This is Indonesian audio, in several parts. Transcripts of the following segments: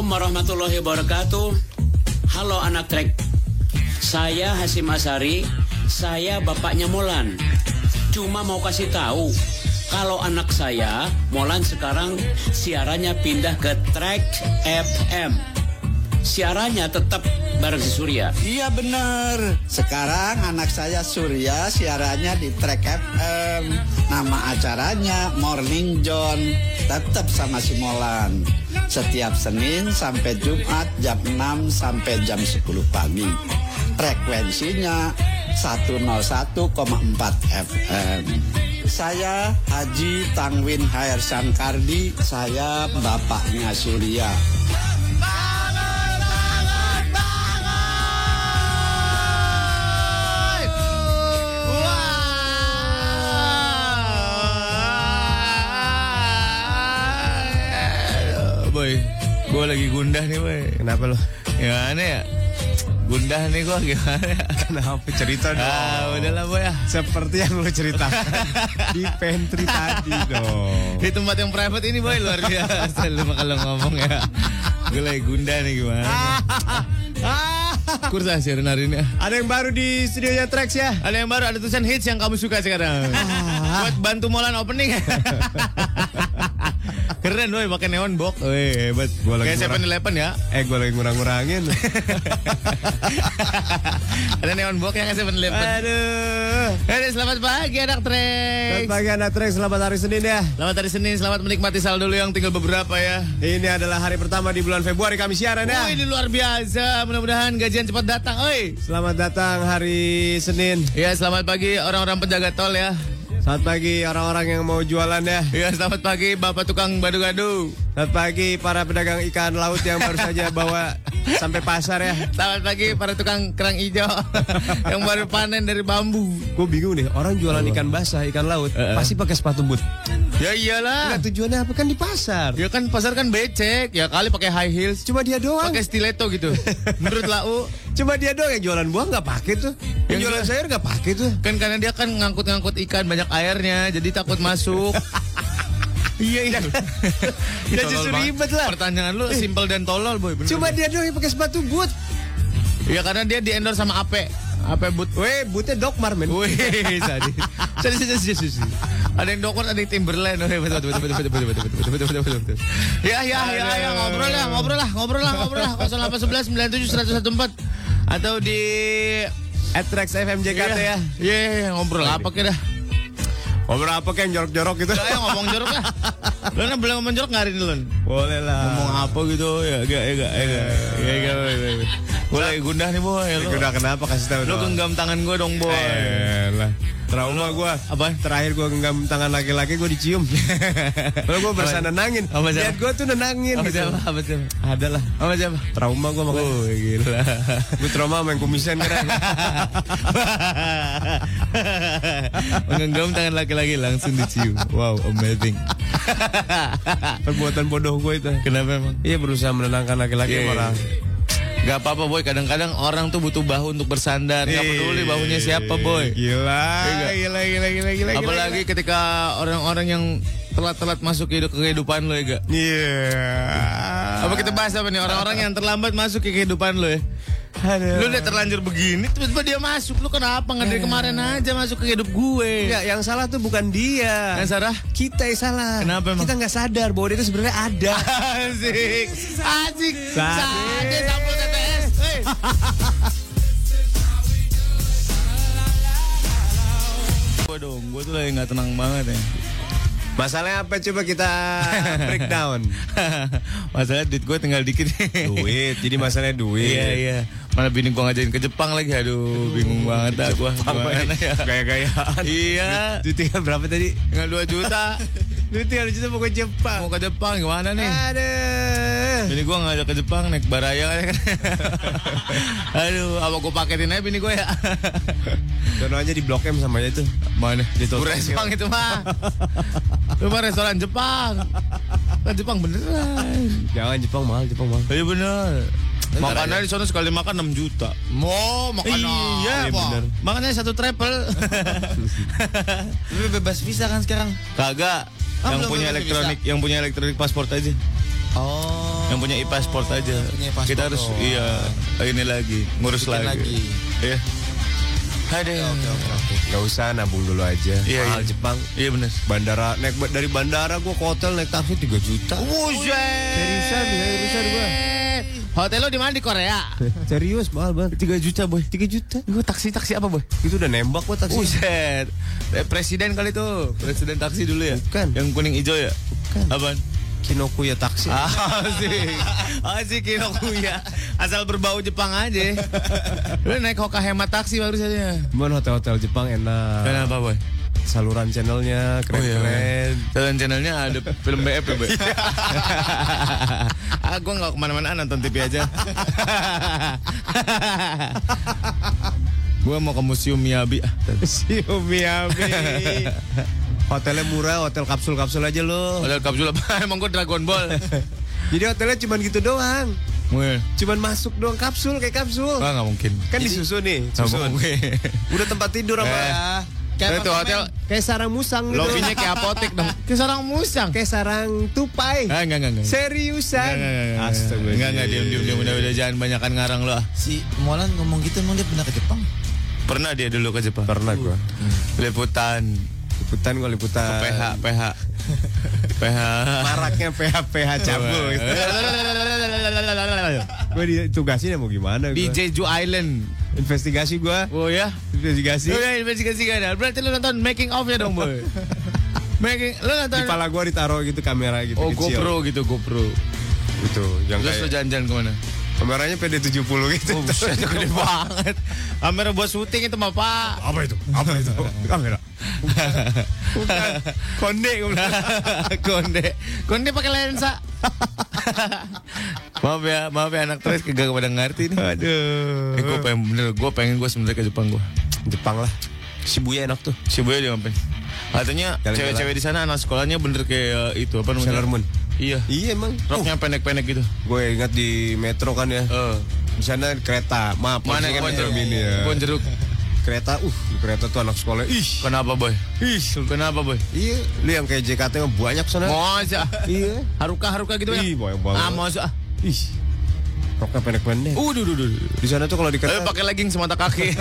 Assalamualaikum warahmatullahi wabarakatuh. Halo anak trek. Saya Hasim Asari. Saya bapaknya Molan. Cuma mau kasih tahu kalau anak saya Molan sekarang siarannya pindah ke Trek FM. Siarannya tetap bareng si Surya. Iya bener. Sekarang anak saya Surya siarannya di Trek FM. Nama acaranya Morning John. Tetap sama si Molan. Setiap Senin sampai Jumat jam 6 sampai jam 10 pagi. Frekuensinya 101,4 FM. Saya Haji Tangwin Hair Sankardi, saya bapaknya Surya. Boy, gue lagi gundah nih boy. Kenapa lo? Gimana ya? Gundah nih gue gimana ya? Kenapa cerita dong? Ah, udahlah boy ya. Seperti yang lo ceritakan di pantry tadi dong. Di tempat yang private ini boy luar biasa lu kalau ngomong ya. Gue lagi gundah nih gimana? Kursa siaran hari ini. ah. Ada yang baru di studionya Trax ya? Ada yang baru, ada tulisan hits yang kamu suka sekarang. Buat bantu Molan opening. Keren boy, pakai neon box. Wih, hebat. Gua lagi Kayak. Seven Eleven ya. Eh gue lagi ngurang-ngurangin. Ada neon box yang Seven Eleven. Aduh. Hei, selamat pagi anak Selamat Trek. pagi anak Trax, selamat hari Senin ya. Selamat hari Senin, selamat menikmati saldo dulu yang tinggal beberapa ya. Ini adalah hari pertama di bulan Februari kami siaran ya. Wih, ini luar biasa. Mudah-mudahan gajian cepat datang. Oi. Selamat datang hari Senin. Ya, selamat pagi orang-orang penjaga tol ya. Selamat pagi orang-orang yang mau jualan ya. Ya, selamat pagi Bapak tukang gado-gado. Selamat pagi para pedagang ikan laut yang baru saja bawa sampai pasar ya. Selamat pagi para tukang kerang hijau yang baru panen dari bambu. Gue bingung nih, orang jualan ikan basah, ikan laut, Eh, eh. pasti pakai sepatu boot. Ya iyalah. Enggak tujuannya apa kan di pasar. Ya kan pasar kan becek. Ya kali pakai high heels. Cuma dia doang. Pakai stiletto gitu. Menurut Lau, Cuma dia doang yang jualan buah nggak pakai tuh. Yang Yang jualan jual- sayur nggak pakai tuh. kan karena dia kan ngangkut-ngangkut ikan banyak airnya, jadi takut masuk. iya iya. Ya justru ribet lah. Pertanyaan lu simpel dan tolol boy. bener. Cuma dia doang yang pakai sepatu boot. Ya karena dia di endorse sama Ape. Ape but. Weh, bootnya Dokmar men. Wih, sadis. Sadis, sadis, sadis, sadis. Ada yang dokter, ada yang Timberland. Wih, betul, betul, betul, betul, betul, betul, betul, betul, betul, betul, betul. Ya, ya, ya, ya, ngobrol lah, ngobrol lah, ngobrol lah, ngobrol lah. 0811 97 114 atau di Atrex FM JKT ya. Iya, iya, ngobrol apa kira? Ngobrol apa kayak jorok-jorok gitu. Ayo ngomong jorok lah. Lu kan boleh ngomong jorok ini, Lun? Boleh lah. Ngomong apa gitu, ya, gak, ya, gak, ya, gak, ya, gak, ya. Gue lagi gundah nih, boy. Lu, Udah kenapa kasih tahu lu genggam tangan gue dong, boy. Eh, lah. Trauma gua. Apa? Terakhir gua genggam tangan laki-laki gua dicium. Kalau gua berasa nenangin. Apa? Lihat gua tuh nenangin Apa gitu. siapa? Apa siapa? Ada lah. Apa siapa? Trauma gua makanya. Oh, gila. Gua trauma main kumisen kan. Menggenggam tangan laki-laki langsung dicium. Wow, amazing. Perbuatan bodoh gua itu. Kenapa emang? Iya berusaha menenangkan laki-laki orang. Gak apa-apa boy, kadang-kadang orang tuh butuh bahu untuk bersandar. Gak peduli bahunya siapa boy. Gila, Iya. gila, gila, gila, gila. Apalagi ketika orang-orang yang telat-telat masuk ke hidup- kehidupan lo ya gak? Iya. Apa kita bahas apa nih? Orang-orang yang terlambat masuk ke kehidupan lo ya? Aduh. Lu udah terlanjur begini, tiba-tiba dia masuk. Lu kenapa nggak dari kemarin aja masuk ke hidup gue? Enggak, yang salah tuh bukan dia. Yang salah? Kita yang salah. Kenapa emang? Kita nggak sadar bahwa dia itu sebenarnya ada. Asik, asik, sadis, sampul TTS. Hey. Gue dong, gue tuh lagi nggak tenang banget ya. Masalahnya apa coba kita breakdown. Masalah duit gue tinggal dikit. duit, jadi masalahnya duit. Iya iya. Mana bini gue ngajarin ke Jepang lagi, aduh bingung banget dah gue. Gimana ya? Gaya-gayaan. Iya. Duit tinggal berapa tadi? Tinggal 2 juta. Duit tinggal juta mau ke Jepang. Mau ke Jepang gimana nih? Aduh. Bini gue ngajak ke Jepang naik baraya kan. Aduh, apa gue paketin aja bini gue ya? Dono aja di Blok M sama dia tuh. Mana? Di restoran itu mah. Itu mah restoran Jepang. Makan Jepang beneran. Jangan Jepang mahal, Jepang mahal. Iya bener. Makannya di sana sekali makan 6 juta. Mau makan Iya, apa? bener. Makanya satu travel. Lu bebas visa kan sekarang? Kagak. Ah, yang belum, punya belum elektronik, yang punya elektronik paspor aja. Oh. Yang punya e-pasport aja. Punya paspor Kita harus doang. iya ini lagi ngurus Bikin lagi. lagi. Iya. Aduh. Oke oke oke. Gak usah nabung dulu aja. Iya, mahal iya. Jepang. Iya benar. Bandara naik dari bandara gua ke hotel naik taksi 3 juta. Buset. Seriusan, seriusan gua. Hotel lo di mana di Korea? Serius mahal banget. 3 juta, boy. 3 juta. Gue taksi-taksi apa, boy? Itu udah nembak gua taksi. Buset. Eh, presiden kali tuh. Presiden taksi dulu ya? Bukan. Yang kuning hijau ya? Bukan. Apaan? Kinokuya taksi. Asik. Asik Kinokuya. Asal berbau Jepang aja. Lu naik Hoka hemat taksi baru saja. Cuman hotel-hotel Jepang enak. Kenapa, boy? Saluran channelnya keren-keren. Dan channelnya ada film BF ya, boy. ah, gue gak ke mana-mana nonton TV aja. gue mau ke Museum Miyabi. Si Miyabi. Hotelnya murah, hotel kapsul-kapsul aja lo. Hotel kapsul apa? Emang gue Dragon Ball. Jadi hotelnya cuma gitu doang. Cuman masuk doang kapsul kayak kapsul. Ah, nggak mungkin. Kan disusun nih, susun. Udah tempat tidur apa? Eh. Kayak Itu hotel Kayak sarang musang gitu. lobbynya kayak apotek dong. Kayak seorang musang. Kayak sarang tupai. Ah, enggak, enggak, enggak. Seriusan. Astagfirullah. Enggak, enggak, diam, diam, diam. Udah, udah, jangan banyakan ngarang lo. ah. Si Molan ngomong gitu emang dia pernah ke Jepang? Pernah dia dulu ke Jepang. Pernah gua. Liputan. Liputan gua liputan. PH, PH. PH. Maraknya PH PH cabul. gitu. Gua ditugasin ya mau gimana Di gua. Jeju Island. Investigasi gua. Oh ya? Investigasi. Oh ya, investigasi kan. Berarti lu nonton making of ya dong, boy. making, lu nonton. Di pala gua ditaruh gitu kamera gitu Oh, kecil. GoPro gitu, GoPro. Gitu. Yang Terus lu kayak jalan-jalan ke mana? Kameranya PD70 gitu. Oh, buset, gede banget. Kamera buat syuting itu mah, Pak. Apa itu? Apa itu? Kamera. Bukan. Konde. Konde. Konde pakai lensa. maaf ya, maaf ya anak tres kagak pada ngerti nih. Aduh. Eh, gue pengen bener, gue pengen gue sebenarnya ke Jepang gue. Jepang lah. Shibuya enak tuh. Shibuya dia ngapain? Katanya cewek-cewek di sana anak sekolahnya bener kayak itu apa namanya? Sailor Moon. Iya. Iya emang. Roknya pendek-pendek gitu. Gue ingat di metro kan ya. Eh, Di sana kereta. Maaf. mana kebon metro jeruk? mini ya. Kebon jeruk. Kereta. Uh, di kereta tuh anak sekolah. Ih. Kenapa boy? Ih. Kenapa boy? Iya. Lu yang kayak JKT mah banyak sana. Masa? Iya. Haruka haruka gitu ya? Ih, banyak banget. Ah masa? Ih. Roknya pendek-pendek. Uh, duh, duh, duh. Di sana tuh kalau di Eh, kereta. pakai legging semata kaki.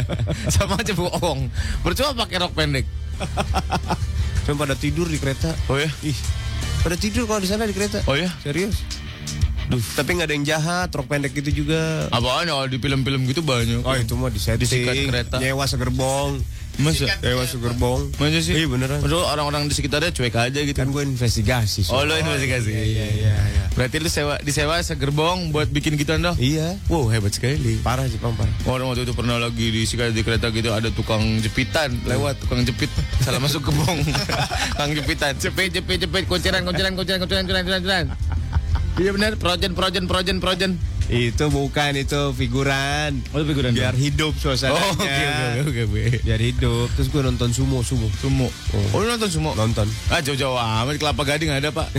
Sama aja bohong. Percuma pakai rok pendek. Cuma pada tidur di kereta. Oh ya? Ih. Pada tidur kalau di sana di kereta. Oh ya? Serius. Duh. Tapi nggak ada yang jahat, rok pendek gitu juga. Apaan ya di film-film gitu banyak. Oh itu mah di setting. Disikat kereta. Nyewa segerbong. Masa? Nyewa segerbong. Masa sih? Iya beneran. Padahal orang-orang di sekitarnya cuek aja gitu. Kan gue investigasi. Oh so. lo investigasi. Iya iya iya. Berarti lu sewa disewa segerbong buat bikin gituan dong? Iya. Wow hebat sekali. Parah Jepang parah. Orang waktu itu pernah lagi di sikat di kereta gitu ada tukang jepitan lewat tukang jepit salah masuk gebong tukang jepitan jepit jepit jepit kunciran kunciran kunciran kunciran kunciran kunciran kunciran iya benar projen projen projen projen Itu bukan itu figuran. oh figuran Biar hidup suasananya. oh oke oke oke oke Biar hidup. Terus gue nonton sumo sumo. sumo oh lu nonton sumo Nonton. ah jauh-jauh amat kelapa gading ada pak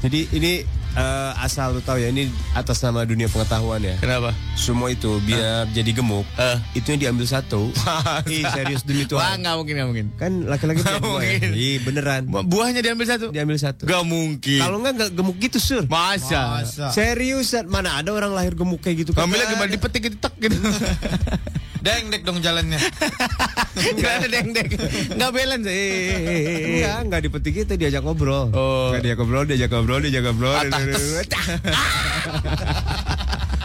Jadi ini eh, asal lu tahu ya ini atas nama dunia pengetahuan ya. kenapa Sumo itu biar jadi gemuk. Eh. Itu yang diambil satu. Ih serius demi wah Tuhan. nggak mungkin nggak mungkin Kan laki-laki Nggak punya ya. mungkin. Iya beneran. buahnya diambil satu Diambil satu. Gak mungkin Kalau enggak enggak gemuk gitu, Sur. masa, Seriusan, mana ada orang lahir gemuk kayak gitu? Ngambilnya Kagak gimana dipetik gitu tek gitu Deng dek dong jalannya. Gak ada deng-deng Gak balance. Enggak, enggak dipetik itu diajak ngobrol. Oh. Enggak diajak ngobrol, diajak ngobrol, diajak ngobrol. Patah.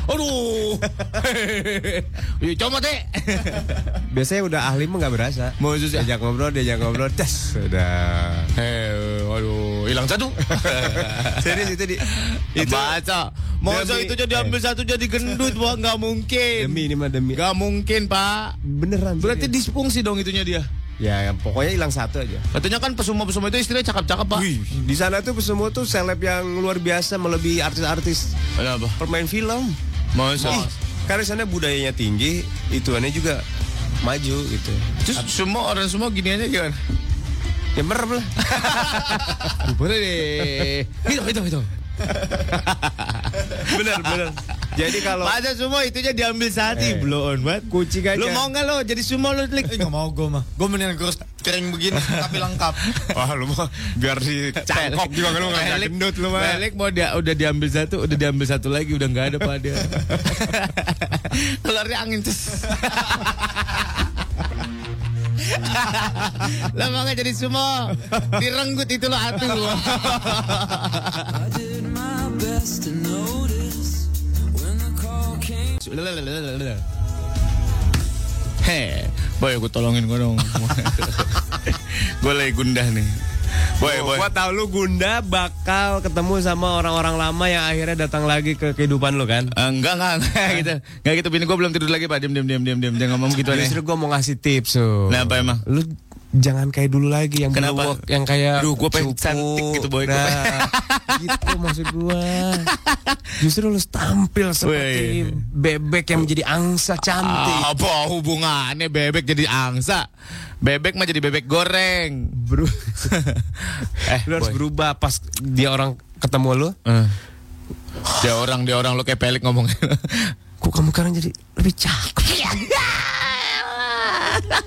Aduh Iya coba deh Biasanya udah ahli mah enggak berasa. Mau Diajak ngobrol, diajak ngobrol, tes. Udah. Eh, waduh, hilang satu. Serius itu di itu baca. Masa Demi- itu jadi ambil satu jadi gendut, Wah, nggak mungkin. demi ini mah demi. Nggak mungkin, Pak. Beneran. Berarti serius. disfungsi dong itunya dia. ya pokoknya hilang satu aja. Katanya kan pesumo-pesumo itu istrinya cakep-cakep, Pak. Wih, di sana tuh semua tuh seleb yang luar biasa melebihi artis-artis Kenapa? permain film. Masa? Ih, karena sana budayanya tinggi, ituannya juga maju gitu. Terus semua orang semua gini aja gimana? Ya merem lah. Boleh deh. Itu itu itu. bener bener. Jadi kalau Masa semua itunya diambil saat Eh. blow on banget. kucing aja. Lu mau nggak lo jadi sumo lo klik? Eh, nggak mau gue mah. Gue mendingan kurus kering begini tapi lengkap. Wah lu mau biar si cangkok juga kan lu nggak Balik- gendut lu mah. Balik mau dia udah diambil satu, udah diambil satu lagi udah nggak ada pada. Keluarnya angin terus. Lah mau nggak jadi sumo? Direnggut itu lo atu. Heh, boy aku tolongin gue dong. gue lagi gundah nih. Boy, boy. Gua tahu lu Gunda bakal ketemu sama orang-orang lama yang akhirnya datang lagi ke kehidupan lu kan. Eh, enggak, enggak, enggak gitu. Enggak gitu, bini gue belum tidur lagi, Pak. Diam, diam, diam, diam, diam. Jangan ngomong gitu nih. Justru gua mau ngasih tips so. Nah, apa emang? Lu jangan kayak dulu lagi yang Kenapa? blue walk, yang kayak Aduh, gua pengen cantik gitu, boy. Nah, gitu maksud gua. Justru lu tampil seperti Wih. bebek yang menjadi angsa cantik. Ah, apa hubungannya bebek jadi angsa? Bebek mah jadi bebek goreng. Bro. eh, lu harus boy. berubah pas dia orang ketemu lu. Eh. Dia orang, dia orang lu kayak pelik ngomongnya. Kok kamu sekarang jadi lebih cakep?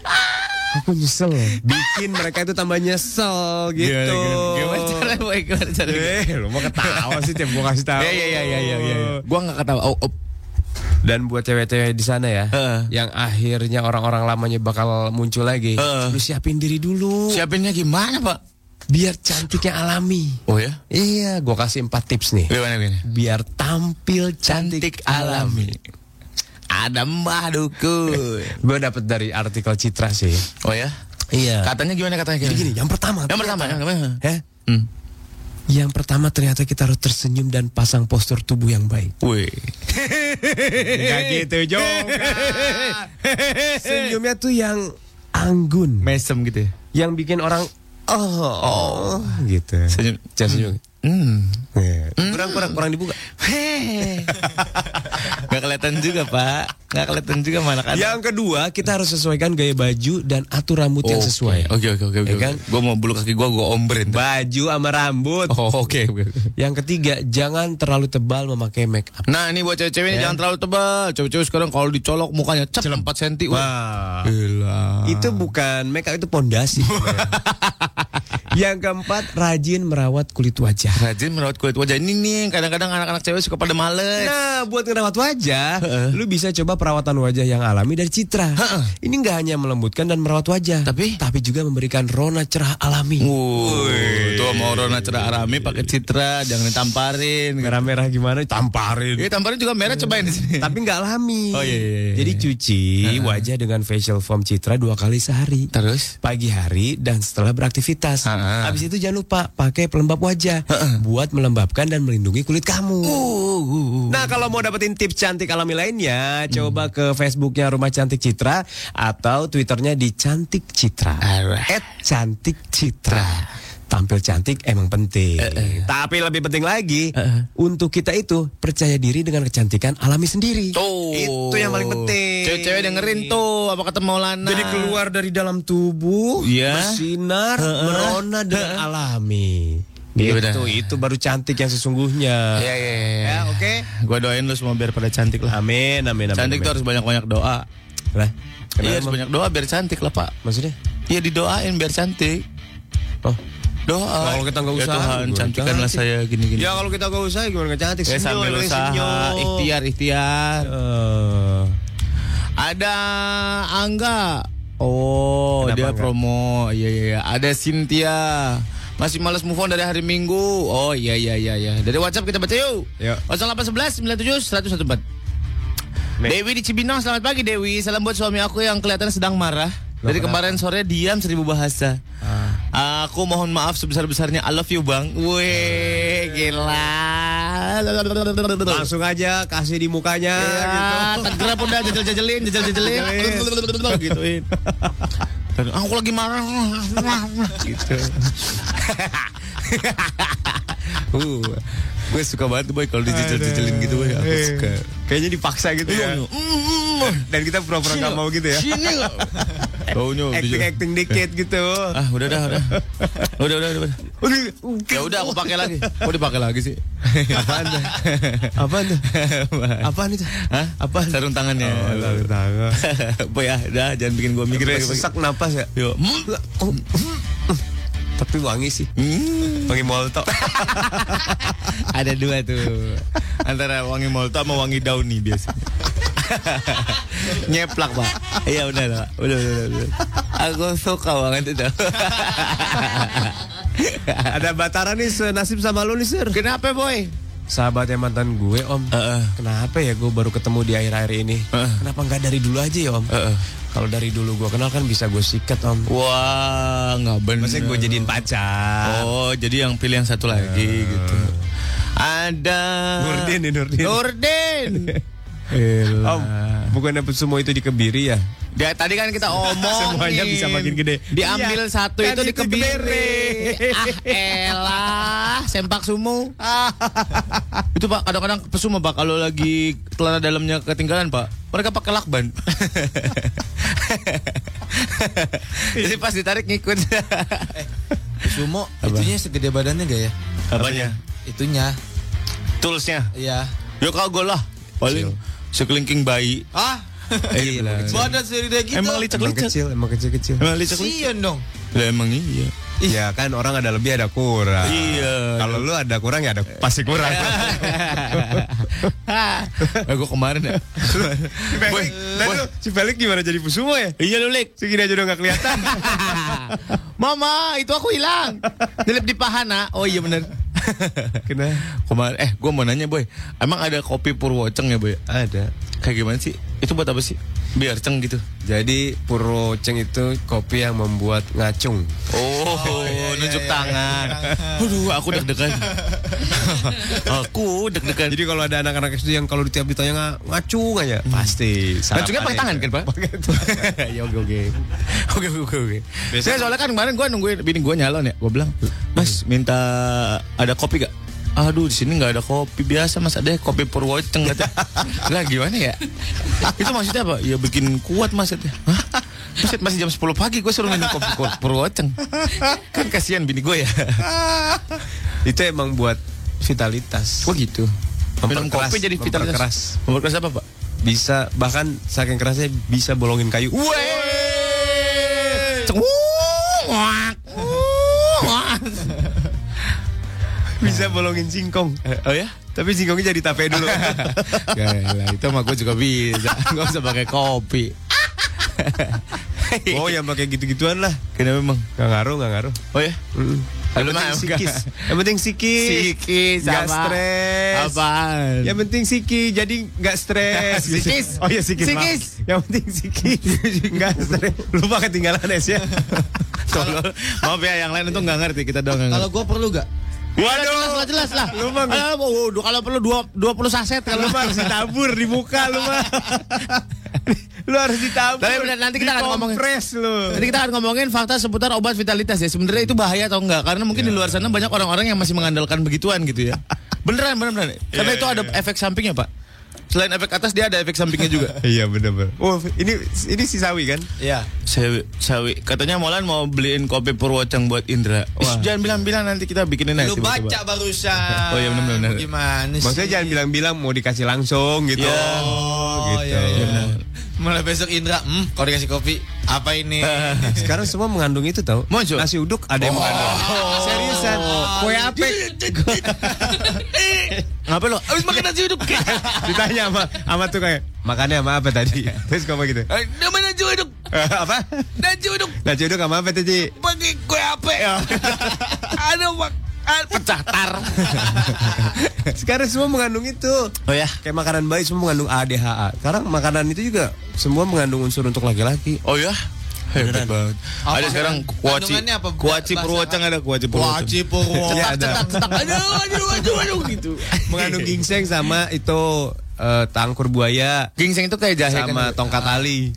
Aku nyesel. Bikin mereka itu tambah nyesel gitu. Gimana, cara, boy? Gimana cara? Eh, lu mau ketawa sih tiap gua kasih tahu. Iya, iya, iya, iya, iya, iya. Gua nggak ketawa. Oh, oh. Dan buat cewek-cewek di sana ya, Heeh. yang akhirnya orang-orang lamanya bakal muncul lagi, Heeh. lu siapin diri dulu, Siapinnya gimana, Pak? biar cantiknya alami. Oh ya? Iya, gua kasih empat tips nih, Gimana, gimana? biar tampil cantik, alami. Ada mbah dukun. Gue dapet dari artikel Citra sih. Oh ya? Iya. Katanya gimana katanya? Gimana? gini, yang pertama. Yang pertama, yang pertama. Eh, Hmm. Yang pertama ternyata kita harus tersenyum dan pasang postur tubuh yang baik. Wih. Enggak gitu juga. Senyumnya tuh yang anggun. Mesem gitu ya. Yang bikin orang oh, gitu. Senyum. Senyum. Hmm. Iya. Kurang kurang kurang dibuka. Gak kelihatan juga pak Gak kelihatan juga mana kan Yang kedua, kita harus sesuaikan gaya baju dan atur rambut yang sesuai. Oke oke oke oke Ya kan? Gue mau bulu kaki gue gue ombrein Baju sama rambut. Oh oke oke. Yang ketiga, jangan terlalu tebal memakai make up. Nah ini buat cewek-cewek ini jangan terlalu tebal Cewek-cewek sekarang kalau dicolok mukanya cep 4 cm Wah. Gila Itu bukan make up itu pondasi. yang keempat, rajin merawat kulit wajah. Rajin merawat kulit wajah Ini nih kadang-kadang anak-anak cewek suka pada males Nah, buat ngerawat wajah, lu bisa coba perawatan wajah yang alami dari Citra. Ini nggak hanya melembutkan dan merawat wajah, Tapi? tapi juga memberikan rona cerah alami. Wuh, tuh mau Rona cerah arami pakai citra, jangan ditamparin. Merah-merah gimana? Tamparin. Iya tamparin juga merah cobain di sini. Tapi nggak alami. Oh, iya, iya, iya. Jadi cuci wajah dengan facial foam Citra dua kali sehari. Terus? Pagi hari dan setelah beraktivitas. Ha-ha. Habis itu jangan lupa pakai pelembab wajah buat melembabkan dan melindungi kulit kamu. Nah kalau mau dapetin tips cantik alami lainnya, coba ke Facebooknya Rumah Cantik Citra atau Twitternya di Cantik Citra. At Cantik Citra. Tampil cantik emang penting. Tapi lebih penting lagi, untuk kita itu percaya diri dengan kecantikan alami sendiri. Tuh. Itu yang paling penting. Cewek-cewek dengerin tuh apa kata Maulana. Jadi keluar dari dalam tubuh, Iya. bersinar, merona dengan alami. Iya, Gitu, benar. itu baru cantik yang sesungguhnya. Iya iya iya. Ya, oke. Gua doain lu semua biar pada cantik lah. Amin, amin, amin. Cantik amin. tuh harus banyak-banyak doa. Lah, Iya harus banyak doa biar cantik lah pak. Maksudnya? Iya didoain biar cantik. Oh. Doa. Kalau kita nggak Ya usaha, Tuhan, saya gini-gini. Ya kalau kita gak usah gimana nggak cantik? Ya, Senyum, sambil usaha, senyum. ikhtiar, ikhtiar. Eh, Ada Angga. Oh, Kenapa, dia Angga? promo. Iya iya iya. Ada Cynthia. Masih males move on dari hari Minggu. Oh iya iya iya iya. Dari WhatsApp kita baca yuk. Yuk. 0811 97 114. Nek. Dewi di Cibinong, selamat pagi Dewi. Salam buat suami aku yang kelihatan sedang marah. Dari kemarin sore diam seribu bahasa. Aku mohon maaf sebesar-besarnya. I love you bang. Wih, gila. Langsung aja kasih di mukanya Ya, gitu. Tegrap udah jajal-jajalin, jajal-jajalin. Gituin. Dan aku lagi marah. gitu. uh, gue suka banget boy kalau dijajal-jajalin gitu boy. Aku suka. Kayaknya dipaksa gitu ya. Dan kita pura-pura nggak mau gitu ya. Sini. Baunya acting acting dikit gitu. Ah, udah dah, udah. Udah, udah, udah. udah. Ya udah aku pakai lagi. Mau dipakai lagi sih. Apaan tuh? Apaan tuh? Apaan itu? Hah? Apaan? Sarung tangannya. Oh, sarung tangan. Apa ya? Udah, jangan bikin gua mikir. Sesak napas ya. Yuk. Tapi wangi sih. Hmm. Wangi molto. Ada dua tuh. Antara wangi molto sama wangi daun nih biasanya. Nyeplak, Pak. Iya benar, Pak. Udah, udah, udah, udah. Aku suka banget itu. Ada Batara nih senasib sama lu nih, Sir. Kenapa, Boy? Sahabatnya mantan gue, Om. Heeh. Kenapa ya gue baru ketemu di akhir-akhir ini? Heeh. Kenapa nggak dari dulu aja ya, Om? Heeh. Kalau dari dulu gue kenal kan bisa gue sikat, Om. Wah, nggak bener. Maksudnya gue jadiin pacar. Oh, jadi yang pilih yang satu lagi gitu. Ada Nurdin nih, Nurdin. Nurdin. Om, bukan dapet semua itu di Kebiri ya? Dia tadi kan kita omong Semuanya bisa makin gede. Diambil Iya, satu kan itu di itu kebiri. Kebiri. ah elah, sempak sumu. itu Pak, kadang-kadang pesuma Pak kalau lagi celana dalamnya ketinggalan Pak. Mereka pakai lakban. Jadi pas ditarik ngikut. Sumo itunya segede badannya gak ya? Apanya? Itunya. Toolsnya. Iya. Ya kagak lah. Paling sekelingking bayi. Ah, Eh, gila. badan sendiri gitu. Emang licak-licak. kecil, emang kecil-kecil. Emang licak-licak. Sian dong. Lah emang iya. Ya kan orang ada lebih ada kurang. Iya. Kalau lu ada kurang ya ada pasti kurang. eh gue kemarin ya. Boy, boy. si Felix gimana jadi Pusumo ya? Iya lu Lik. Segini aja udah gak kelihatan. Mama, itu aku hilang. Dilip di pahana. Oh iya bener. Kenapa? Kemarin, eh gue mau nanya boy. Emang ada kopi Purwoceng ya boy? Ada. Kayak gimana sih? Itu buat apa sih? Biar ceng gitu. Jadi Purwoceng itu kopi yang membuat ngacung. Oh, nunjuk tangan. Aduh, aku deg-degan. aku deg-degan. Jadi kalau ada anak-anak SD yang kalau tiap ditanya nga- ngacung aja, pasti. Ngacungnya pakai tangan kan, Pak? ya oke oke. Oke oke oke. Saya soalnya kan kemarin gue nungguin bini gue nyalon ya. Gue bilang, Mas minta ada kopi gak? Aduh di sini nggak ada kopi biasa mas ada kopi Purwoceng kata. Lah gimana ya? Itu maksudnya apa? Ya bikin kuat mas. Hah? Buset, masih jam 10 pagi gue suruh minum kopi Pur- Purwoceng. Kan kasihan bini gue ya. itu emang buat vitalitas. Oh gitu. Minum kopi jadi vitalitas. memperkeras. Memperkeras apa pak? Bisa bahkan saking kerasnya bisa bolongin kayu. Weh. Ceng. Wak. Bisa bolongin singkong. Oh ya? Tapi singkongnya jadi tape dulu. Gila, itu mah gue juga bisa. Gak usah pakai kopi. oh, yang pakai gitu-gituan lah. Kenapa memang? Gak ngaruh, gak ngaruh. Oh ya? Mm. Yang penting sikis. Yang penting sikis. Sikis Gak apa? stres. Apaan? Yang penting sikis, jadi nggak stres. Sikis. Oh iya sikis. maaf. Sikis. Yang penting sikis, nggak stres. Lupa ketinggalan es ya. Maaf ya, yang lain itu nggak ngerti. Kita doang nggak Kalau gua perlu gak? Waduh, jelas lah, jelas lah. Lu mah nggak- Alah, oh, oh, kalau perlu dua, 20 saset Lu kalau mah harus ditabur di muka lu mah. lu harus ditabur. Tapi benar, nanti kita akan ngomongin. Lu. Nanti kita akan ngomongin fakta seputar obat vitalitas ya. Sebenarnya itu bahaya atau enggak? Karena mungkin di luar sana banyak orang-orang yang masih mengandalkan begituan gitu ya. Beneran, beneran. beneran. Karena itu ada efek sampingnya, Pak. Selain efek atas dia ada efek sampingnya juga. Iya bener bener. Oh ini ini si Sawi kan? Iya. Sawi, Sawi. Katanya Molan mau beliin kopi Purwoceng buat Indra. Eh, jangan bilang-bilang nanti kita bikinin aja. Lu baca barusan. Oh, iya, benar-benar. Gimana sih? Maksudnya jangan bilang-bilang mau dikasih langsung gitu. Iya. Oh, gitu. iya, iya. Mulai besok Indra, hmm, kalau dikasih kopi, apa ini? Sekarang semua mengandung itu tau Muncul? Nasi uduk ada yang mengandung Seriusan Kue apa Ngapa lo? Abis makan nasi uduk. Ditanya sama, sama tuh kayak Makannya sama apa tadi Terus ngomong gitu Eh, Nama nasi uduk. Apa Nasi uduk. Nasi uduk sama apa tadi Pakai kue apa? Ada mak. Ah, Pecah tar. Sekarang semua mengandung itu Oh ya. Kayak makanan bayi semua mengandung ADHA Sekarang makanan itu juga Semua mengandung unsur untuk laki-laki Oh ya. Hebat banget. Apa? Ada sekarang kuaci. Apa? Kuaci Bahasa Purwoceng ada kuaci Purwoceng. Wajib Purwo. Iya, Cetak, ada. cetak, cetak. Aduh, aduh, aduh, aduh, gitu. Mengandung ginseng sama itu eh, Tangkur buaya Gingseng itu kayak jahe kan? Sama tongkat tali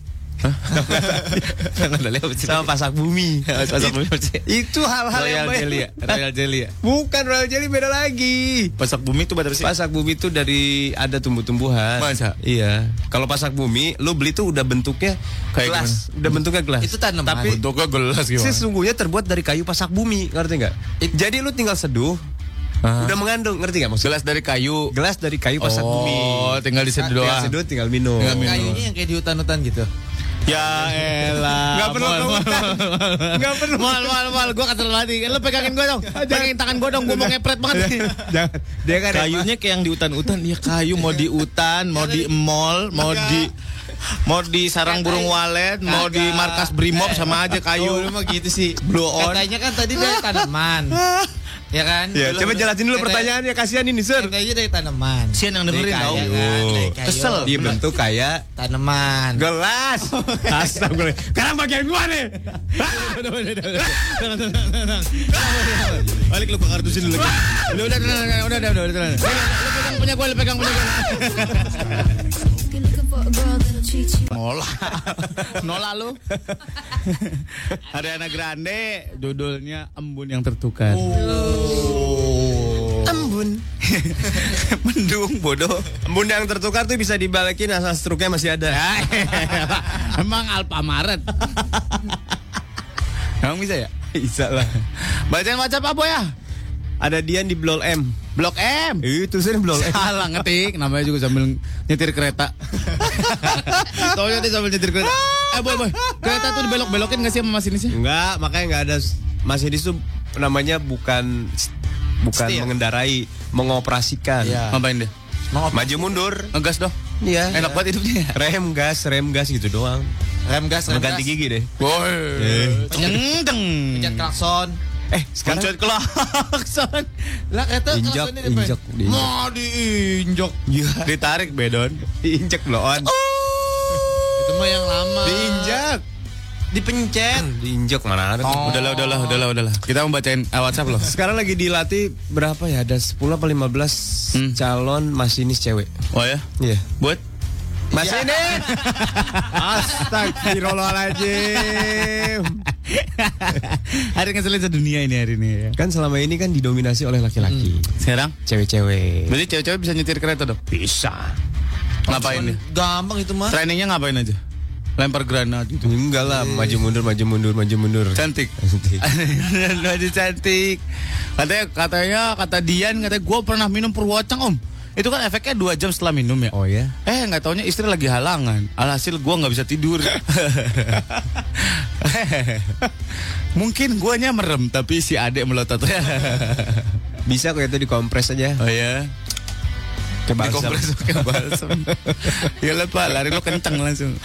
Sama pasak bumi. Pasak bumi? Itu hal-hal yang Royal baik. Jelly ya? Royal Jelly ya? Bukan Royal Jelly beda lagi. Pasak bumi itu apa sih? Pasak bumi itu dari ada tumbuh-tumbuhan. Masa? Iya. Kalau pasak bumi, lu beli tuh udah bentuknya Kayak gelas, udah bentuknya gelas. Itu tanaman. Tapi Bentuknya gelas gimana? sesungguhnya terbuat dari kayu pasak bumi, ngerti nggak? Jadi lu tinggal seduh, Ah. udah mengandung, ngerti nggak maksudnya? Gelas dari kayu. Gelas dari kayu pasak Oh, bumi. tinggal diseduh Tinggal doang. seduh, tinggal minum. Tinggal minum. Kayunya yang kayak di hutan-hutan gitu. Ya elah. Nggak perlu Mal. Nggak perlu. Mal, mal, mal. Gue kata lagi. Lu pegangin gue dong. Pegangin tangan gue dong. Gue mau ngepret banget. Jangan. Dia kan Kayunya kayak yang di hutan-hutan. Ya kayu mau di hutan, mau di mall, mau di mau di sarang burung walet, mau di markas Brimob sama aja Oh, kayu. lu mah gitu sih. Blow on. Katanya kan tadi dari tanaman. Ya kan? Ya, dulu, coba jelasin dulu pertanyaannya kasihan ini, Sir. Kita aja dari tanaman. Sian yang dengerin tahu. Kan? Kesel. Dibentuk kayak tanaman. Gelas. Astagfirullah. Sekarang bagian gua nih. Balik lu kartusin dulu. Udah, udah, udah, udah, udah, udah, udah. Pegang punya gua, pegang punya gua. Nola. Nola lu. Ariana Grande, judulnya Embun yang Tertukar. Embun. Mendung bodoh. Embun yang tertukar tuh bisa dibalikin asal struknya masih ada. Emang Alfamaret. Emang bisa ya? Bisa lah. Bacaan WhatsApp apa ya? Ada Dian di Blok M. Blok M. Itu sih Blok M. Salah ngetik, namanya juga sambil nyetir kereta. Taunya dia sambil nyetir kereta. Eh boy boy, kereta tuh dibelok-belokin gak sih sama masinisnya? Enggak, makanya enggak ada masinis tuh namanya bukan bukan Setir. mengendarai, mengoperasikan. Iya. Ngapain dia? Maju mundur. Ngegas dong. Iya. Enak banget hidupnya. Rem gas, rem gas gitu doang. Rem gas, rem Mengganti gas. gigi deh. Boy. Pencet- Ceng. Pencet klakson. Eh, sekarang Pencet klakson. Lah kata Injak, injak, diinjak. Mau diinjok. Ditarik bedon. diinjek blow on. Itu mah yang lama. Diinjak. Dipencet. Diinjek mana ada. tuh. Udahlah, udahlah, udahlah, udahlah. Kita mau bacain uh, WhatsApp loh. Sekarang lagi dilatih berapa ya? Ada 10 apa 15 Hmm. calon masinis cewek. Oh ya? Iya. Buat? Masinis. Astagfirullahaladzim. hari ngeselin sedunia ini hari ini ya. Kan selama ini kan didominasi oleh laki-laki. Sekarang? Cewek-cewek. Berarti cewek-cewek bisa nyetir kereta dong? Bisa. Ngapain nih? Gampang itu mah. Trainingnya ngapain aja? Lempar granat gitu. Enggak lah, maju mundur, maju mundur, maju mundur. Cantik. Cantik. Maju cantik. Katanya katanya kata Dian katanya gue pernah minum Purwocang om. Itu kan efeknya dua jam setelah minum ya. Oh ya? Eh nggak taunya istri lagi halangan. Alhasil gue nggak bisa tidur. Mungkin guanya merem tapi si adek melotot. Bisa kok itu dikompres aja. oh ya. Ke balsam. Dikompres pakai balsam. ya pak, lari lo kencang langsung.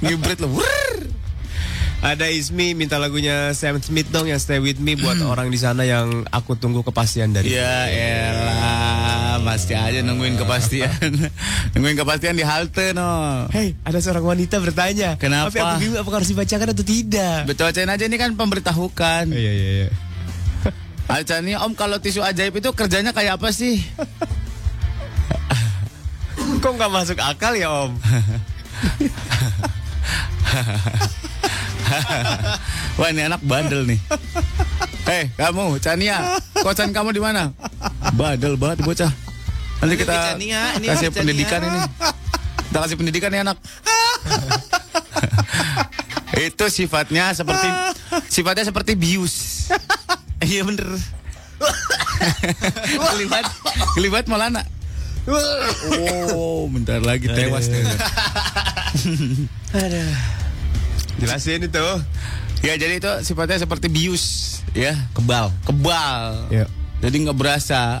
Ngibrit lo. Wurr. Ada Ismi minta lagunya Sam Smith dong yang Stay With Me buat orang di sana yang aku tunggu kepastian dari. Ya elah, pasti aja nungguin kepastian. nungguin kepastian di halte no. Hey, ada seorang wanita bertanya. Kenapa? Tapi aku bingung apakah harus dibacakan atau tidak? Betul bacain aja ini kan pemberitahukan. Iya iya iya. Aca nih Om kalau tisu ajaib itu kerjanya kayak apa sih? Kok nggak masuk akal ya Om? Wah ini anak bandel nih. Hei kamu Chania, kosan kamu di mana? Bandel banget bocah. Nanti kita ini kasih Chania. pendidikan ini. Kita kasih pendidikan nih anak. itu sifatnya seperti sifatnya seperti bius. Iya bener. Kelibat, kelibat Maulana. Oh, bentar lagi tewas deh. Jelasin itu. Ya jadi itu sifatnya seperti bius, ya Kebal. kebal. Ya. Jadi nggak berasa.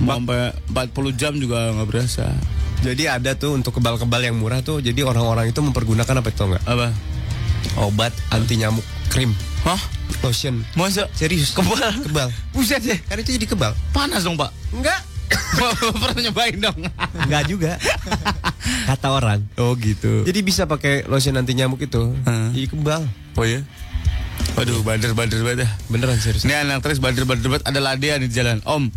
Sampai 40 jam juga nggak berasa. Jadi ada tuh untuk kebal-kebal yang murah tuh. Jadi orang-orang itu mempergunakan apa itu enggak? Apa? Obat anti nyamuk krim, Hah? lotion. Masa? Serius? Kebal? Kebal. Buset deh. Kan itu jadi kebal. Panas dong pak. Enggak. Pernah nyobain dong. Enggak juga. Kata orang. Oh gitu. Jadi bisa pakai lotion anti nyamuk itu. Heeh. Jadi kebal. Oh ya? Waduh, bader bader bader. Beneran serius. Ini anak terus bader bader bader ada ladia di jalan. Om,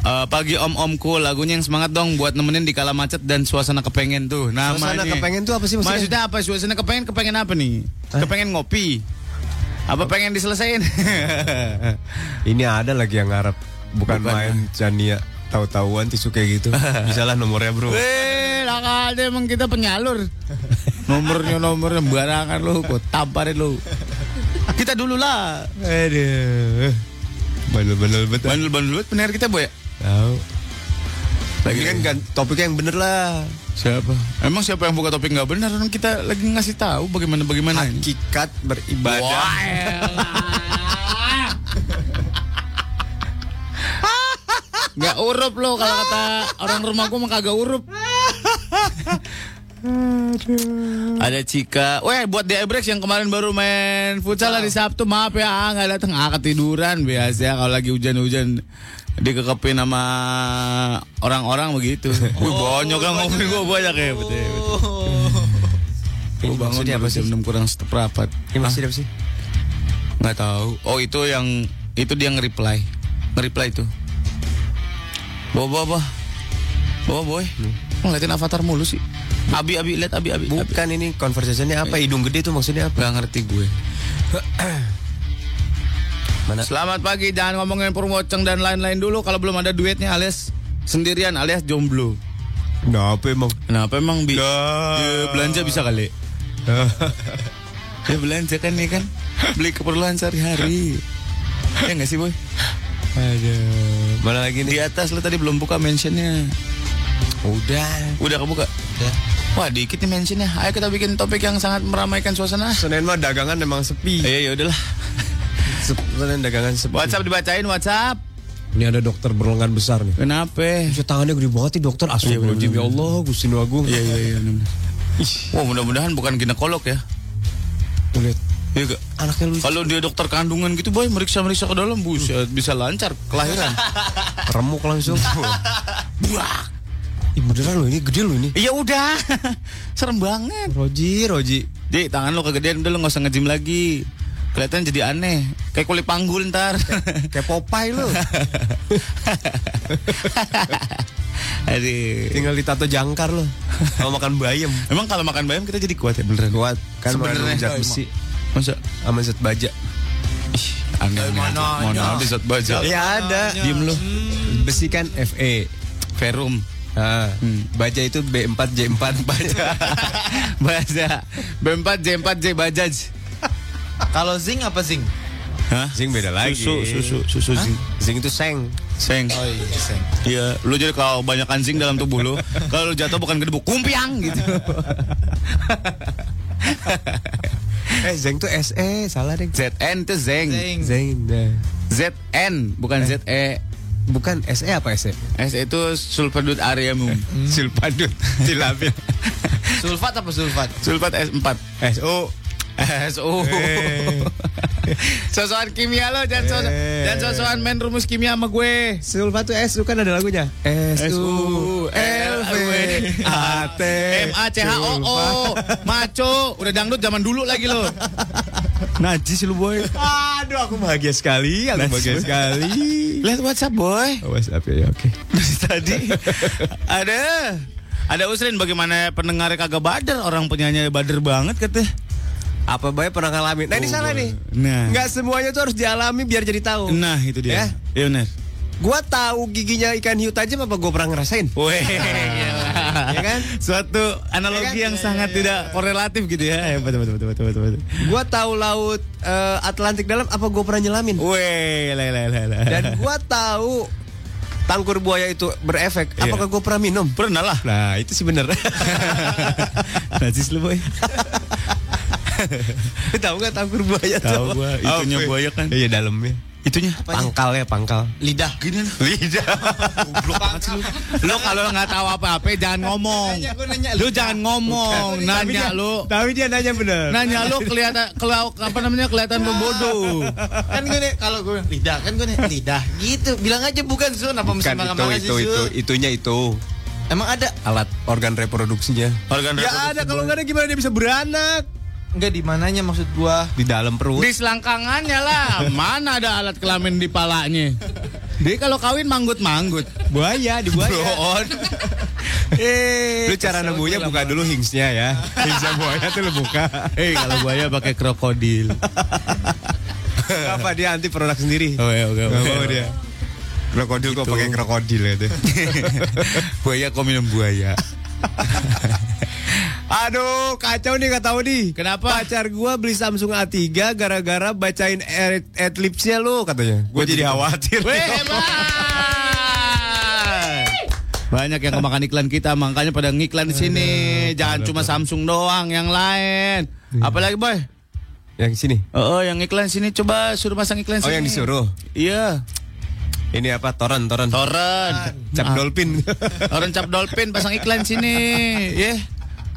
Eh, pagi om-omku lagunya yang semangat dong buat nemenin di kala macet dan suasana kepengen tuh. Namanya. Suasana kepengen tuh apa sih maksudnya? Maksudnya apa? Suasana kepengen kepengen apa nih? Kepengen ngopi. Apa pengen diselesain? Ini ada lagi yang ngarep bukan, Bukan, main Chania tahu-tahuan tisu kayak gitu. Misalnya nomornya bro. Weh, lah emang kita penyalur. Nomornya nomor sembarangan lu, kok tamparin lu. Kita dulu lah. Aduh. Bandel-bandel betul. Bandel-bandel banget pendengar kita, Boy. Tahu. Lagi kan, kan topiknya yang bener lah. Siapa? Emang siapa yang buka topik nggak benar? Orang kita lagi ngasih tahu bagaimana bagaimana ini. Hakikat beribadah. Wah, elah. Nggak urup lo kalau kata orang rumahku mah kagak urup. Ada Cika. Weh, buat di Ebrex yang kemarin baru main futsal hari Sabtu, maaf ya, nggak datang. Ah, ketiduran biasa kalau lagi hujan-hujan dikekepin sama orang-orang begitu. Wih, banyak yang ngomongin gue banyak ya, betul. betul. Gue bangun apa sih? jam 6 kurang seperempat. Ini maksudnya apa sih? Nggak tahu. Oh itu yang itu dia nge-reply. Nge-reply itu. Bawa bawa bawa. Bawa boy. Oh, ngeliatin avatar mulu sih. Abi abi lihat abi abi. abi. Bukan ini conversationnya apa? Hidung gede tuh maksudnya apa? Nggak ngerti gue. Mana? Selamat pagi. Jangan ngomongin Purwoceng dan lain-lain dulu kalau belum ada duitnya alias sendirian alias jomblo. Kenapa emang? Kenapa emang bi Dah. Ya, belanja bisa kali? ya belanja kan nih kan beli keperluan sehari-hari. ya nggak sih boy? Aduh. Mana lagi Di nih? atas lu tadi belum buka mentionnya. Udah. Udah kebuka? Udah. Wah dikit nih mentionnya. Ayo kita bikin topik yang sangat meramaikan suasana. Senin mah dagangan memang sepi. Eh ya udahlah. Dagangan sepi. WhatsApp dibacain WhatsApp. Ini ada dokter berlengan besar nih. Kenapa? Bisa tangannya gede banget nih dokter. Astagfirullahaladzim ya Allah, Gusti Agung. Iya iya iya. Wah mudah-mudahan bukan ginekolog ya. Lihat. Iya gak? Anaknya lucu. Kalau dia dokter kandungan gitu boy meriksa-meriksa ke dalam buset bisa lancar kelahiran. remuk langsung. Buah. Ih, beneran loh ini gede loh ini. Iya udah. Serem banget. Roji, Roji. Di tangan lo kegedean udah lo nggak usah nge-gym lagi. Kelihatan jadi aneh. Kayak kulit panggul ntar. Kayak Popeye lo. Aduh. Tinggal ditato jangkar lo. Kalau makan bayam. Emang kalau makan bayam kita jadi kuat ya beneran? Kuat. Kan Sebenarnya. zat besi. Masa? Sama zat baja. Ih, aneh. Mana Mana ada? zat baja. Iya ada. Diem lo. Besi kan Fe. Verum. Ah, Hmm. baja itu B4 J4 baja. Baja. B4 J4 J Bajaj. Kalau zinc apa zinc? Hah? Zing beda lagi. Susu, susu, susu zinc. Zing itu seng. Seng. Oh iya zinc. Iya, lu jadi kalau banyak zinc dalam tubuh lu, kalau lu jatuh bukan gedebuk, kumpiang gitu. Eh, zeng tuh SE, salah deh. ZN itu zinc. Zinc. Zeng. nah. ZN bukan ZE. Bukan SE apa SE? S itu sulfadut areamum. Sulfadut, tilapia. Sulfat apa sulfat? Sulfat S4. SO. SO. Eh. Sosokan kimia lo jangan sos Eh. jangan sosokan main rumus kimia sama gue. Sulfa tuh SU kan ada lagunya. S U L V A T M A C H O O Maco Udah dangdut zaman dulu lagi lo Najis lu boy Aduh, aku bahagia sekali. Aku Nice. bahagia sekali. Lihat WhatsApp boy Oh, WhatsApp ya, ya, oke. Dari tadi Ada Ada Usrin bagaimana pendengar kagak bader Orang penyanyi bader banget katanya Apa baik pernah ngalamin? Nah, ini Oh, salah boleh. nih. Nah. Nggak semuanya tuh harus dialami biar jadi tahu. Nah itu dia Ya. Iya benar Gua tahu giginya ikan hiu tajam apa gua pernah ngerasain? Weh, Ya kan? Suatu analogi Ya kan? yang sangat tidak korelatif gitu ya. Hebat, betul, betul, betul, betul, betul. Gua tahu laut eh, Atlantik dalam apa gua pernah nyelamin? Weh, lah, lah, lah. Dan gua tahu tangkur buaya itu berefek. Iya. Apakah gua pernah minum? pernah lah. Nah, itu sih bener. Najis lu boy. tahu nggak tangkur buaya tuh? Tahu gua, itunya Apa? buaya kan. Iya dalamnya. Itunya. Pangkal ya pangkal. Lidah. Gini lah. Lidah. Goblok banget sih lu. Lu kalau nggak tahu apa-apa jangan ngomong. Nanya, gua nanya Lu jangan ngomong, Tapi nanya dia- lu. Tapi dia nanya bener. Nanya lu kelihatan kelau apa namanya kelihatan lu bodoh. Kan gue nih kalau gue lidah kan gue nih lidah gitu. Bilang aja bukan Sun apa mesti Bukan itu, sih itu, itu, itunya itu Emang ada? alat organ reproduksinya. Organ Ya ada kalau nggak ada gimana dia bisa beranak Enggak di mananya maksud gua? di dalam perut. di selangkangannya lah. Mana ada alat kelamin di palanya? Dia kalau kawin manggut-manggut. Buaya di buaya. Bro on. eh, Lu cara nemunya buka dulu hingsnya ya. Hingsnya buaya tuh lu buka. Eh, kalau buaya pakai krokodil. Apa dia anti produk sendiri? Oh ya, oke. Gak mau dia. Krokodil kok pakai krokodil ya tuh. buaya kok minum buaya. Aduh, kacau nih tahu nih. Kenapa? Pacar gua beli Samsung A3 gara-gara bacain ad, adlibsnya lu katanya. Gua jadi khawatir. Weh. Banyak yang kemakan iklan kita, makanya pada ngiklan di sini. Jangan cuma Samsung doang, yang lain. Apalagi boy? Yang sini. Oh, oh, yang iklan sini coba suruh pasang iklan Oh, sini. yang disuruh. Iya. Ini apa? Toren, toren. Toren. Cap Ah, dolphin. Toren cap dolphin pasang iklan sini. Ya.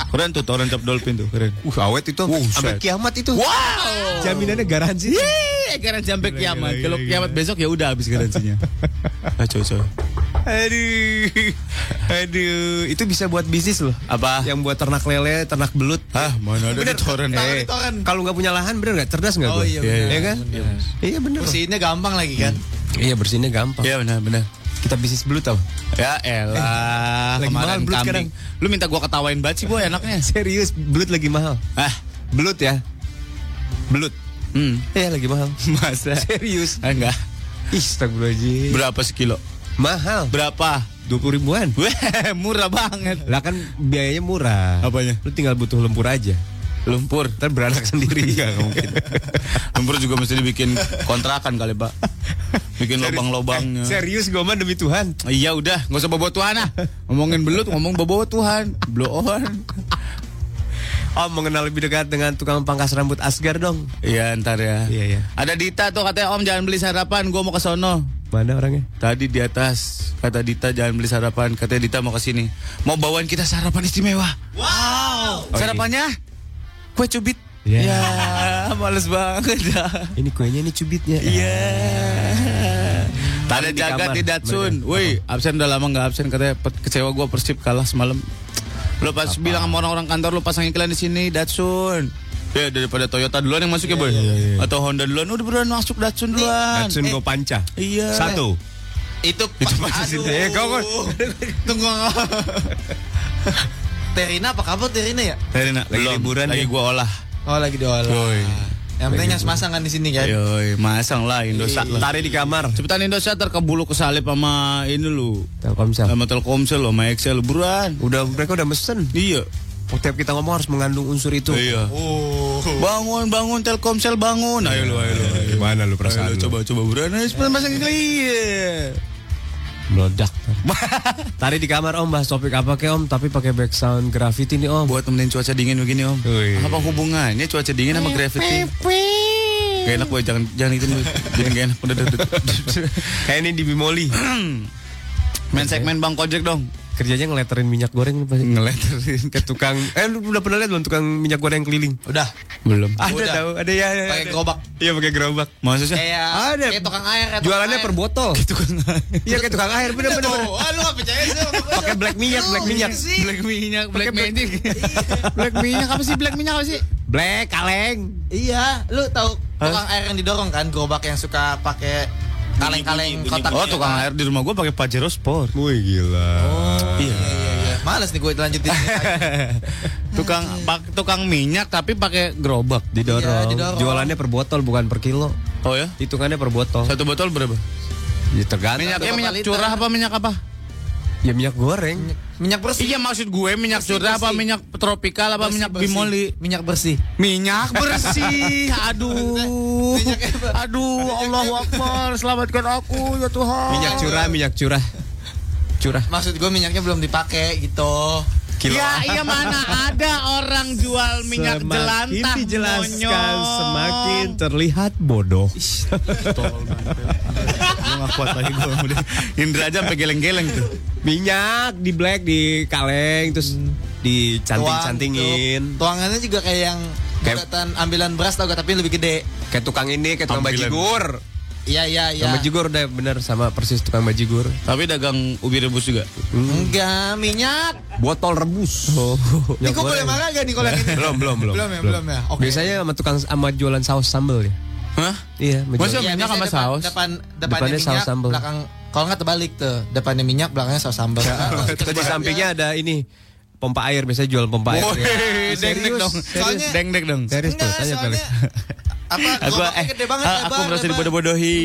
Keren tuh toren cap dolphin tuh, keren. Uh, awet itu. Sampai kiamat itu. Wow. Jaminannya garansi. Yeay, garansi sampai kiamat. Kalau kiamat besok ya udah habis garansinya. Ah, coy, coy. Aduh. Aduh, itu bisa buat bisnis loh. Apa? Yang buat ternak lele, ternak belut. Hah, mana ada Bener. di toren? Eh, kalau nggak punya lahan bener nggak cerdas nggak? Oh, gua? iya, bener. Iya kan? Iya bener. Bersihinnya gampang lagi kan. Iya bersihnya gampang. Iya benar, benar. Kita bisnis belut tau. Ya elah, Lagi mahal kemarin belut kambing. Lu minta gua ketawain banget sih boy anaknya. Serius, belut lagi mahal. Ah, Belut ya. Belut. hmm. Iya lagi mahal. Masa? Serius. Enggak. Astagfirullahaladzim. Berapa sekilo? Mahal. Berapa? 20 ribuan. Weh, murah banget. Lah kan biayanya murah. Apanya? Lu tinggal butuh lempur aja. Lumpur. Ntar beranak sendiri. Nggak mungkin. Lumpur juga mesti dibikin kontrakan kali, Pak. Bikin lubang-lubangnya. Serius gue mah demi Tuhan. Iya udah, nggak usah bawa Tuhan ah. Ngomongin belut, ngomong bawa Tuhan. Blow on. Om mengenal lebih dekat dengan tukang pangkas rambut Asgar dong. Iya ntar ya. Iya, iya. Ada Dita tuh katanya Om jangan beli sarapan, gua mau ke sono. Mana orangnya? Tadi di atas kata Dita jangan beli sarapan, katanya Dita mau ke sini. Mau bawain kita sarapan istimewa. Wow. Sarapannya kue cubit. Ya. Ya, males banget dah. Ini kuenya ini cubitnya. Iya. Tadi Ada di jaga di Datsun. Woi, absen udah lama nggak absen katanya kecewa gua Persib kalah semalam. Lo pas bilang sama orang-orang kantor lo pasang iklan di sini Datsun. Ya daripada Toyota duluan yang masuk ya boy Atau Honda duluan Udah beruan masuk Datsun duluan Datsun Go Panca. Iya Satu. Itu Itu pasti sih. Eh, kau kau. Tunggu. Terina apa kabar Terina ya? Terina, Lagi belum. liburan Lagi dia. gua olah Oh lagi diolah. Yoi. Yang penting yang masang kan di sini kan. Yoi, masang lah Indosat lah Tarik di kamar. Cepetan Indosat terkebulu kesalip sama ini lu Telkomsel. Sama Telkomsel lo, sama Excel buruan Udah mereka udah mesen. Iya Oh, tiap kita ngomong harus mengandung unsur itu. Iya Oh. Bangun, bangun Telkomsel bangun Ayo lu, ayo lu. Gimana lu perasaan Ayo, lu? coba coba buruan ayo cepetan pasang iklan Iya Meledak. Tadi di kamar Om bahas topik apa ke Om, tapi pakai background graffiti nih Om. Buat temenin cuaca dingin begini om Wih. Apa hubungannya cuaca dingin sama graffiti Gak enak boy, jangan jangan itu Jadi gak enak udah, udah, udah. Kayak ini di Bimoli. Main segmen Bang Kojek dong Kerjanya ngeleterin minyak goreng pasti. Ngeleterin Ke tukang Eh lu udah pernah lihat belum tukang minyak goreng keliling? Udah. Belum Ada Udah. tahu, ada ya. ya, Pakai ada. gerobak. Iya pakai gerobak. Maksudnya Kayak Ada. Kayak tukang air. kayak tukang Jualannya air. per botol. Iya kayak tukang air, bener bener. bener. Oh, ah, lu gak percaya sih. Pakai black minyak, black minyak. Black minyak, black Pakai black- magic Black minyak apa sih black minyak apa sih? Black kaleng. Iya, lu tahu tukang air yang didorong kan, gerobak yang suka pakai kaleng-kaleng kotak. Oh tukang air di rumah gua pakai Pajero Sport Wih gila. Iya Males nih gue lanjutin. Tukang pak- tukang minyak tapi pakai gerobak Didorong. Iya, didorong. Jualannya per botol bukan per kilo. Oh ya? Hitungannya per botol. Satu botol berapa? Ya tergantung. Minyaknya minyak curah apa minyak apa? Ya minyak goreng. minyak bersih. Iya maksud gue minyak Bersih, curah apa bersih. minyak tropikal apa Bersih, minyak bersih. bimoli? Minyak bersih. Minyak bersih. Aduh. Aduh, Allahu Akbar, selamatkan aku ya Tuhan. Minyak curah, minyak curah. Curah. Maksud gue minyaknya belum dipakai gitu. Kilo. Ya, iya mana ada orang jual minyak Semakin jelantah dijelaskan monyong. semakin terlihat bodoh. Gue gak kuat lagi gue udah. Indra aja sampai geleng-geleng tuh. Minyak di black di kaleng terus dicanting-cantingin. Tuang- Tuangannya juga kayak yang Kayak- bulatan ambilan beras tau gak tapi lebih gede. Kayak tukang ini, kayak tukang Tampilan. bajigur. Iya iya iya. Tukang bajigur udah bener sama persis tukang bajigur. Tapi dagang ubi rebus juga. Enggak, minyak. Botol rebus. Oh. Ini kok boleh makan gak nih kalau ini? Belum, belum, belum. Belum ya, belum ya. Oke. Biasanya sama tukang sama jualan saus sambal ya. Hah? Iya, menjual. Masa minyak sama biasanya depan, saus? Depan, depannya Depannya saus minyak, sambal. belakang kalau nggak terbalik tuh. Depannya minyak, belakangnya saus sambal. Terus di sampingnya ada ini pompa air biasanya jual pompa air. Woi, Ya. deng-deng Serius, dong. serius. Deng-deng dong. Serius tuh, soalnya Felix. apa Aku eh gede banget ah, aku merasa dibodoh-bodohi.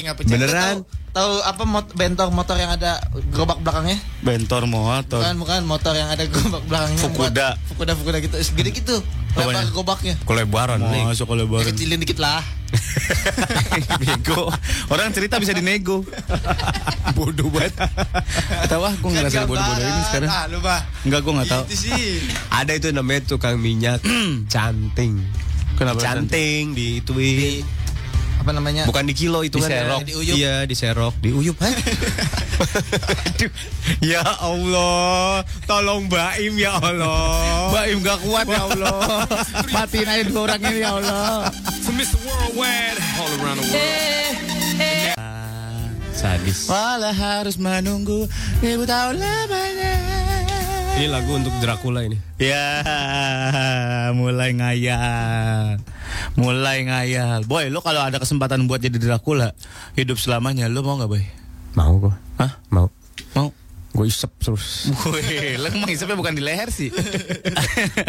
Iya. Beneran? Tahu, tahu apa mot bentor motor yang ada gerobak belakangnya? Bentor motor. Bukan, bukan motor yang ada gerobak belakangnya. Fukuda. Buat- Fukuda, Fukuda gitu. Segede gitu. Apanya? gerobaknya. Kelebaran nih. Masuk kalau baru. Kecilin dikit lah. Bego. Orang cerita bisa dinego. Bodoh banget. Tahu ah, gue ngerasa bodoh-bodoh ini sekarang. Ah, lu mah. Enggak, gue nggak tahu. Itu sih. Ada itu namanya tukang minyak canting. Kenapa Canting di Di ituin. Apa namanya? Bukan di kilo itu kan. Diserok. Diuyup. Iya, diserok, diuyup. Hah? Aduh. Ya Allah, tolong Mbak Im ya Allah. Mbak Im gak kuat ya Allah. Matiin aja dua orang ini ya Allah. Sadis. Walau harus menunggu ribu tahun lamanya. Ini lagu untuk Dracula ini. Ya, mulai ngayal. Mulai ngayal. Boy, lo kalau ada kesempatan buat jadi Dracula, hidup selamanya, lo mau nggak, boy? Mau gua. Hah? Mau. Mau? Gue isep terus. Wih, lo emang isepnya bukan di leher sih.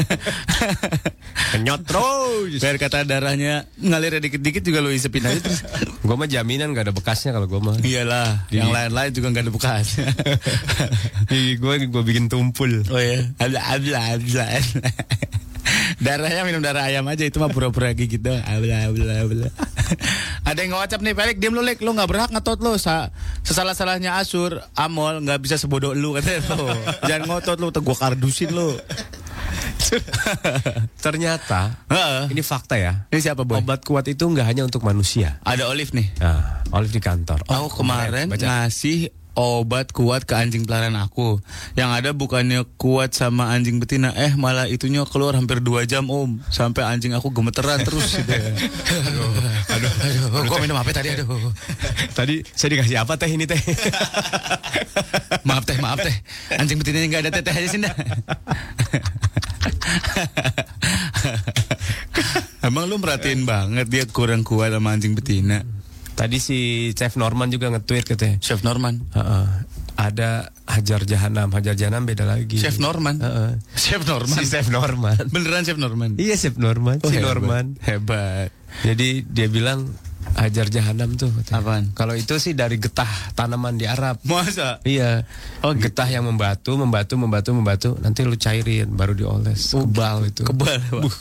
Kenyot terus. Biar kata darahnya ngalir dikit-dikit juga lo isepin aja terus. Gue mah jaminan gak ada bekasnya kalau gue mah. Iyalah, yang lain-lain juga nggak ada bekas. Ih, gue gue bikin tumpul. oh ya, abla abla abla. Darahnya minum darah ayam aja itu mah pura-pura gigit doang. Abla abla abla. Ada yang ngewacap nih, Pelik, diam lu, Lek. Lu gak berhak ngotot lu. Sa Sesalah-salahnya Asur, Amol gak bisa sebodoh lu katanya lu. Jangan ngotot lu, tuh gua kardusin lu. Ternyata ini fakta ya. Ini siapa, Boy? Obat kuat itu nggak hanya untuk manusia. Ada Olive nih. Nah, Olive di kantor. Aku kemarin baca. ngasih obat kuat ke anjing peliharaan aku. Yang ada bukannya kuat sama anjing betina, eh malah itunya keluar hampir dua jam om, sampai anjing aku gemeteran terus. Gitu. aduh, aduh, aduh, gua minum apa tadi? Aduh, Tadi saya dikasih apa teh ini teh? maaf teh, maaf teh, anjing betinanya nggak ada teteh aja sih dah. Emang lu merhatiin banget dia kurang kuat sama anjing betina. Tadi si Chef Norman juga nge-tweet katanya. Chef Norman. Heeh. Ada Hajar Jahanam, Hajar Jahanam beda lagi. Chef Norman. Heeh. Chef Norman. Si Chef Norman. Beneran Chef Norman. Iya Chef Norman, Oh, si hebat. Norman. Hebat. Jadi dia bilang Hajar Jahanam tuh. katanya. Apaan? Kalau itu sih dari getah tanaman di Arab. Masa? Iya. Oh, gitu. getah yang membatu, membatu, membatu, membatu. Nanti lu cairin, baru dioles. Kebal itu. Kebal. Buh,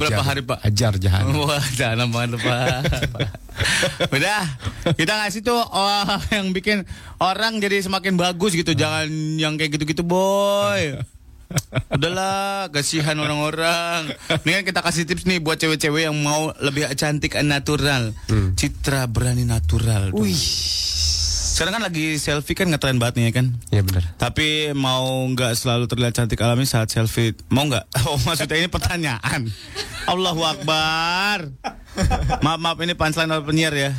Berapa hari, Pak? Hajar Jahanam. Wah, jangan banget Pak. Udah, kita ngasih tuh oh, yang bikin orang jadi semakin bagus gitu. Jangan yang kayak gitu-gitu, boy. Udahlah, kasihan orang-orang. Ini kan kita kasih tips nih buat cewek-cewek yang mau lebih cantik dan natural. Citra berani natural. Wih. Sekarang kan lagi selfie kan ngetren banget nih ya kan. Iya benar. Tapi mau nggak selalu terlihat cantik alami saat selfie? Mau nggak? Oh maksudnya ini pertanyaan. Allahu Akbar. Maaf maaf ini punchline oleh penyiar ya.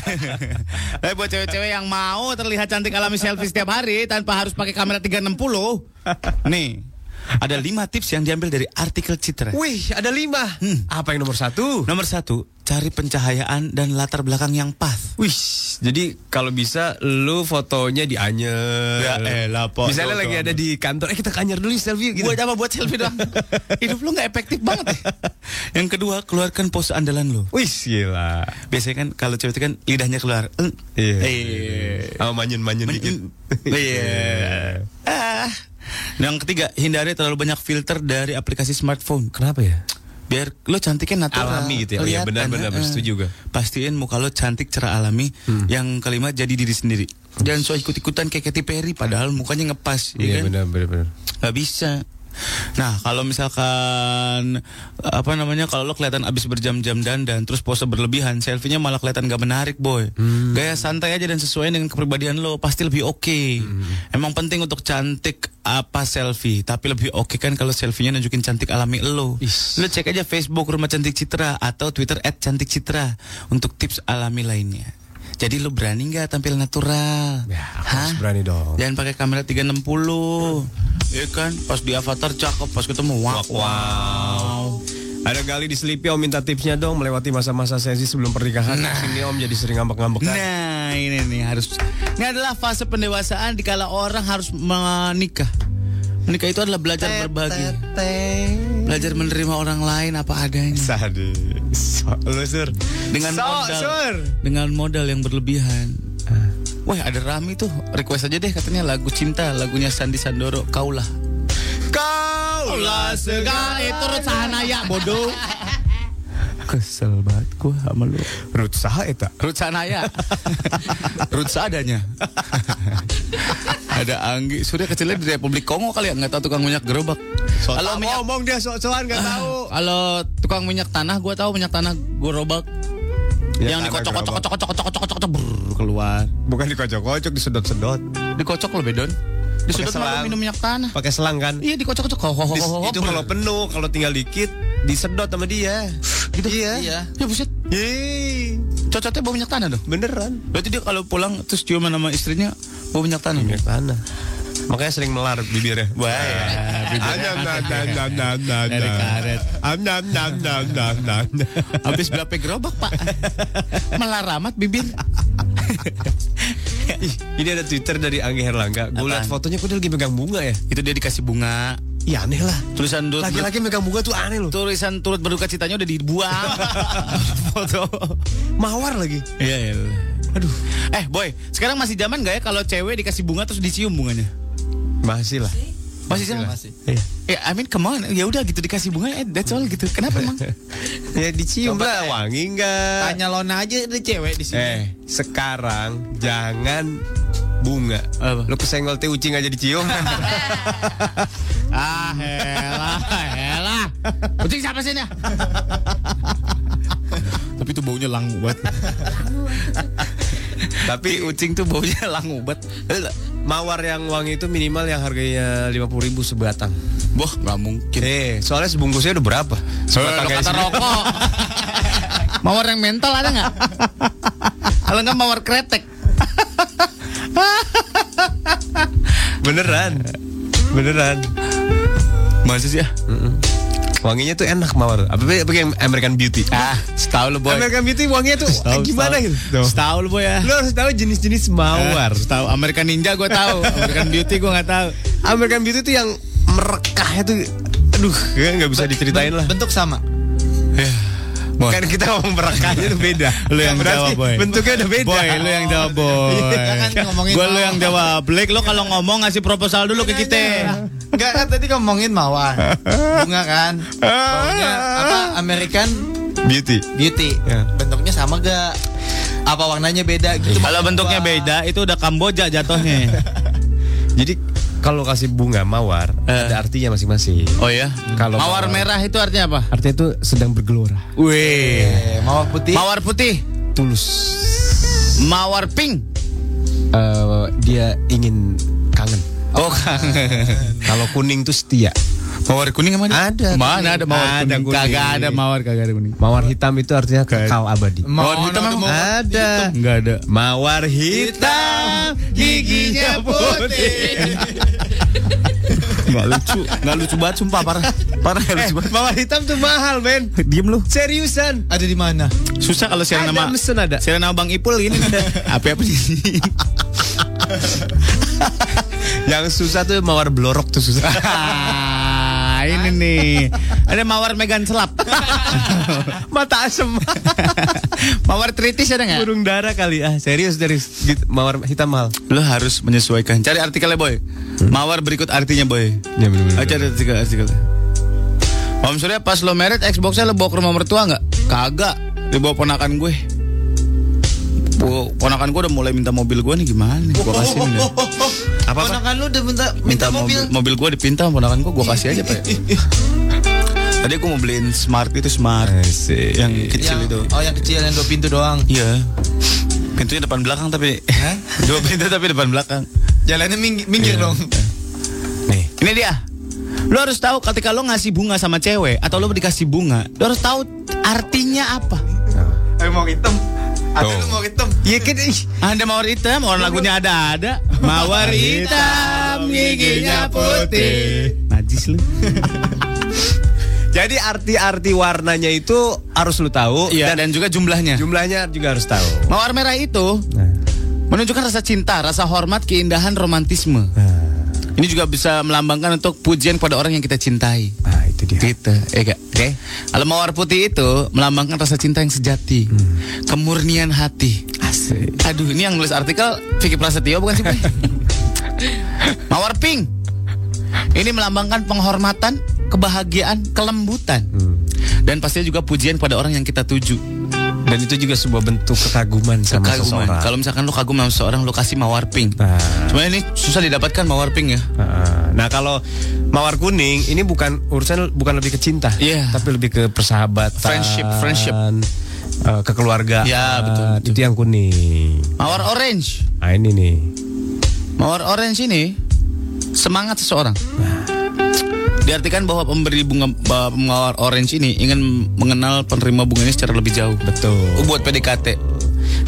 Tapi buat cewek-cewek yang mau terlihat cantik alami selfie setiap hari tanpa harus pakai kamera 360. Nih, ada lima tips yang diambil dari artikel Citra. Wih, ada lima. Hmm. Apa yang nomor satu? Nomor satu, cari pencahayaan dan latar belakang yang pas. Wih, jadi kalau bisa lu fotonya di anyer. Ya elah, Pak. Misalnya lagi ada di kantor, eh kita ke anyer dulu selfie gitu. Buat apa? Buat selfie doang. Hidup lu nggak efektif banget ya. Yang kedua, keluarkan pose andalan lu. Wih, gila. Biasanya kan kalau cewek itu kan lidahnya keluar. Eh, Iya. eh. Sama manyun-manyun dikit. Iya. Ah. Yang ketiga, hindari terlalu banyak filter dari aplikasi smartphone. Kenapa ya? Biar lo cantiknya natural. Alami gitu ya? Oh iya, benar-benar, eh. setuju gue. Pastiin muka lo cantik cerah alami. Yang kelima, jadi diri sendiri. Jangan so ikut-ikutan kayak Katy Perry padahal mukanya ngepas, ya Iya kan? benar benar benar. nggak bisa. Nah, kalau misalkan apa namanya kalau lo kelihatan abis berjam-jam dandan terus pose berlebihan, selfie-nya malah kelihatan gak menarik, boy. Gaya santai aja dan sesuai dengan kepribadian lo pasti lebih oke. Emang penting untuk cantik apa selfie, tapi lebih oke kan kalau selfie-nya nunjukin cantik alami lo. Lo cek aja Facebook Rumah Cantik Citra atau Twitter @cantikcitra untuk tips alami lainnya. Jadi lo berani nggak tampil natural? Ya, aku harus berani dong. Jangan pakai kamera 360. Iya kan? Pas di avatar cakep, pas ketemu wow. wow. Ada Gali di Sleepy Om minta tipsnya dong melewati masa-masa sensi sebelum pernikahan. Sini Om jadi sering ngambek-ngambekan. Nah ini nih harus Ini adalah fase pendewasaan Dikala orang harus menikah Menikah itu adalah belajar berbagi Belajar menerima orang lain apa adanya. Sadis. So, sur. Dengan So, modal. Sur. Dengan modal yang berlebihan. Wah ada Rami tuh. Request aja deh katanya lagu cinta Lagunya Sandi Sandoro Kaulah. Kaulah segala Itu Ruth Sahanaya bodoh Kesel banget gua sama lu Ruth saha eta. Ruth Sanaya. Ruth seadanya. Ada Anggi. Surya kecilnya di Republik Kongo kali ya. Nggak tahu tukang minyak gerobak. Kalau minyak, ngomong dia sok-sokan gak tahu. kalau tukang minyak tanah, gue tahu minyak tanah gerobak. Ya, yang dikocok kocok kocok kocok kocok kocok kocok kocok keluar. Bukan dikocok-kocok, disedot-sedot. Dikocok loh Disudut selang. malah minum minyak tanah. Pakai selang kan? Iya dikocok kocok. Ho, ho, ho, ho, ho, itu kalau penuh, kalau tinggal dikit disedot sama dia. gitu. Iya. Iya. Ya buset. Yeay. Cocoknya bau minyak tanah dong. Beneran. Berarti dia kalau pulang terus ciuman sama istrinya bau minyak tanah. Minyak tanah. Makanya sering melar bibirnya. Wah, ya, bibirnya. Dari karet. Habis berapa gerobak pak? Melar amat bibir. Ini ada Twitter dari Anggi Herlangga. Gue liat Apaan? fotonya kok dia lagi megang bunga ya. Itu dia dikasih bunga. Iya aneh lah. Tulisan turut Laki-laki megang bunga tuh aneh loh. tulisan turut berduka citanya udah dibuang. Foto. Mawar lagi. Iya iya. Aduh. Eh boy, sekarang masih zaman gak ya kalau cewek dikasih bunga terus dicium bunganya? Masih lah. Masih zaman? Masih. Iya. Ya, I mean come on, ya udah gitu dikasih bunga, eh, that's all gitu. Kenapa emang? Ya dicium lah, eh. wangi enggak? Tanya Lona aja ada cewek di sini. Eh, sekarang jangan bunga. Apa? Lu kesenggol teh ucing aja dicium. ah, helah, helah. Kucing siapa sih ini? Tapi itu baunya langu banget. Tapi Kucing tuh baunya langu banget. mawar yang wangi itu minimal yang harganya 50.000 ribu sebatang. Boh, nggak mungkin. Eh, soalnya sebungkusnya udah berapa? Kayak kata rokok. mawar yang mental ada nggak? Kalau nggak mawar kretek. Beneran. Beneran. Masa sih ya? Wanginya tuh enak mawar. Apa apa yang American Beauty? Ah, setahu lu boy. American Beauty wanginya tuh Setahu, gimana setahu. gitu? Setahu lu boy ya. Lu harus tahu jenis-jenis mawar. Eh, tahu American Ninja gue tahu, American Beauty gue nggak tahu. American Beauty tuh yang merekahnya tuh aduh, ya nggak bisa diceritain lah. Bentuk sama. Boy. Kan kita ngomong merekahnya tuh beda. Lu yang Berarti jawab boy. Bentuknya udah beda. Boy, lu yang jawab boy. Iya kan ngomongin Gue lu yang jawab. Blake lu kalau ngomong ngasih proposal dulu ke kita. Enggak kan tadi ngomongin mawar. Bunga kan. Baunya apa American Beauty. Beauty. Ya. Bentuknya sama gak? Apa warnanya beda gitu? Kalau bentuknya gua. beda itu udah Kamboja jatuhnya. Jadi kalau kasih bunga mawar Eh. ada artinya masing-masing. Oh ya. Kalau mawar mawar- merah itu artinya apa? Artinya itu sedang bergelora, Wih. Eh, mawar putih. Mawar putih. tulus. Mawar pink. Eh, dia ingin kangen. Oh, kangen. Kalau kuning tuh setia. Mawar kuning emang Ada. Mana ada mawar Ada kuning? kuning. Kagak ada mawar, kagak ada kuning. Mawar hitam itu artinya kekal abadi. Mawar hitam ada mawar Ada. Enggak ada. Mawar hitam, giginya putih. Enggak lucu. Enggak lucu banget sumpah parah. Parah enggak lucu banget. Mawar hitam tuh mahal, men. Diem lu. Seriusan. Ada di mana? Susah kalau siaran Ada nama mesen ada. siaran nama Bang Ipul gini. Apa apa sih? Yang susah tuh mawar blorok tuh susah. Ah, ini nih. Ada mawar Megan selap. Mata asem. mawar tritis ada nggak? Burung dara kali ah. Serius serius. Gitu, mawar hitam mahal. Lo harus menyesuaikan. Cari artikelnya boy. Mawar berikut artinya boy. Ya bener-bener. Ah, cari artikel artikelnya. Om Surya pas lo merit Xboxnya lo bawa ke rumah mertua nggak? Kagak. Dibawa ponakan gue. Bu, ponakan gue udah mulai minta mobil gue nih gimana? nih? Gue kasihin deh. Apa? Ponakan lu udah minta minta, mobil. mobil gue dipinta sama ponakan gue gue kasih aja pak tadi aku mau beliin smart itu smart Asik. yang kecil Yang- itu Oh yang kecil yang dua pintu doang. iya pintunya depan belakang tapi dua pintu tapi depan belakang Jalannya minggir, minggir dong. Nih. ini dia lo harus tahu ketika lo ngasih bunga sama cewek atau lo dikasih bunga lo harus tahu artinya apa mau hitam. Ada Tuh. lu mau hitam. Iya kan ih, ada mawar hitam, orang lagunya ada ada. Mawar hitam, giginya putih. Najis lu. Jadi arti-arti warnanya itu harus lu tahu Iya, dan dan juga jumlahnya. jumlahnya juga harus tahu. Mawar merah itu menunjukkan rasa cinta, rasa hormat, keindahan, romantisme. Ini juga bisa melambangkan untuk pujian kepada orang yang kita cintai. Nah, itu dia. Gitu, ya? Oke. Kalau mawar putih itu melambangkan rasa cinta yang sejati, kemurnian hati. Asik. Aduh, ini yang nulis artikel Vicky Prasetyo bukan sih, mawar pink. Ini melambangkan penghormatan, kebahagiaan, kelembutan. Dan pastinya juga pujian pada orang yang kita tuju. Dan itu juga sebuah bentuk kekaguman sama Kekaguman. seseorang. Kalau misalkan lu kagum sama seseorang, lu kasih mawar pink. Nah. Cuma ini susah didapatkan mawar pink ya. Nah, Nah kalau mawar kuning ini bukan urusan bukan lebih ke cinta, Iya. tapi lebih ke persahabatan, Friendship, friendship. eh, kekeluargaan. Ya, betul, betul. Itu yang kuning. Mawar orange. Nah ini nih. Mawar orange ini semangat seseorang. Diartikan bahwa pemberi bunga mawar orange ini ingin mengenal penerima bunganya secara lebih jauh. Betul. Buat PDKT.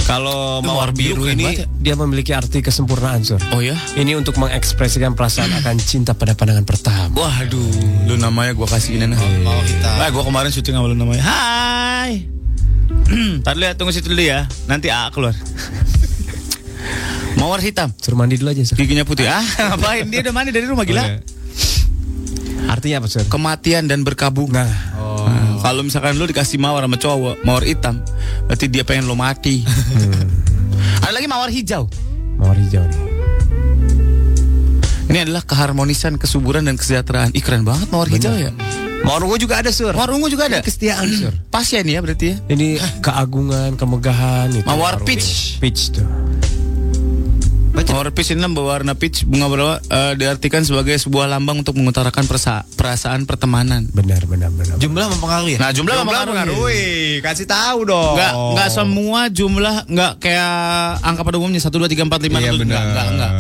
Kalau mawar biru biru ini banget ya. dia memiliki arti kesempurnaan, Sur. Oh ya? Ini untuk mengekspresikan perasaan akan cinta pada pandangan pertama. Waduh, lu namanya gua kasih ini nah. Mau kita. Wah, gua kemarin syuting sama lu namanya. Hai. Tadi lihat tunggu situ dulu ya. Nanti A keluar. Mawar hitam, Suruh mandi dulu aja, Sur. giginya putih. Ah, ngapain dia udah mandi dari rumah gila? Oh, iya. Artinya apa, Sur? Kematian dan berkabungan. Nah, kalau misalkan lu dikasih mawar sama cowok, mawar hitam, berarti dia pengen lu mati. Ada lagi mawar hijau. Mawar hijau nih. Ini adalah keharmonisan, kesuburan dan kesejahteraan. Ih keren banget mawar hijau ya. Mawar ungu juga ada, Sur. Mawar ungu juga ada. Kesetiaan, Sur. Pas ya nih ya berarti ya. Ini keagungan, kemegahan itu. Mawar ungu. peach. Peach tuh. Mawar peach ini berwarna peach bunga berwarna eh, diartikan sebagai sebuah lambang untuk mengutarakan perasa- perasaan pertemanan. Benar, benar, benar. Jumlah mempengaruhi ya? Nah jumlah, Jumlah mempengaruhi. Kasih tahu dong. Nggak, nggak semua jumlah nggak kayak angka pada umumnya satu dua tiga empat lima Iya, enam, tujuh. benar. nggak nggak nggak.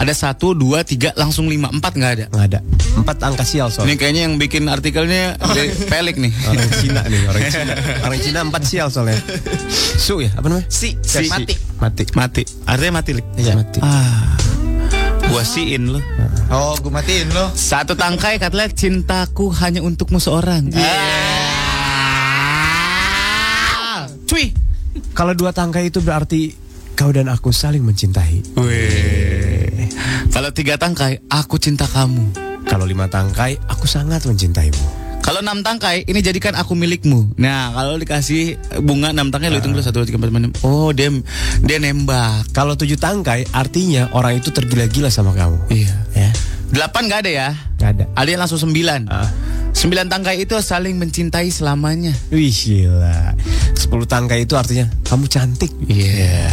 Ada satu dua tiga langsung lima empat nggak ada. Nggak ada. Empat angka sial Ini soalnya. kayaknya yang bikin artikelnya dari pelik nih. Orang Cina nih, orang Cina. Orang Cina empat sial soalnya. Su ya, apa namanya? Si, Si. Mati. Mati. Mati. Artinya mati, Lik. Iya. Mati. Ah. Gua siin lo. Oh, gue matiin lo. Satu tangkai katanya cintaku hanya untukmu seorang. Ah. Cuy. Kalau dua tangkai itu berarti kau dan aku saling mencintai. Weh. Kalau tiga tangkai, aku cinta kamu. Kalau lima tangkai, aku sangat mencintaimu. Kalau enam tangkai, ini jadikan aku milikmu. Nah, kalau dikasih bunga enam tangkai, lo hitung dulu satu, dua, tiga, empat, lima, enam. Oh, dia dia nembak. Kalau tujuh tangkai, artinya orang itu tergila-gila sama kamu. Iya. Ya, Delapan nggak ada ya? nggak ada. Ada yang langsung sembilan. Ah. Sembilan tangkai itu saling mencintai selamanya. Wih gila. Sepuluh tangkai itu artinya kamu cantik. Iya.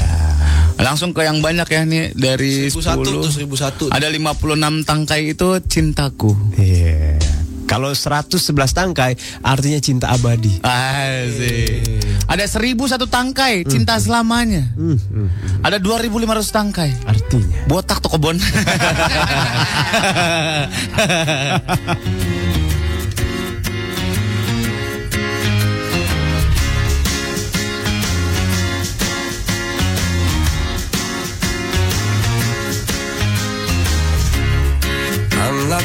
Langsung ke yang banyak ya nih dari 1001 10. tuh 1001. Ada 56 tangkai itu cintaku. Iya. Kalau 111 tangkai artinya cinta abadi. Asik. Ada 1001 tangkai cinta selamanya. Ada 2500 tangkai. Artinya. Botak tuh kebon.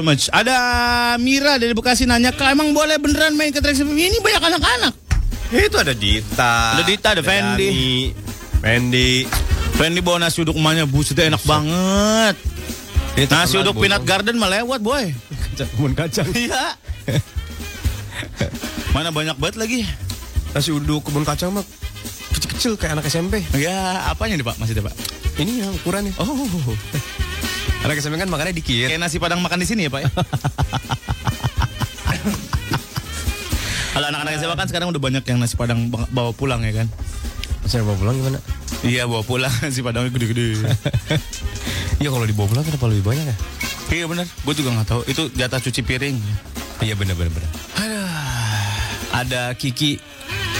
So much. Ada Mira dari Bekasi nanya, "Kak, emang boleh beneran main ke Trax FM? Ini banyak anak-anak." Itu ada Dita. Ada Dita, ada Fendi. Fendi. Fendi bawa nasi uduk emaknya, busetnya enak banget. Nasi uduk peanut garden mah lewat, boy. Kebun kacang. Iya. Mana banyak banget lagi. Nasi uduk kebun kacang mah kecil-kecil kayak anak SMP. Ya, apanya nih, Pak? Masih ada, Pak? Ini yang ukurannya. Oh. Anak SMP kan makannya dikit. Kayak nasi padang makan di sini ya, Pak ya? Kalau anak-anak SMA kan sekarang udah banyak yang nasi padang ba- bawa pulang ya kan? Saya bawa pulang gimana? Iya bawa pulang nasi padangnya gede-gede. Iya kalau dibawa pulang kenapa lebih banyak ya? iya benar, gue juga nggak tahu. Itu jatah cuci piring. Iya benar benar benar. Ada Kiki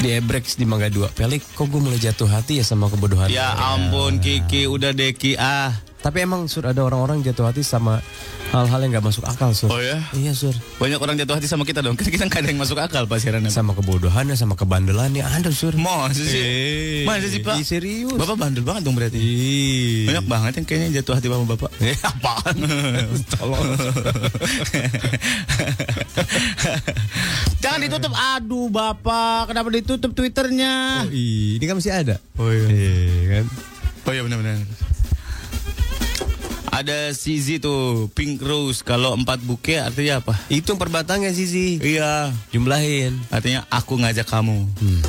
di Ebrex di Mangga 2. Pelik, kok gue mulai jatuh hati ya sama kebodohan. Ya ampun Kiki, udah deh Ki ah. Tapi emang sur ada orang-orang jatuh hati sama hal-hal yang nggak masuk akal sur. Oh ya? Iya sur. Banyak orang jatuh hati sama kita dong. Kita kita nggak ada yang masuk akal pas siarannya. Sama kebodohannya, sama kebandelannya ada sur. Masa sih? Eh, Masa sih Pak? serius. Bapak bandel banget dong berarti. Ih. Banyak banget yang kayaknya jatuh hati sama bapak. Eh, apaan? Tolong. Jangan ditutup. Aduh bapak, kenapa ditutup twitternya? Oh, ih, ini kan masih ada. Oh iya. kan? Oh iya benar-benar. Ada CZ tuh, Pink Rose. Kalau empat buke artinya apa? Hitung perbatangnya sih Iya. Jumlahin. Artinya aku ngajak kamu. Hmm.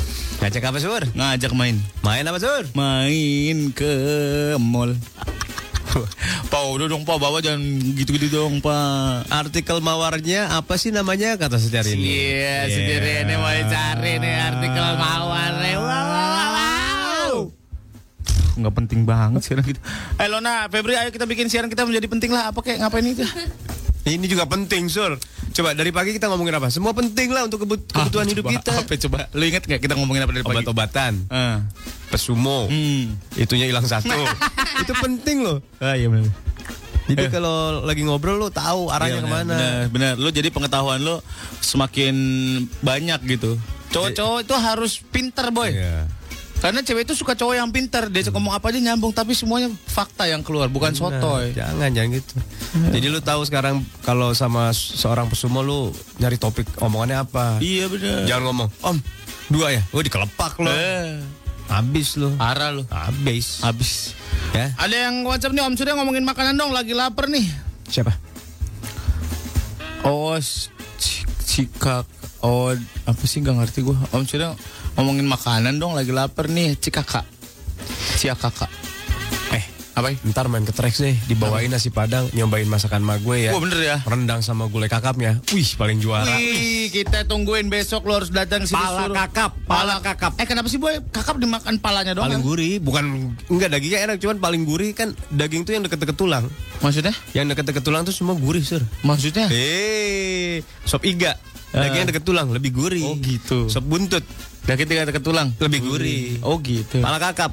Ngajak apa sur? Ngajak main. Main apa sur? Main ke mall. Pak udah dong Pak bawa jangan gitu-gitu dong Pak. Artikel mawarnya apa sih namanya kata secara ini? Iya, sendiri ini mau cari nih artikel mawar nih. Wow, wow, wow, wow. Nggak penting banget siaran kita. Eh Lona, Febri, ayo kita bikin siaran kita menjadi penting lah. Apa kayak ngapain itu? Ini juga penting sur. Coba dari pagi kita ngomongin apa? Semua penting lah untuk kebut- kebutuhan hidup coba, kita. Apa coba? Lu inget nggak kita ngomongin apa dari pagi? Obat-obatan, Eh. pesumo, Hmm. itunya hilang satu. itu penting loh. Ah iya benar. Jadi kalau lagi ngobrol lo tahu arahnya Iya, ke mana. Benar, benar. Lu jadi pengetahuan lu semakin banyak gitu. Cowok-cowok itu harus pinter boy. Iya. Karena cewek itu suka cowok yang pinter. Dia ngomong apa aja nyambung, tapi semuanya fakta yang keluar, bukan Benar. sotoy. Jangan jangan gitu. Jadi lu tahu sekarang kalau sama seorang pesumo lu nyari topik omongannya apa? Iya benar. Jangan ngomong, Om, dua ya? Oh dikelepak lo. Eh, Habis lo. parah lu. Habis. Habis. Ya. Ada yang WhatsApp nih Om Surya ngomongin makanan dong, lagi lapar nih. Siapa? Oh, cikak. Oh, apa sih nggak ngerti gua. Om Surya ngomongin makanan dong, lagi lapar nih, cikaka. Ciakaka. Eh, Apa ya? ntar main ke Trax deh, dibawain nasi padang, nyobain masakan mak gue ya. Wah bener ya. Rendang sama gulai kakapnya. Wih, paling juara. Wih, kita tungguin besok lo harus datang sini Pala suruh. kakap, Pala kakap. Eh kenapa sih boy? Kakap dimakan palanya doang? Paling gurih, bukan enggak dagingnya enak, cuman paling gurih kan daging tuh yang deket-deket tulang. Maksudnya? Yang deket-deket tulang tuh semua gurih, Sur. Maksudnya? Eh, sop iga. Dagingnya deket tulang lebih gurih. Oh, gitu. Sop buntut Daging tiga ke tulang. lebih gurih. Oh gitu. Pala kakap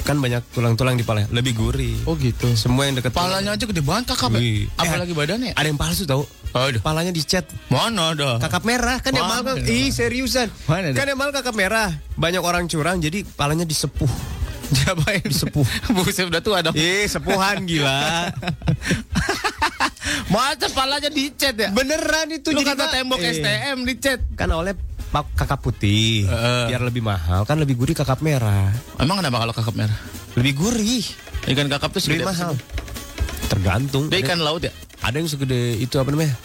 kan banyak tulang-tulang di pala, lebih gurih. Oh gitu. Semua yang deket Palanya aja gede banget kakap ya. Apalagi Eh, badannya. Ada yang palsu tau? Aduh. Palanya dicat. Mana ada? Kakap merah kan yang mahal kan? Ih seriusan. Mana ada? Kan yang mahal kakap merah. Banyak orang curang jadi palanya disepuh. Siapa yang Disepuh. Buset udah tua dong. Ih sepuhan gila. Masa palanya dicet ya? Beneran itu Lu jadi kata tembok eh, STM dicet. Kan oleh kakap putih Heeh. biar lebih mahal. Kan lebih gurih kakap merah. Emang kenapa kalau kakap merah? lebih gurih. Ikan kakap tuh lebih mahal. tergantung. Dia ikan laut ya? ada yang segede itu apa namanya?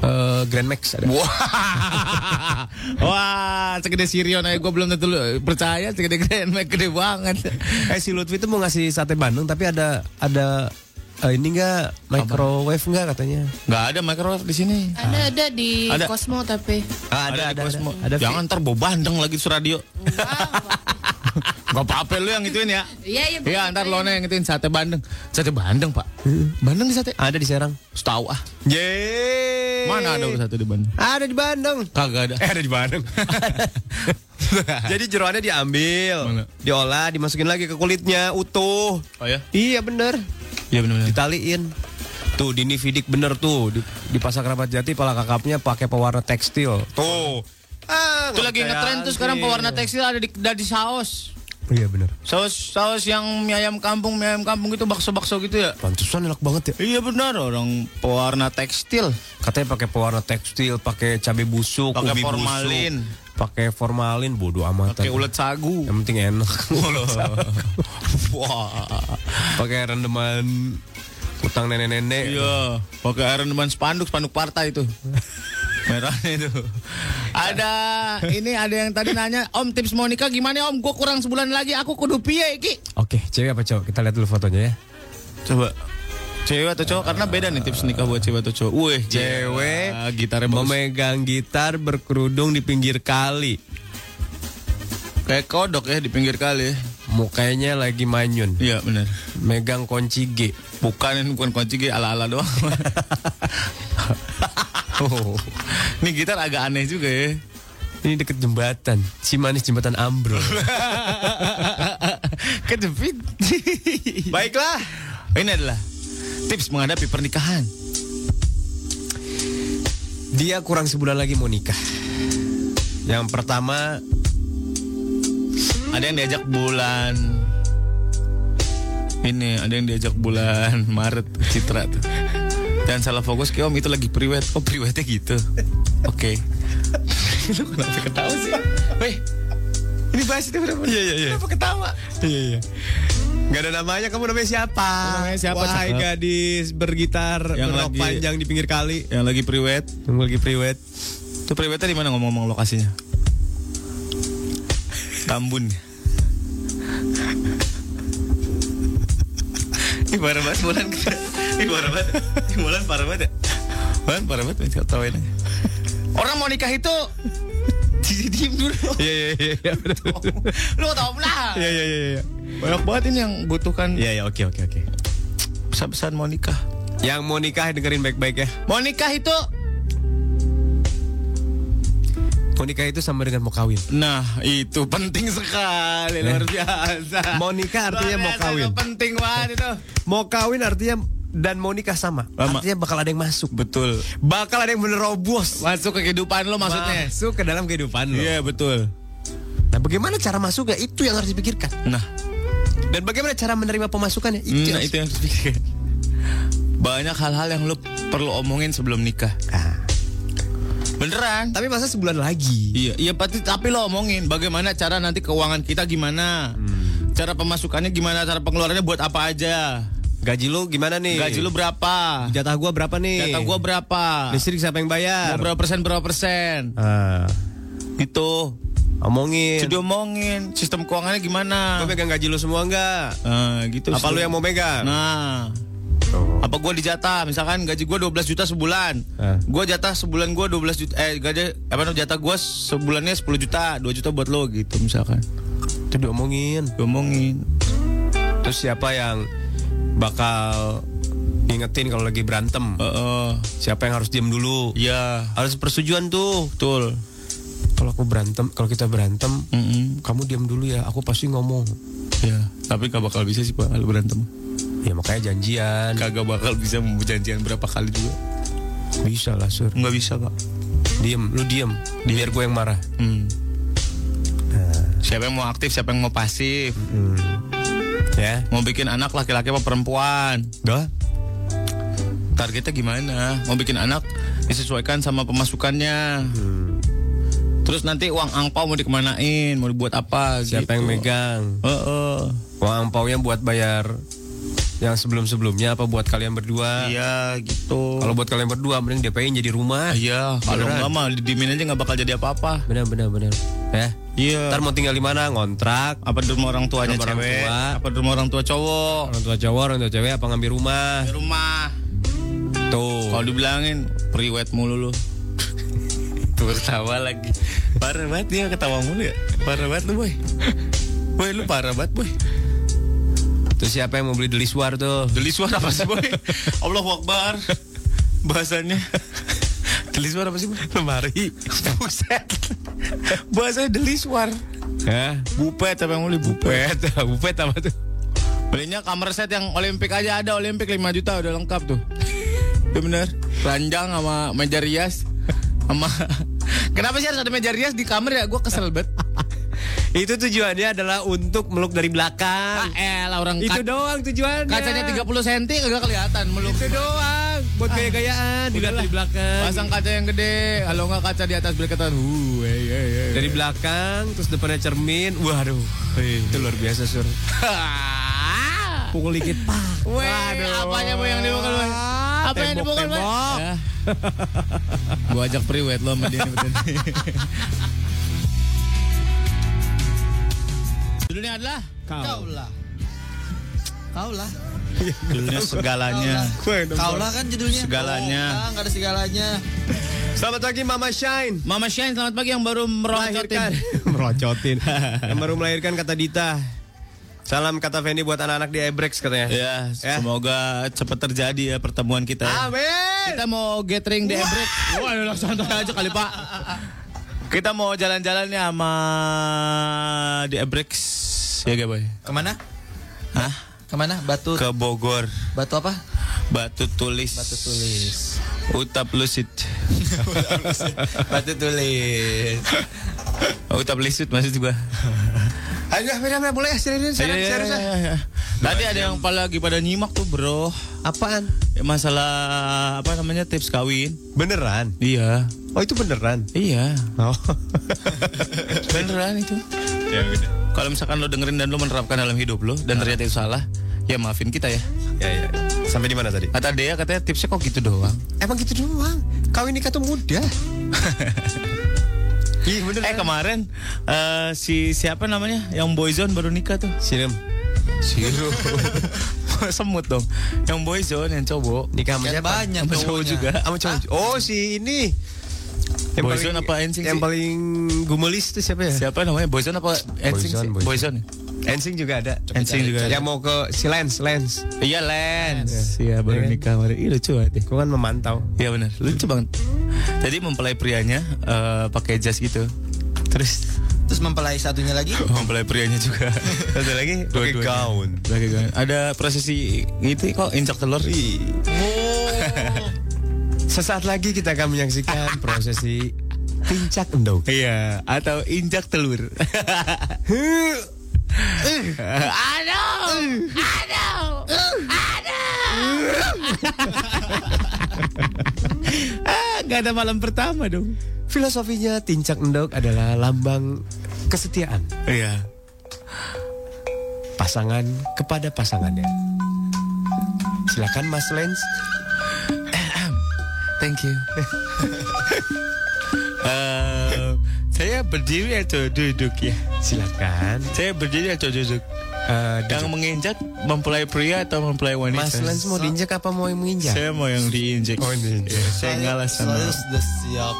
Eh, Grand Max ada. Wah, wah, segede Sirion aja gue belum tentu percaya segede Grand Max gede banget. eh si Lutfi itu mau ngasih sate Bandung tapi ada ada eh, ini enggak microwave enggak katanya Gak ada microwave di sini. Ada ada di Ada. Cosmo tapi. ada di Cosmo. ada Jangan ntar bawa bandeng lagi di radio. Gak apa-apa lu yang ituin ya. Iya iya. Iya, ntar lo yang ituin sate bandeng. Sate bandeng pak. Bandeng di sate? ada di Serang Setahu ah. Yeay. Mana ada sate di Bandung? ada di Bandung Kagak ada. eh ada di Bandung jadi jeroannya diambil Mana? diolah dimasukin lagi ke kulitnya utuh Oh ya? iya bener Iya benar-benar. ditaliin tuh Dini Vidik bener tuh di, di pasar kerabat jati pala kakapnya pakai pewarna tekstil tuh ah, Itu lagi nggak ngetren tuh sekarang pewarna tekstil ada di ada di saus. iya bener Saus saus yang mie ayam kampung, mie ayam kampung itu bakso-bakso gitu ya. pantesan enak banget ya Iya benar orang pewarna tekstil. katanya pakai pewarna tekstil pakai cabai busuk Pakai formalin. busuk pakai formalin bodoh amat Pakai ulet sagu. yang penting enak Wah. pakai rendeman utang nenek-nenek Iya, pakai air rendaman spanduk, spanduk partai itu. Merahnya itu. Ada ini ada yang tadi nanya, Om tips mau nikah gimana Om? Gue kurang sebulan lagi, aku kudu piye iki? Oke, cewek apa cowok? Kita lihat dulu fotonya ya. Coba. Cewek atau cowok? Karena beda nih tips nikah buat cewek atau cowok. Wih, Cewek gitarnya bagus. memegang gitar berkerudung di pinggir kali. Kayak kodok ya di pinggir kali. ya. Mukanya lagi manyun. Iya benar. Megang kunci G. Bukan bukan kunci G ala-ala doang. Oh. Ini gitar agak aneh juga ya. Ini deket jembatan. Cimanis jembatan ambrol. Kejepit. Baiklah. Ini adalah tips menghadapi pernikahan. Dia kurang sebulan lagi mau nikah. Yang pertama Ada yang diajak bulan ini ada yang diajak bulan Maret Citra tuh. Jangan salah fokus ke om itu lagi priwet. Oh priwetnya gitu. Oke. Lu kenapa ketawa sih? Weh, ini bahas itu berapa? Iya iya iya. Kenapa ketawa? Iya iya. Gak ada namanya, kamu namanya siapa? Namanya siapa, Wahai cakep. gadis bergitar Yang lagi- panjang di pinggir kali. Yang lagi priwet. Yang lagi priwet. Itu priwetnya di mana ngomong-ngomong lokasinya? Tambun. Ini parah banget bulan Ini parah banget Ini bulan parah banget ya Bulan parah banget Saya tawain aja Orang mau nikah itu Di- Diem dulu Iya iya iya iya. Lu tau lah Iya iya iya iya. Banyak banget ini yang butuhkan Iya iya oke oke oke. Pesan-pesan mau nikah Yang mau nikah dengerin baik-baik ya. Mau nikah itu Mau nikah itu sama dengan mau kawin. Nah itu penting sekali Luar biasa Mau nikah artinya mau kawin. itu Penting banget itu Mau kawin artinya dan mau nikah sama. Sama. Artinya bakal ada yang masuk. Betul Bakal ada yang menerobos. Masuk ke kehidupan lo maksudnya Masuk ke dalam kehidupan lo. Iya betul Nah, bagaimana cara masuknya? Itu yang harus dipikirkan. Nah Dan bagaimana cara menerima pemasukannya? Itu Nah yang itu yang harus dipikirkan Banyak hal-hal yang lo perlu omongin sebelum nikah Ah. Beneran Tapi masa sebulan lagi? Iya, iya pasti tapi lo omongin bagaimana cara nanti keuangan kita gimana, cara pemasukannya gimana, cara pengeluarannya buat apa aja, Gaji lu gimana nih? gaji lu berapa, Jatah gua berapa nih? jatah gua berapa, Listrik siapa yang mau bayar? berapa persen berapa persen, Ah, gitu. Omongin. Sudah omongin sistem keuangannya gimana. Gua megang gaji lu semua enggak? Nah, gitu. Apa lu yang mau megang? Nah, apa gua dijatah misalkan gaji gua 12 juta sebulan. Ah. Gua jatah sebulan gua 12 juta eh gaji apa namanya jatah gua sebulannya 10 juta, 2 juta buat lo gitu misalkan. Itu diomongin. Diomongin. Terus siapa yang bakal ngingetin kalau lagi berantem? Heeh. Siapa yang harus diam dulu? Iya, Harus persetujuan tuh. betul. Kalau aku berantem, kalau kita berantem, Mm-mm. kamu diam dulu ya. Aku pasti ngomong. Ya, tapi gak bakal bisa sih Pak kalau berantem. Ya makanya janjian. Kagak bakal bisa janjian berapa kali juga. Bisa lah sur. Nggak bisa Pak. Diem, lu diem. Biar gue yang marah. Hmm. Siapa yang mau aktif, siapa yang mau pasif, Ya. mau bikin anak laki-laki apa perempuan. Dah. Targetnya gimana? Mau bikin anak disesuaikan sama pemasukannya. Terus nanti uang angpau mau dikemanain, mau dibuat apa? Siapa gitu. yang megang? Heeh. Uang angpaunya buat bayar yang sebelum-sebelumnya apa buat kalian berdua? Iya gitu. Kalau buat kalian berdua mending DP-in jadi rumah. iya, kalau nggak mah didimin aja nggak bakal jadi apa-apa. Benar benar benar. Ya. Iya. Ntar mau tinggal di mana? Ngontrak. apa di rumah orang tuanya Rumah orang cewek? tua. Apa di rumah orang tua cowok? Orang tua cowok, orang tua cewek apa ngambil rumah? Di rumah. Tuh. Kalau dibilangin priwet mulu lu. Tuh ketawa lagi. Parah banget dia ketawa mulu ya. Parah banget lu boy. Boy lu parah banget boy. Terus siapa yang mau beli deliswar tuh? Deli suara apa sih boy? Allah Akbar. Bahasanya. Deli suara apa sih boy? Lemari. Buset. Bahasanya deli suar. Hah? Bupet apa yang mau beli bupet? Bupet, bupet apa tuh? Belinya kamar set yang Olimpik aja ada Olimpik 5 juta udah lengkap tuh. Itu bener. Ranjang sama meja rias sama Kenapa sih harus ada meja rias di kamar ya? Gue kesel banget. Itu tujuannya adalah untuk meluk dari belakang. Ah, elah orang Itu doang tujuannya. kacanya 30 cm kagak kelihatan meluk. Itu doang. Buat gaya-gayaan dilihat dari belakang. Pasang kaca yang gede, kalau nggak kaca di atas belakang. Uh, hey, hey, hey. Dari belakang terus depannya cermin. Waduh. Itu luar biasa, Sur. Pukul dikit, Pak. Weh, apanya mau yang dibukul, Boy? Apa yang Boy? tembok. Ya. Gua ajak priwet lo sama dia nih betul. Judulnya adalah Kau lah. Kau lah. Judulnya segalanya. Kaulah kan judulnya. Segalanya. Oh, enggak ada segalanya. Selamat pagi Mama Shine. Mama Shine selamat pagi yang baru Melahirkan. merocotin. Merocotin. yang baru melahirkan kata Dita. Salam kata Fendi buat anak-anak di Ebrex katanya. Ya, Ya. semoga cepat terjadi ya pertemuan kita. ya. Amin. Kita mau gathering di Ebrek. Wah, udah santai aja kali, Pak. Kita mau jalan-jalannya sama di Ebrek. Ya gak, Boy? Ke mana? Hah? Ke mana? Batu. Ke Bogor. Batu apa? Batu tulis. Batu tulis. Utap lucid. Batu tulis. Utap lucid maksud gua. Ayo, beda boleh serius Ayo, serius ayo, serius. ayo, ayo. Tadi ada yang lagi pada nyimak tuh, Bro. Apaan? Ya, Masalah apa namanya tips kawin. Beneran? Iya. Oh itu beneran? Iya. Oh. Beneran itu. ya udah. Kalau misalkan lo dengerin dan lo menerapkan dalam hidup lo dan ternyata itu salah, ya maafin kita ya. Ya ya. Sampai di mana tadi? Kata Dea katanya tipsnya kok gitu doang. Emang gitu doang. Kawin nikah tuh mudah. Ih bener. Eh kemarin eh, si siapa namanya yang Boyzone baru nikah tuh. Sinem. Siru. Semut dong. Yang Boyzone yang cowok. Nikah sama siapa? banyak Sama cowok juga. Sama cowok. Oh si ini. Boyzone apa NSYNC Yang paling gumelis tuh siapa ya? Siapa namanya? Boyzone apa sih? Boyzone, Boyzone. Ensing juga ada. NSYNC juga ada. Yang mau ke si Lens, Lens. Iya Lens. Iya baru Iya kan? nikah kemarin. Ih lucu banget. Gue kan memantau. Iya benar. Lucu banget. Jadi mempelai prianya eh, pakai jas gitu. Terus Terus mempelai satunya lagi. mempelai prianya juga. Satu lagi pakai gaun. Pakai gaun. Ada prosesi gitu kok injak telur. Sesaat lagi kita akan menyaksikan prosesi pincak endog. Iya, atau injak telur. aduh, aduh, aduh. ah, gak ada malam pertama dong. Filosofinya tincak endog adalah lambang kesetiaan Iya. pasangan kepada pasangannya. Silakan Mas Lens. Thank you. Eh, saya berdiri atau duduk ya? Silakan. Saya berdiri atau duduk? Eh, Yang menginjak mempelai pria atau mempelai wanita? Mas Lens mau diinjak apa mau yang menginjak? Saya mau yang diinjek. Oh, diinjak. Iya, saya ngalah sama. Saya sudah siap.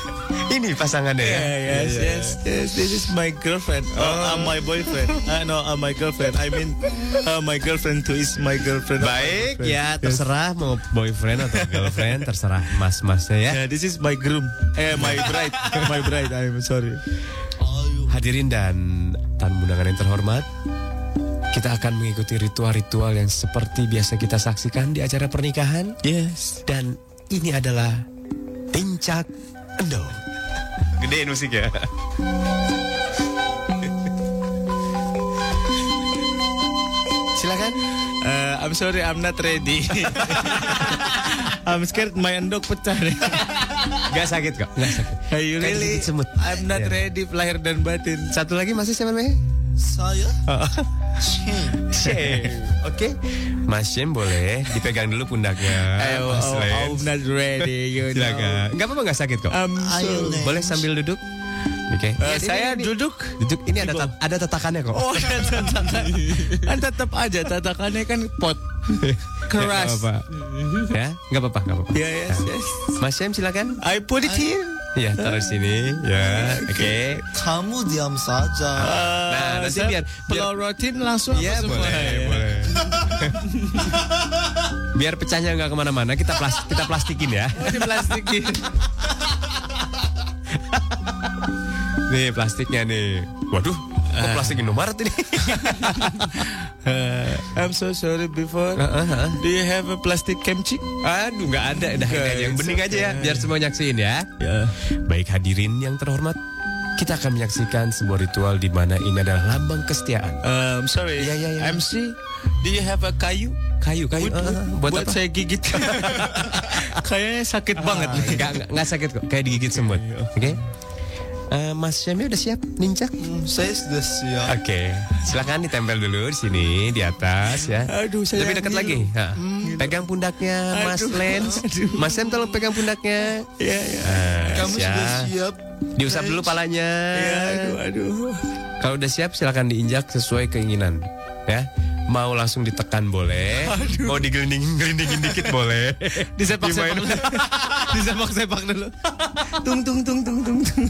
Ini pasangannya ya. Yeah, yes, yes, yes. This is my girlfriend. Oh, I'm my boyfriend. Uh, no, I'm my girlfriend. I mean, uh, my girlfriend too is my girlfriend. Baik, Boyfriend. ya terserah mau boyfriend atau girlfriend, terserah mas-masnya ya. Yeah, this is my groom. Eh, my bride. my bride. I'm sorry. Hadirin dan tamu undangan yang terhormat, kita akan mengikuti ritual-ritual yang seperti biasa kita saksikan di acara pernikahan. Yes. Dan ini adalah Tincak Endo. Gedein musik ya. Silakan. Uh, I'm sorry, I'm not ready. I'm scared my endok pecah nih. Gak sakit kok. Gak sakit. Hey, you really? semut. I'm not Iya. ready lahir dan batin. Satu lagi masih siapa namanya? Saya. Shame. Oke. Mas Shem boleh dipegang dulu pundaknya. Oh, Mas oh. I'm not ready. You know. Silakan. Enggak apa-apa enggak sakit kok. Ayo, so... Boleh sambil duduk. Oke. Eh, Ini, saya ini, duduk. Duduk. Ini ada tat- ada tatakannya kok. Oh, ada tatakan. kan tetap aja tatakannya kan pot. Keras. nggak apa-apa. Ya, enggak apa-apa, enggak apa-apa. Ya, yes, yes. Mas Shem silakan. I put it here. Iya, taruh sini. Ya, oke. Kamu diam saja. Nah, nanti saya biar- pelorotin langsung Iya, apa semua boleh, ya? boleh. Biar pecahnya nggak ke mana-mana, kita plas kita plastikin ya. Oh, plastikin. Nih plastiknya nih. Waduh, kok plastik Indomaret ini? Uh, I'm so sorry before. Heeh, Do you have a plastic kimchi? Aduh, nggak ada. Dah, aja yang bening aja ya, biar semua nyaksiin ya. Ya. Baik hadirin yang terhormat, kita akan menyaksikan sebuah ritual di mana ini adalah lambang kesetiaan. Um, sorry. Iya, iya, iya. MC, do you have a kayu? Kayu, kayu. Eh, buat, buat, apa? saya gigit. Kayaknya sakit banget nih. Nggak, nggak, sakit kok, kayak digigit semut. Oke. Eh, Mas Syami udah siap nincak? Saya sudah siap. Oke, silakan ditempel dulu di sini di atas ya. Aduh, saya Lebih dekat lagi. Ha. Pegang pundaknya Mas Aduh. Lens. Mas Sam tolong pegang pundaknya. Iya, iya. Ah, Kamu siap. sudah siap. Diusap dulu palanya. Iya, aduh, aduh. Kalau udah siap silakan diinjak sesuai keinginan. Ya. Mau langsung ditekan boleh. Mau digelinding-gelindingin dikit boleh. Disepak-sepak Dimainin. dulu. Disepak-sepak dulu. Tung tung tung tung tung. tung.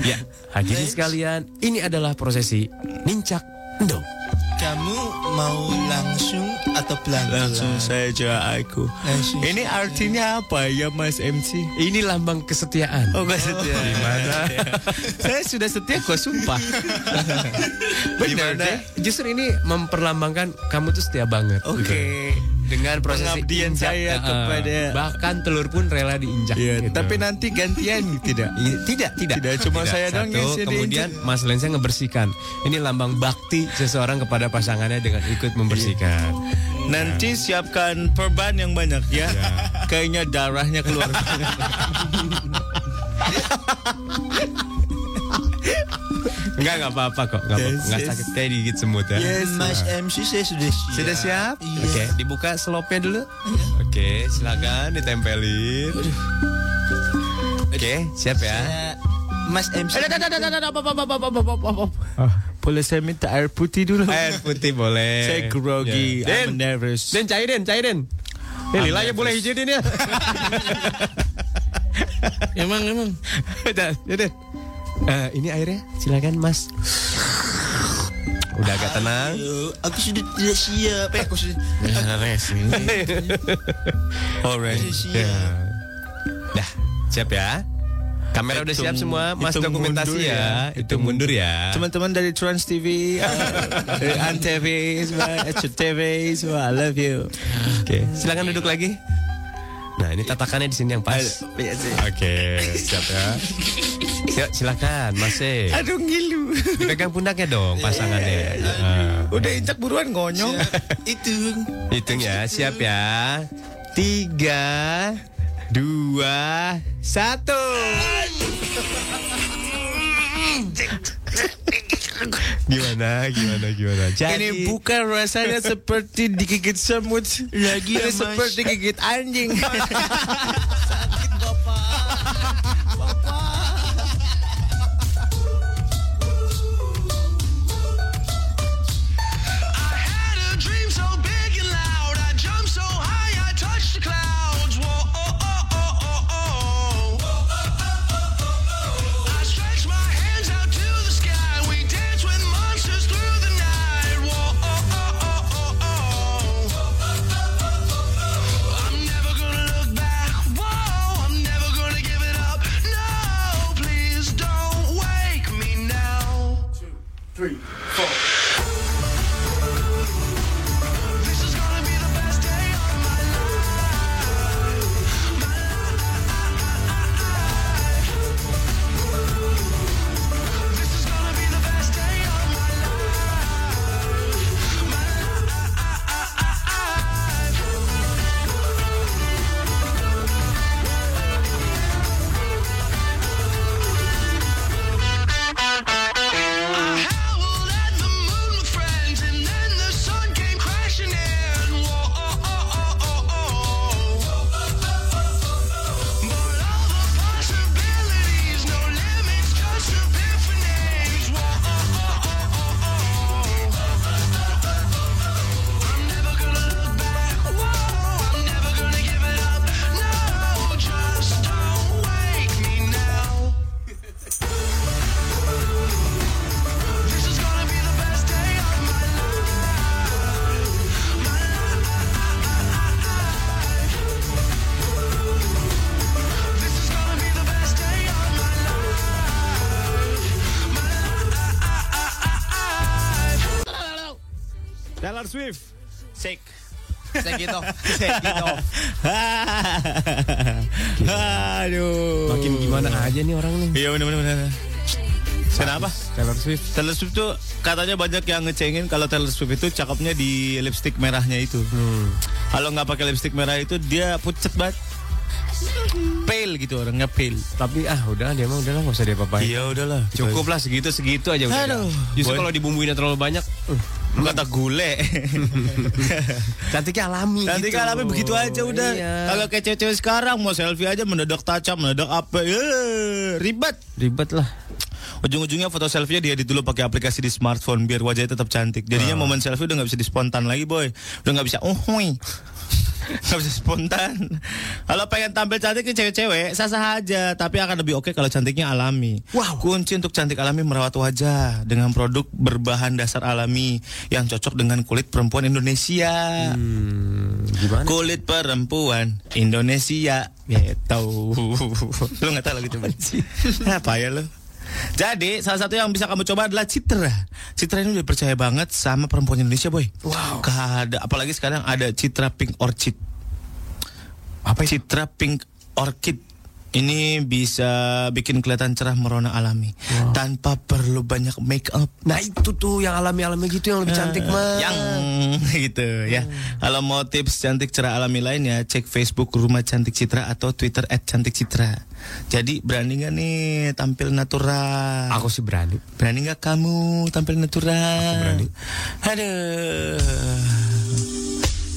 Ya, hadirin sekalian, ini adalah prosesi nincak endo. Kamu mau langsung atau pelan-pelan? Langsung saja aku. Langsung Ini artinya apa ya Mas MC? Ini lambang kesetiaan. Oh gak setia. Gimana? Saya sudah setia kok sumpah. Benar deh. Justru ini memperlambangkan kamu tuh setia banget. Oke. Gitu. Dengan prosesi Pengabdian injak, saya kepada- bahkan telur pun rela diinjak. Iya, gitu. tapi nanti gantian tidak. I- tidak, tidak. Tidak, cuma saya doang yang kemudian diinjak. Mas Lensa ngebersihkan. Ini lambang bakti seseorang kepada pasangannya dengan ikut membersihkan. Nanti siapkan perban yang banyak ya. Kayaknya darahnya keluar. Enggak, enggak apa-apa kok. Enggak, apa-apa. Yes, Enggak yes. sakit kayak digigit semut ya. Mas MC saya sudah siap. Sudah siap? Iya. Oke, dibuka selopnya dulu. Oke, silakan ditempelin. Oke, siap ya. Ya, Mas MC. Boleh saya minta air putih dulu? Air putih boleh. Saya grogi, Ya. I'm Den, nervous. Den cairin, cairin. Eh, Lila ya boleh hijinin ya. Emang emang. Udah, ya Den. Eh, ini airnya, silakan Mas. Udah agak tenang. Ayo, aku sudah tidak siap. Eh, aku sudah. Alright. Sudah siap. Ya. Dah, siap ya. Kamera udah siap Hitung- semua, Mas hitung dokumentasi mundur ya. ya. Itu mundur ya. Teman-teman dari Trans TV, uh, dari Antv, semua, SCTV, semua, I love you. Oke, silakan duduk lagi. Nah, ini tatakannya di sini yang pas. Iya sih. Oke, siap ya. Siap, silakan, Mas E. Aduh ngilu. Dipegang pundaknya dong pasangannya. Nah, Udah injak buruan ngonyong. Itu. hitung ya, siap ya. Tiga, dua, satu. Gimana, gimana, gimana? Ini bukan rasanya seperti digigit semut. Lagi ya, Ini seperti digigit anjing. I Taylor Swift. Shake. Saya gitu. Aduh. Makin gimana aja nih orang nih. Iya benar-benar. Kenapa? Taylor Swift. Taylor Swift tuh katanya banyak yang ngecengin kalau Taylor Swift itu cakepnya di lipstick merahnya itu. Kalau nggak pakai lipstick merah itu dia pucet banget. Pale gitu orangnya pale. Tapi ah udah dia mah udahlah nggak usah dia papain. Iya udahlah. Cukup lah segitu segitu aja udah. Aduh. Justru Boy. kalau dibumbuinnya terlalu banyak, uh, Kata gule. cantiknya alami. Nanti gitu. kan begitu aja udah. Iya. Kalau kayak cewek-cewek sekarang mau selfie aja mendadak up, mendadak apa. Ya, ribet. ribet lah. ujung-ujungnya foto selfie dia edit dulu pakai aplikasi di smartphone biar wajahnya tetap cantik. Jadinya Ah. momen selfie udah nggak bisa dispontan lagi boy, udah nggak bisa oh. Gak bisa spontan. Kalau pengen tampil cantik nih cewek-cewek Sah-sah aja. Tapi akan lebih oke kalau cantiknya alami. Wow. Kunci untuk cantik alami merawat wajah Dengan produk berbahan dasar alami Yang cocok dengan kulit perempuan Indonesia. Gimana? Kulit perempuan Indonesia Gitu. Lu gak tau lagi coba Apa ya lu jadi salah satu yang bisa kamu coba adalah Citra. Citra ini udah percaya banget sama perempuan Indonesia, boy. Wow. Ada apalagi sekarang ada Citra Pink Orchid. Apa Citra Pink Orchid. Ini bisa bikin kelihatan cerah merona alami tanpa perlu banyak make up. Nah itu tuh yang alami-alami gitu yang lebih cantik mah. Yang gitu ya. Kalau mau tips cantik cerah alami lainnya, cek Facebook Rumah Cantik Citra atau Twitter @cantikcitra. Jadi berani nggak nih tampil natural? Aku sih berani. Berani nggak kamu tampil natural? Aku berani. Aduh.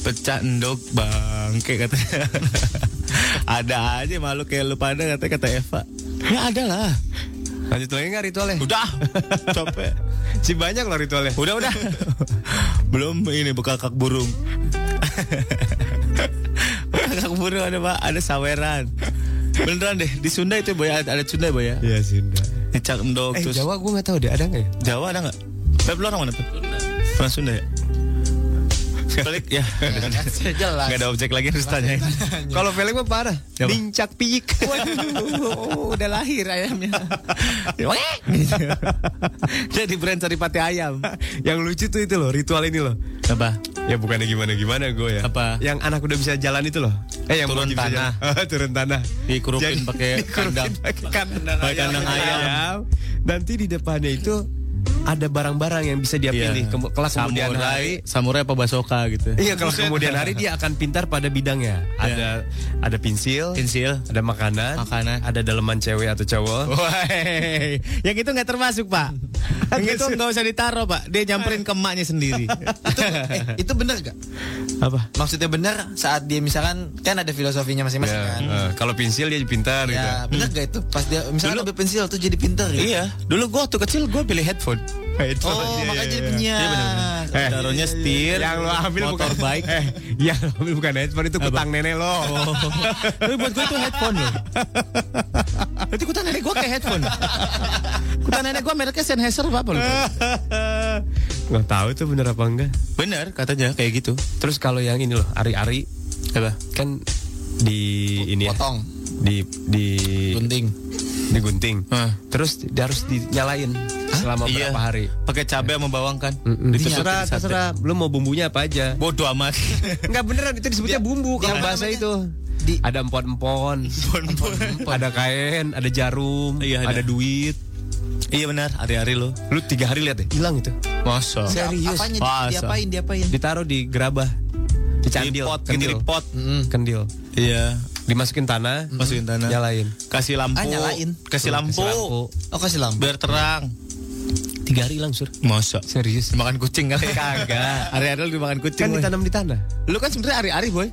Pecah endok bangke katanya. ada aja malu kayak lu pada katanya kata Eva. Ya ada lah. Lanjut lagi nggak ritualnya? Udah. Capek. Si banyak loh ritualnya. Udah udah. Belum ini bekakak burung. bekakak burung ada pak, ada saweran. Beneran deh di Sunda itu boy ada, ada Sunda boy ya. Iya Sunda. Ngecak endok Eh terus Jawa gue nggak tahu deh ada nggak ya? Jawa ada nggak? Pep lu orang mana Pep? Orang Sunda ya. Balik ya. Jelas. Gak ada objek lagi harus tanyain. Kalau Felix mah parah. Lincak piyik. Waduh, udah lahir ayamnya. Jadi brand cari pate ayam. yang lucu tuh itu loh ritual ini loh. Apa? Ya bukannya gimana gimana gue ya. Apa? Yang anak udah bisa jalan itu loh. Eh yang Turun tanah. turun tanah. Dikurupin pakai kandang. pakai kandang, Pakai kandang ayam. Nanti di depannya itu ada barang-barang yang bisa dia Iya. pilih. Kem- kelak kemudian samurai, hari samurai apa basoka gitu. Iya kalau kemudian hari dia akan pintar pada bidangnya. Ada ada pensil, Pensil. ada makanan, Makanan. ada daleman cewek atau cowok. Woi, yang itu nggak termasuk pak. Yang itu nggak usah ditaruh pak. Dia nyamperin ke emaknya sendiri. Eh, itu bener gak? Apa? Maksudnya bener saat dia misalkan kan ada filosofinya masing-masing Ya, kan. eh, kalau pensil dia pintar gitu. Ya, bener gak itu? Pas dia misalnya ambil pensil tuh jadi pinter gitu. Iya, dulu gua waktu kecil gua pilih headphone. Headphone. Oh, Iya, makanya iya, jadi iya. Iya benar. Eh, Taruhnya setir, yang lo ambil motor bukan bike. Eh, yang lo ambil bukan headphone itu kutang nenek lo. Oh. Tapi buat gue itu headphone loh. Berarti kutan nenek gue kayak headphone. Kutan nenek gue mereknya Sennheiser apa apa loh. Nggak tahu itu bener apa enggak. Bener katanya kayak gitu. Terus kalau yang ini loh, ari-ari Apa? kan di ini ya, Potong, di di gunting. digunting. Hah. Terus dia harus dinyalain selama Iya. berapa hari. Pakai cabai sama bawang kan? Mm-mm. Ditusuk Terserah, terserah. Lu mau bumbunya apa aja. Bodoh amat. Enggak beneran itu disebutnya bumbu kalau bahasa namanya? itu. Di- ada empon-empon, ada kain, ada jarum, Iya, ada. ada duit. iya benar, hari-hari lo. Lu tiga hari lihat deh, hilang itu. Masa? Serius. Apanya? Masa? Diapain? Diapain? Ditaruh di gerabah, di candil, Di pot, gitu kendil, di pot. kendil. Iya. Dimasukin tanah, Masukin tanah. nyalain. Kasih lampu. Ah, nyalain. Kasih lampu. Kasih lampu. Oh kasih lampu. Biar terang. Tiga hari hilang sur. Masa? Serius. Dimakan kucing kali. Kagak. Hari-hari lu dimakan kucing. Kan boy. ditanam di tanah. Lu kan sebenarnya hari-hari boy.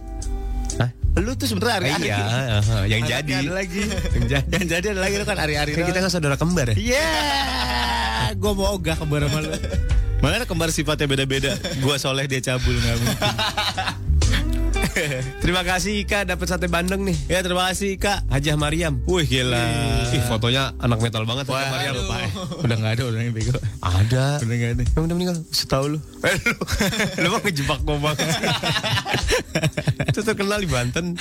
Hah? Lu tuh sebenarnya hari-hari. Iya, aha, yang jadi. ada lagi. Yang jadi. Yang jadi ada lagi lu kan hari-hari. Kan kita kan saudara kembar ya. Iya, gue mau ogah kembar sama lu. Mana kembar sifatnya beda-beda. Gua soleh dia cabul nggak mungkin. Terima kasih Ika dapat sate bandeng nih. Ya terima kasih kak. Hajah Mariam. Wih gila. Ih, fotonya anak metal banget Hajah Wah, Mariam. lupa ya. Udah nggak ada orang yang bego. Ada. Udah nggak ada. Yang udah meninggal. Setahu lu. Eh, lu, lu mah ngejebak gue banget. Itu terkenal di Banten,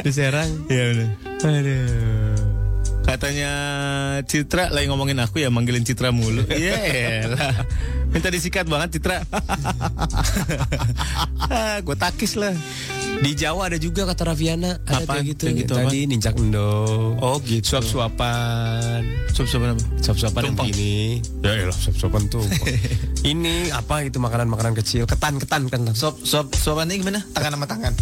di Serang. Iya benar. Aduh. Katanya Citra lagi ngomongin aku ya manggilin Citra mulu. Iya lah. Minta disikat banget Citra. ah, gue takis lah. Di Jawa ada juga kata Raviana, ada Apaan? kayak gitu. Kayak gitu Tadi nincak endo. Oh, gitu. Suap-suapan. Sup-supan apa? Suap-suapan yang begini. Ya elah, suap-suapan tuh. Ini apa itu makanan-makanan kecil, ketan-ketan kan. Sop sop sobannya gimana? Tangan sama tangan.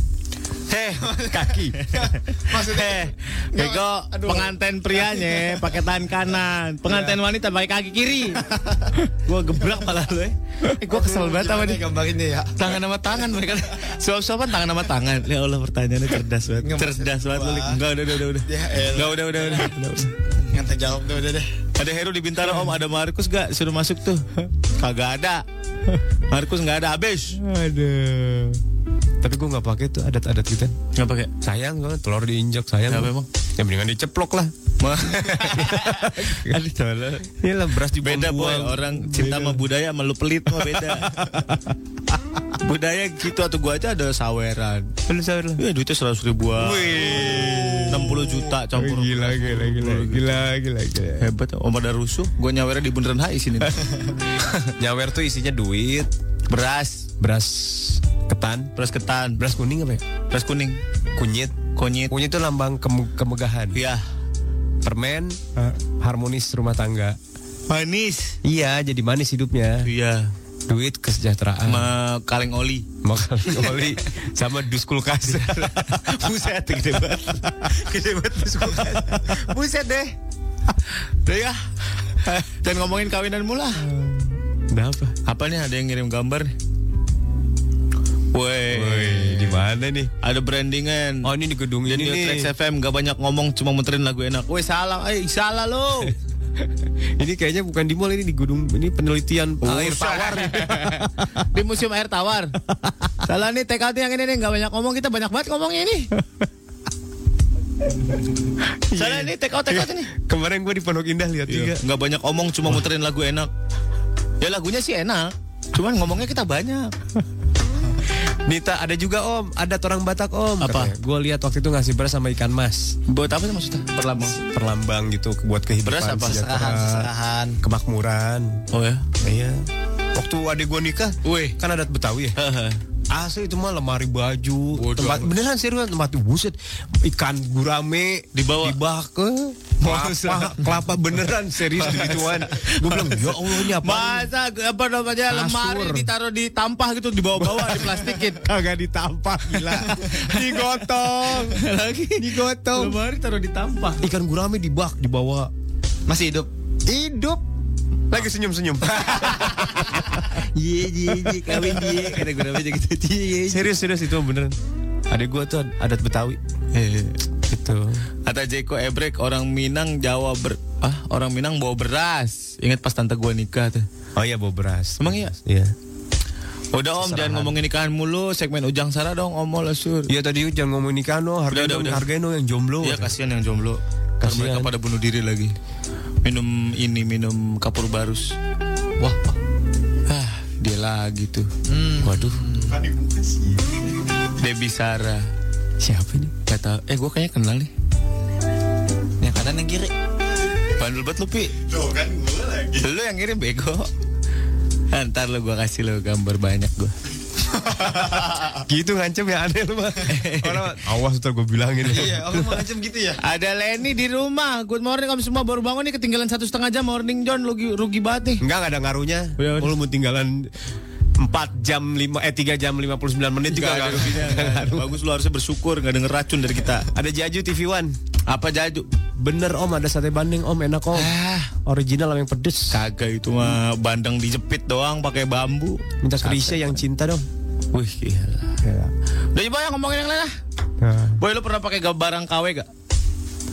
Heh, kaki. Maksudnya, bego pengantin prianya pakai tangan kanan, pengantin wanita pakai kaki kiri. gua gebrak malah lu. Eh, gua kesel banget sama dia. gambarinnya ya. Tangan sama tangan mereka. Suap-suapan tangan sama tangan. Ya Allah pertanyaannya cerdas banget. Cerdas banget lu. Enggak udah udah udah. Ya. Enggak udah udah udah. udah, udah. Deh udah deh. Ada Heru di Bintaro om, ada Markus gak? Suruh masuk tuh. Kagak ada. Markus nggak ada habis. Aduh. Tapi gue nggak pakai tuh adat-adat gitu. Nggak pakai. Sayang kan telur diinjak sayang. Kenapa gua. emang? Ya mendingan diceplok lah. Aduh, lah beras dibuang Beda boy, orang cinta sama budaya sama lu pelit mah beda. budaya gitu atau gua aja ada saweran. Lu sawer lah. Ya duitnya seratus ribuan. 60 juta campur. Gila, gila, gila, gila, gila, gila. Hebat, Om ada rusuh. Gua nyawernya di bundaran HI sini. Nyawer tuh isinya duit, Beras, beras ketan, beras ketan, beras kuning apa ya? beras kuning, Kunyit. konyit. Kunyit itu lambang keme- kemegahan. Iya, Permen, harmonis rumah tangga. manis. Iya, jadi manis hidupnya. Iya, Duit kesejahteraan. sama kaleng oli. Makan oli sama dus kulkas. Buset, gede banget. Gede banget dus kulkas. Buset deh. Udah ya. Dan ngomongin kawinan mula. Udah apa? Apa nih ada yang ngirim gambar nih? Woi, di mana nih? ada brandingan. Oh, ini di gedung Jadi ini nih. Trax FM gak banyak ngomong cuma muterin lagu enak. Woi salah, eh salah lo. Ini kayaknya bukan di mall ini di gedung ini penelitian air Buset. tawar. Di museum air tawar. salah nih out yang ini nih gak banyak ngomong kita banyak banget ngomongnya ini. salah nih take out take out ini. Kemarin gue di Pondok Indah lihat juga. Iya. Nggak banyak omong cuma muterin lagu enak. Ya lagunya sih enak. Cuman ngomongnya kita banyak. Nita ada juga om, ada orang Batak om. Apa? Gue lihat waktu itu ngasih beras sama ikan mas, Buat apa sih maksudnya? Perlambang. perlambang gitu buat kehidupan Beras apa? sejahtera, Serahan, serahan. kemakmuran. Oh ya. Iya. Waktu adik gue nikah, Wih. kan adat Betawi ya. Asli itu mah lemari baju, Waduh, tempat amat. beneran serius tempat buset ikan gurame Dibawa. dibak ke kelapa, kelapa beneran serius gituan. Gue bilang ya Allah ini apa? Masa apa namanya Kasur. lemari ditaruh di tampah gitu dibawa-bawa diplastikin. Kagak ditampah gila. Digotong. Lagi Digotong. lemari taruh di tampah. Ikan gurame dibak dibawa. Masih hidup. Hidup. Lagi senyum-senyum. Iya iya kawin dia kata gue namanya gitu. Serius serius itu beneran. Adik gue tuh adat Betawi. Gitu. Kata Jeko Ebrek orang Minang Jawa ber ah orang Minang bawa beras. Ingat pas tante gue nikah tuh. Oh iya bawa beras. Emang iya? Iya. Udah om jangan ngomongin nikahan mulu segmen ujang sara dong om lah sur. Iya tadi jangan ngomongin nikah no, hargain Udah, udah, dong, udah. hargain dong yang jomblo. Iya kasihan yang jomblo. Kasihan. mereka pada bunuh diri lagi. Minum ini minum kapur barus. Wah, Ah dia lagi tuh. Waduh, Debbie Sarah. siapa ini? Kata eh gue kayaknya kenal nih. yang kanan yang kiri. Bandel banget lu Pi kan gue lagi Lu yang ngirim bego Ntar lu gue kasih lu gambar banyak gue Gitu ngancem ya aneh lu mah. Orang awas ntar gue bilangin. Iya, orang mau ngancam gitu ya. Ada Lenny di rumah Good morning kamu semua baru bangun nih Ketinggalan satu setengah jam Morning John Rugi, rugi banget nih Enggak enggak ada ngaruhnya. Udah, udah. Lu mau tinggalan 4 jam 5 eh 3 jam 59 menit juga Gak nggak ada. Bagus lu harusnya bersyukur Gak denger racun dari kita Ada Jaju TV One. Apa jaju Bener om ada sate bandeng om enak om. Ah Original yang pedes. Kagak itu mah bandeng dijepit doang pakai bambu Minta Krisya yang cinta dong. Wih gila Udah coba ya ngomongin yang lain lah Nah, Boy lu pernah pakai barang KW gak?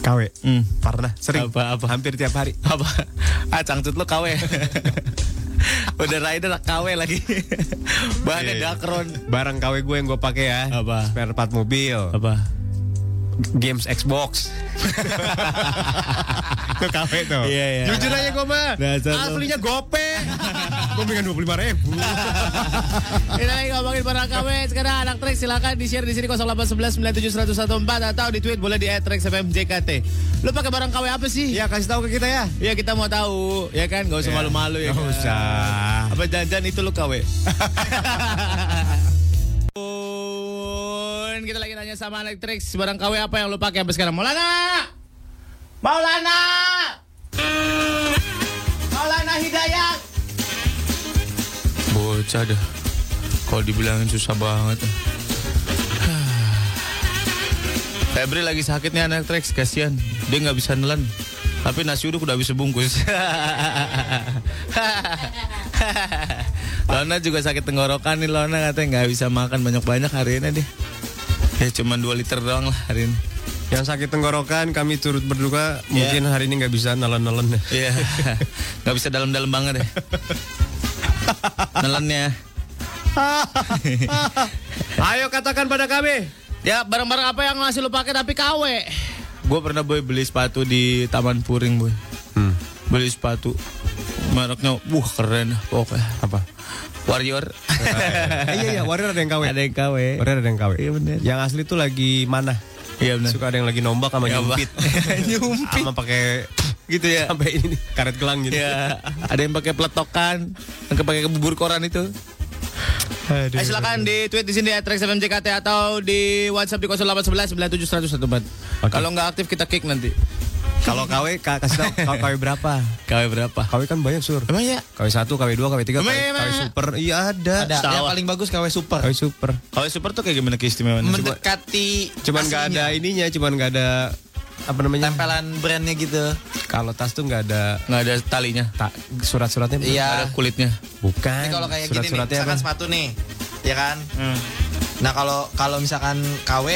KW. Hmm. Pernah, sering. Apa, apa? Hampir tiap hari. Apa? Ah cangcut lu KW Udah rider KW lagi Bahannya iya. dakron Barang KW gue yang gue pakai ya. Apa? Spare part mobil. Apa? Games Xbox. Itu KW tuh. Iya, iya. Jujur aja gue mah. Aslinya gope. gue pengen 25 ribu. Ini lagi ngomongin barang KW Sekarang anak Trax silakan di share di sini 0811 97114 atau di tweet boleh di @traxfmjkt. Lu pakai barang KW apa sih? ya kasih tahu ke kita ya. Ya kita mau tahu, ya kan? Gak usah malu-malu ya. Nggak kan? usah. Apa jangan itu lu KW? Pun, kita lagi nanya sama Trax barang KW apa yang lu pakai sampai sekarang? Maulana! Maulana! Maulana Hidayat! Bocah dah. Kalau dibilangin susah banget. Febri lagi sakit nih anak Trax, kasihan. Dia nggak bisa nelan. Tapi nasi uduk udah bisa bungkus. Lona juga sakit tenggorokan nih Lona katanya nggak bisa makan banyak-banyak hari ini deh. Ya cuma 2 liter doang lah hari ini. Yang sakit tenggorokan kami turut berduka. Mungkin hari ini nggak bisa nelen-nelen. Iya. Gak bisa dalam-dalam banget ya. Nelennya. Ayo katakan pada kami. Ya barang-barang apa yang masih lu pakai tapi KW? Gue pernah boy beli sepatu di Taman Puring boy. Hmm. Beli sepatu mereknya, wah keren pokoknya. Apa? Warrior. Eh, iya iya, Warrior ada yang KW. Ada yang KW. Warrior ada yang KW. Iya, bener. Yang asli tuh lagi mana? Iya benar. Suka ada yang lagi nombak sama Ya, nyumpit. Nyumpit. Sama pakai gitu ya. sampai ini karet gelang gitu. Ya, ada yang pakai peletokan, yang pakai bubur koran itu. Aduh. Eh, silakan di tweet di sini ya Trax FM JKT atau di WhatsApp di 0811 97 114. Kalau nggak aktif kita kick nanti. Kalau KW ka- kasih tahu KW, KW berapa? KW berapa? KW kan banyak sur. Emang ya? KW 1, KW 2, KW 3, KW, iya, KW super. Iya ada. Ada. Yang paling bagus KW Super. KW super. KW super tuh kayak gimana keistimewaan? Mendekati Cuman nggak ada ininya, cuman nggak ada apa namanya? tempelan brandnya gitu. Kalau tas tuh nggak ada Nggak ada talinya, tak surat-suratnya. Iya. ada kulitnya. Bukan. Ini kalau kayak gini nih, misalkan apa? sepatu nih, ya kan? Nah kalau kalau misalkan KW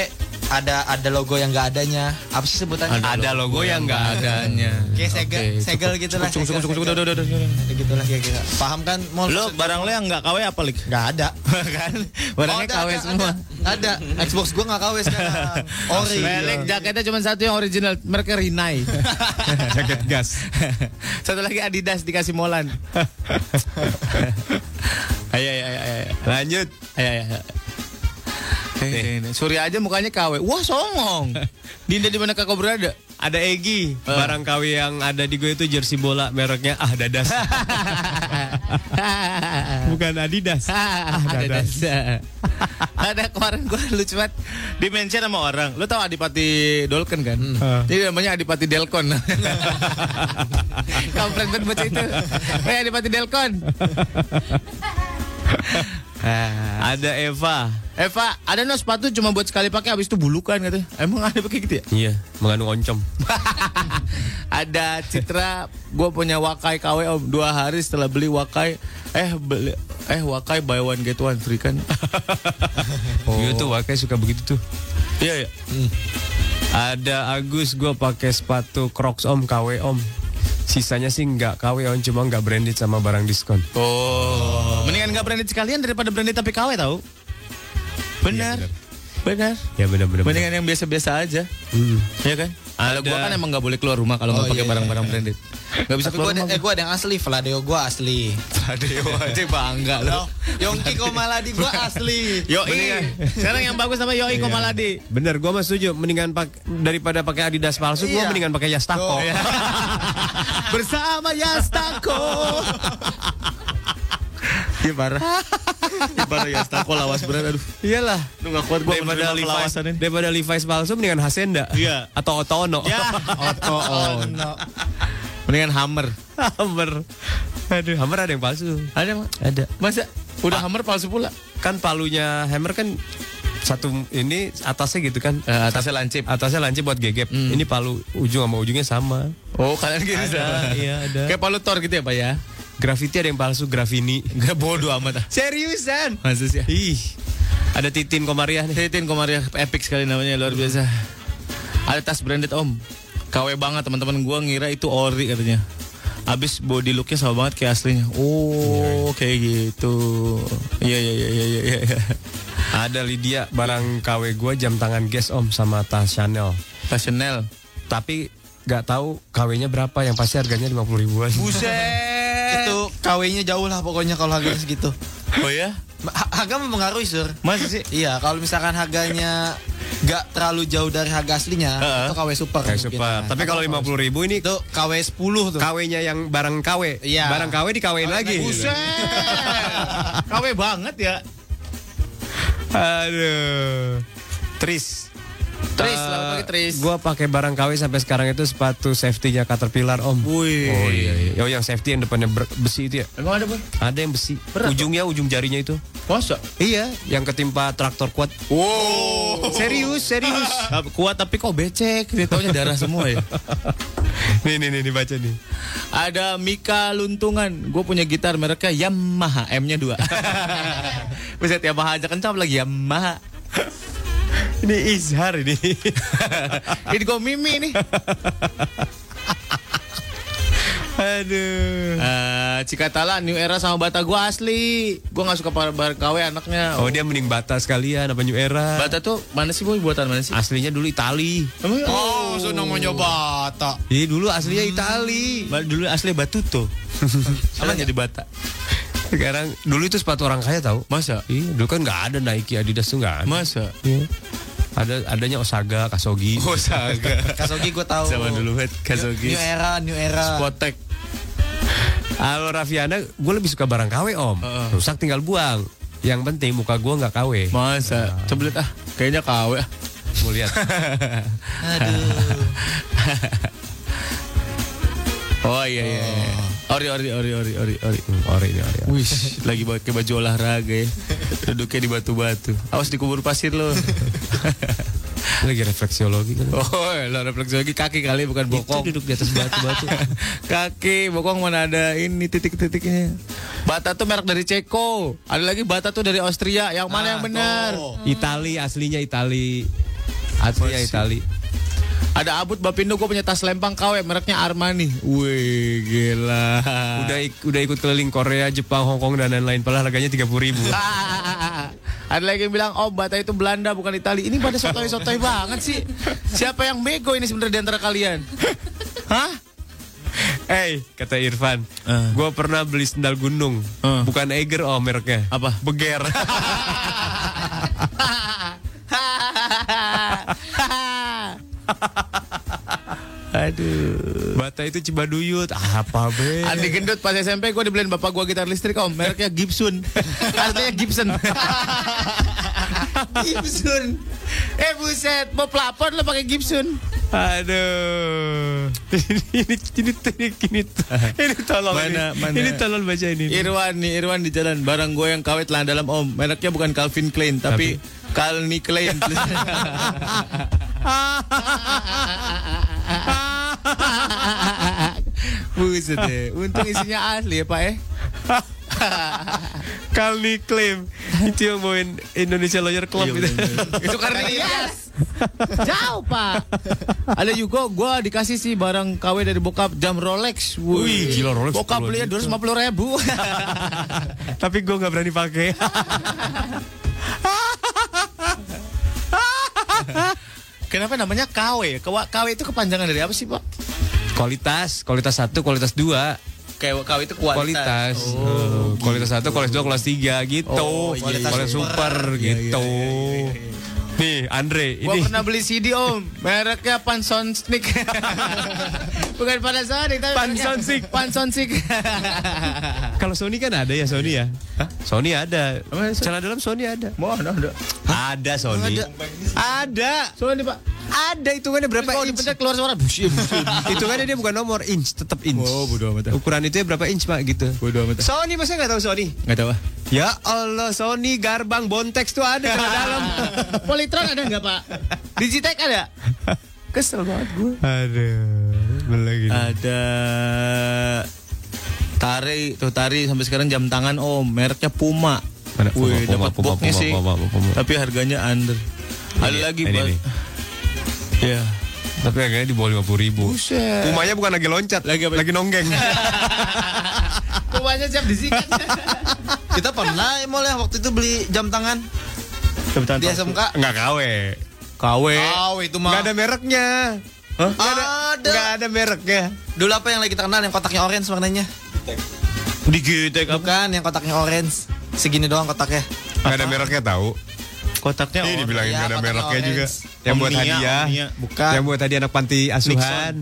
ada ada logo yang nggak adanya, apa sih sebutannya? Ada logo yang nggak adanya. Kayak segel, Oke, segel gitu lah. Cukup, cukup, cukup, cukup, udah, udah, udah, udah. Ada gitu lah kira-kira. Paham kan? Mau Lo barang lo yang nggak KW apa lik? nggak ada. kan? Barangnya Oh, ada, KW ada, semua. Ada, ada. Xbox gua nggak KW sekarang. Ori. Melik jaketnya cuma satu yang original, mereka Rinai. Jaket gas. Satu lagi Adidas dikasih Molan. ayo, ayo, ayo, ayo. Lanjut. Ayo, ayo, ayo. Eh, ini. Surya aja mukanya KW. Wah, songong. Dinda di mana kakak berada? Ada Egi. Eh. Barang KW yang ada di gue itu jersey bola mereknya Ah Dadas. Bukan Adidas. Ah, ada ada kemarin gue lucu banget di mention sama orang. Lu tahu Adipati Dolken kan? Jadi namanya Adipati Delkon. Kampret banget baca itu. Eh Adipati Delkon. Ada Eva. Eva, ada no sepatu cuma buat sekali pakai habis itu bulukan gitu. Emang ada pakai gitu ya? Iya, mengandung oncom. ada Citra, gue punya Wakai KW om dua hari setelah beli Wakai, eh beli, eh Wakai buy one get one free kan? Iya tuh Wakai suka begitu tuh. Iya ya. Ada Agus gue pakai sepatu Crocs Om KW Om. Sisanya sih nggak KW Om, cuma nggak branded sama barang diskon. Oh, mendingan nggak branded sekalian daripada branded tapi KW tahu? Benar. Iya, benar. Ya bener-bener. Mendingan yang biasa-biasa aja. Hmm. Iya kan? Kalau gua kan emang nggak boleh keluar rumah kalau nggak Oh, pakai iya, barang-barang iya, iya. branded. Nggak bisa Tapi keluar gua ada, rumah. eh, gua ada yang asli, Vladeo gua asli. Aduh, aja bangga loh. Yongki Komaladi gua asli. Yoi. Sekarang yang bagus nama Yoi Komaladi. Bener, gue mah setuju. Mendingan pak daripada pakai Adidas palsu, gue Iya. mendingan pakai Yastako. Tuh. Bersama Yastako. Iya parah. Iya parah Yastako lawas berat aduh. Iyalah. Lu gak kuat gua Daripada Levi's, daripada Levi's palsu, mendingan Hasenda. Iya. Atau Otono. Ya. Oto no. Mendingan Hammer. Hammer. Aduh, Hammer ada yang palsu. Ada? Ada. Masa udah Hammer palsu pula? Kan palunya Hammer kan satu ini atasnya gitu kan. Eh, atasnya lancip. Atasnya lancip buat gegep. Ini palu ujung sama ujungnya sama. Oh, kalian gitu. Ada, iya ada. Kayak palu Thor gitu ya, Pak ya? Graffiti ada yang palsu, Graffini. Gak bodoh amat ah. Seriusan? Sih? Ih. Ada Titin Komariah nih. Titin Komaria epic sekali namanya luar biasa. Ada tas branded Om. KW banget teman-teman gua ngira itu ori katanya. Abis body looknya sama banget kayak aslinya. Oh, kayak gitu. Iya iya iya iya iya. iya. Ada Lydia barang KW gua jam tangan Guess Om sama tas Chanel. Tas Chanel. Tapi nggak tahu KW-nya berapa yang pasti harganya 50 ribuan. Buset. KW-nya jauh lah pokoknya kalau harganya segitu. Oh ya? Ha- Harga mempengaruhi, Sur. Masa sih? Iya, kalau misalkan harganya nggak terlalu jauh dari harga aslinya, Heeh. itu KW super. Kayak mungkin. super. Nah, Tapi kalau 50 ribu ini itu KW 10 tuh. KW-nya yang barang KW. Iya. Barang KW dikawin lagi. Buset. KW banget ya. Aduh. Tris. Tris, Eh, selamat pagi, Tris. Gua pakai barang KW sampai sekarang itu sepatu safety-nya Caterpillar Om. Wih. Oh iya iya. Oh yang safety yang depannya besi itu ya. Emang ada, Bang? Ada yang besi. Berat, Ujungnya ujung jarinya itu. Masa? Iya, yang ketimpa traktor kuat. Wow. Serius, serius. Kuat tapi kok becek. Dia taunya darah semua ya. nih nih nih dibaca nih. Ada Mika Luntungan. Gue punya gitar mereknya Yamaha. M-nya dua. Buset Yamaha aja kencang lagi Yamaha. Ini Izhar ini. Ini kok Mimi nih. Aduh. Eh, Cikatala New Era sama Bata gua asli. Gua nggak suka bareng KW anaknya. Oh dia mending Bata sekalian apa New Era. Bata tuh mana sih boy buatan mana sih? Aslinya dulu Itali. Emang oh, so namanya Bata. Iya dulu aslinya Itali. Ba- Dulu asli Batuto. Sama jadi Bata. Sekarang dulu itu sepatu orang kaya tahu. Masa? Iya, dulu kan nggak ada Nike, Adidas tuh nggak ada. Masa? Iya. Ada adanya Osaga, Kasogi. Oh, saga. Kasogi gue tahu. Zaman dulu bet Kazogi. New era, new era. Spotek. Halo Raffiana, gue lebih suka barang KW om. Heeh. Rusak tinggal buang. Yang penting muka gue nggak KW. Masa? Coba lihat ah. Kayaknya KW ah. Mau lihat. Oh iya iya. iya. Ori ori ori ori ori ori. Ori ini ori. Wih, lagi pakai baju olahraga ya. Duduknya di batu-batu. Awas dikubur pasir lo. Lagi refleksiologi kan. Oh, lo refleksi lagi kaki kali bukan bokong. Itu duduk di atas batu-batu. kaki, bokong mana ada ini titik-titiknya. Bata tuh merek dari Ceko. Ada lagi bata tuh dari Austria. Yang mana yang benar? Itali aslinya Itali. Aslinya Itali. Ada abut Bapindo gue punya tas lempang KW mereknya Armani. Wih, gila. Udah ik- udah ikut keliling Korea, Jepang, Hong Kong dan lain-lain. Padahal harganya 30 ribu. Ada lagi yang bilang, oh Bata itu Belanda bukan Itali. Ini pada sotoy-sotoy banget sih. Siapa yang bego ini sebenarnya di antara kalian? Hah? Eh, kata Irfan, Eh. gue pernah beli sendal gunung, Eh. bukan Eiger oh mereknya. Apa? Beger. Aduh. Bata itu Cibaduyut. Apa be? Andi gendut pas SMP gue dibeliin bapak gue gitar listrik om mereknya Gibson artinya Gibson Gibson eh buset mau pelapor lo pakai Gibson Aduh. ini ini ini ini ini, ini tolong Mana- ini. mana? Ini tolong baca ini. Irwan nih Irwan di jalan barang gue yang kawet lah dalam om mereknya bukan Calvin Klein tapi, Calvin Klein Buset deh. Untung isinya asli ya pak eh Kali klaim itu yang main Indonesia Lawyer Club itu. itu karena yes. jauh pak. Ada juga gue dikasih sih barang KW dari bokap jam Rolex. Wih, gila, Rolex bokap 10 belinya juta. dua ratus lima puluh ribu. Tapi gue nggak berani pakai. Kenapa namanya KW KW itu kepanjangan dari apa sih pak kualitas, kualitas satu, kualitas dua. kayak KW itu kualitas, kualitas. Oh, kualitas satu, kualitas dua, kualitas tiga gitu. Oh, iya, kualitas, iya, iya. super Iya, gitu. iya, iya, iya, Nih, Andre, Gua ini pernah beli CD om, mereknya Panasonic. Bukan Panasonic tapi Panasonic. Panasonic. kalau Sony kan ada ya Sony ya. Sony ada. Ada Sony? Celana dalam Sony ada. Ada? Ada Sony. Ada. Soalnya pak, Ada hitungannya berapa kalau inch? keluar suara busyim. Hitungannya dia bukan nomor inch, tetap inch. Oh, bodo amat. Ukuran itu ya berapa inch pak gitu. Bodo amat. Sony masa nggak tahu Sony? Nggak tahu ah. Ya Allah, Sony Garbang Bontex tuh ada celana dalam. Politron ada nggak pak? Digitech ada? Kesel banget gue. Aduh, lagi. Ada Tari, tuh Tari sampai sekarang jam tangan om, mereknya Puma. Mana? Puma, Wih, dapat Puma, boxnya Puma, sih. Puma, Puma, Puma. Tapi harganya under. Ada lagi ini, Pak. ini. Ya. Tapi harganya di bawah 50 ribu. Buset. Pumanya bukan lagi loncat, Lagi apa? lagi nonggeng. Pumanya siap disikat. Kita pernah ya, Mol ya waktu itu beli jam tangan di SMK. Enggak KW. KW. Oh, itu mah. Enggak ada mereknya. Hah? Nggak ada. Ada. Enggak ada mereknya. Dulu apa yang lagi terkenal yang kotaknya orange warnanya? Digitech apa? Bukan, yang kotaknya orange. Segini doang kotaknya. Enggak ada mereknya tahu. Kotaknya Ini dibilangin Iya, enggak ada mereknya orange. juga. Yang buat hadiah. Omnia. Bukan. Yang buat hadiah anak panti asuhan.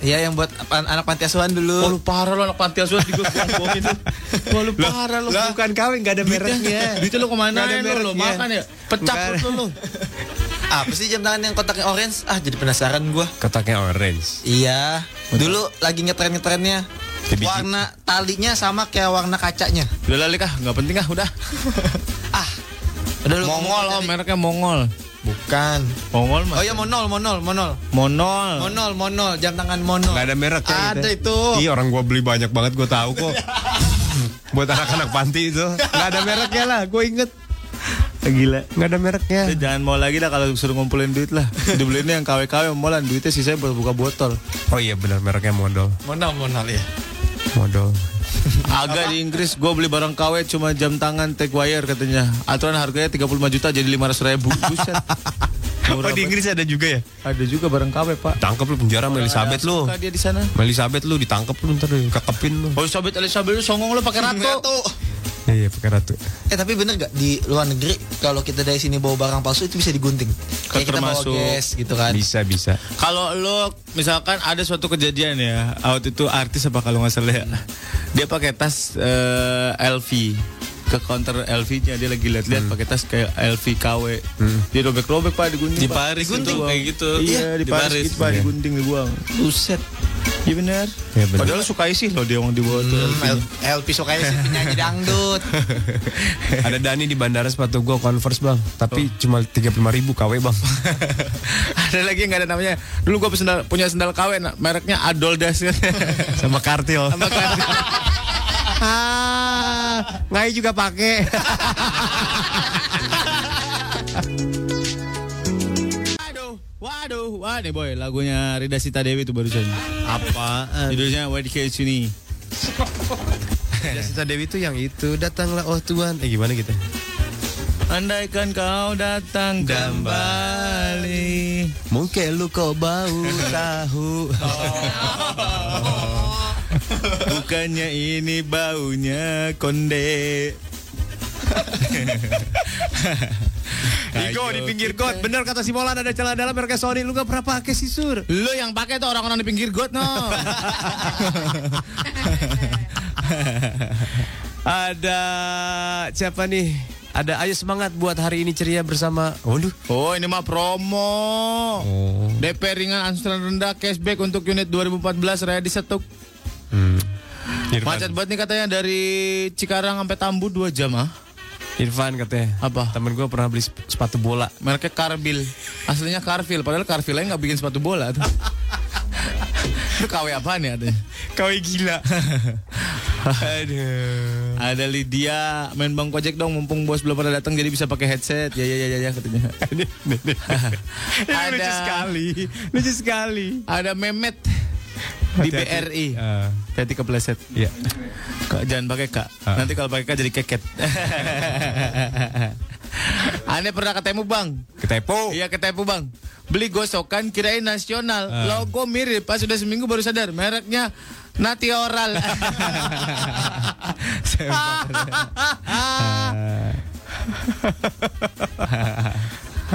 Iya, yang buat anak panti asuhan Oh dulu. lu parah lo anak panti asuhan di gue bohongin lu. Wah lu parah lo. Lah, bukan KW enggak ada mereknya. Duitnya lu ke mana Nggak ada lo? Lo mereknya. makan ya? Pecah perut lu. Apa sih jam tangan yang kotaknya orange? Ah, jadi penasaran gua. Kotaknya orange. Iya. Dulu lagi ngetren-ngetrennya. Ke biji. Warna talinya sama kayak warna kacanya. Udah lalik ah, nggak penting ah, udah. Ah. Udah lu Mongol om, mereknya Mongol. Bukan. Mongol mah. Oh iya monol, monol, monol. Monol. Monol, monol, jam tangan monol. Enggak ada mereknya. Ada itu. Iya orang gua beli banyak banget gua tahu kok. Buat anak-anak panti itu. Enggak ada mereknya lah, gua inget. Gila. Nggak ada mereknya. Jangan mau lagi lah kalau suruh ngumpulin duit lah. Dibeliinnya yang KW-KW molan duitnya sisanya buat buka botol. Oh iya benar mereknya modal. Monal monal ya. Modal. Agak di Inggris gue beli barang KW cuma jam tangan take wire katanya. Aturan harganya 35 juta jadi 500 ribu. Buset. Murah Oh di. Inggris ada juga ya? Ada juga barang KW pak. Tangkap lu penjara sama Elizabeth lu. dia di sana. Sama Elizabeth lu ditangkap lu ntar kekepin lu. Oh Elizabeth Elizabeth lu songong lu pakai ratu. Iya, iya pakai ratu. Eh tapi bener gak di luar negeri kalau kita dari sini bawa barang palsu itu bisa digunting. Kayak kita bawa gas gitu kan. Bisa bisa. Kalau lo misalkan ada suatu kejadian ya, waktu itu artis apa kalau nggak salah ya, dia pakai tas eh, LV ke counter LV-nya dia lagi lihat-lihat pakai tas kayak LV KW. Dia robek-robek pak digunting. Di. Paris Digunting. itu kayak gitu. Iya, di, Di Paris, Paris. gitu, pak Iya. digunting dibuang. Buset. Iya benar. Iya, benar. Padahal suka isi loh dia yang dibawa tuh. Hmm, LP sukanya sih penyanyi dangdut. Ada Dani di bandara sepatu gua Converse bang, tapi cuma 35 ribu KW bang. ada lagi yang nggak ada namanya. Dulu gue sendal, punya sendal KW, nah, mereknya Adoldas. Sama kartil. Sama kartil. Ah, ngai juga pakai. Waduh, waduh, wah nih boy, lagunya Rida Sita Dewi itu barusan. Apa? Judulnya Why Did Sini. Sita Dewi itu yang itu datanglah oh Tuhan. Eh gimana gitu? Andaikan kau datang kembali. Mungkin lu kau bau tahu. Bukannya ini baunya konde. Igo di pinggir got. Bener kata si Molan ada celana dalam mereka Sony. Lu gak pernah pakai sih sur. Lu yang pakai tuh orang-orang di pinggir got no. Ada siapa nih? Ada ayo semangat buat hari ini ceria bersama. Waduh. oh ini mah promo. Oh. DP ringan angsuran rendah cashback untuk unit 2014 raya disetuk. Hmm. Macet banget nih katanya dari Cikarang sampai Tambu 2 jam ah. Irfan katanya. Apa? Temen gue pernah beli sep- sepatu bola. Mereknya Carbil. Aslinya Carville, padahal Carville nggak bikin sepatu bola tuh. Itu KW apaan ya adanya? Kau gila. Aduh. Ada Lydia main bang kojek dong mumpung bos belum pada datang jadi bisa pakai headset. Ya ya ya ya, ya katanya. Ini lucu sekali. Lucu sekali. Ada Memet di. BRI. Ah. Hati kepleset. Iya. Kak, jangan pakai kak. Ah. Nanti kalau pakai kak jadi keket. Aneh pernah ketemu bang. Ketepo. Iya ketemu bang. Beli gosokan kirain nasional. Ah. Logo mirip. Pas sudah seminggu baru sadar mereknya Nati Oral.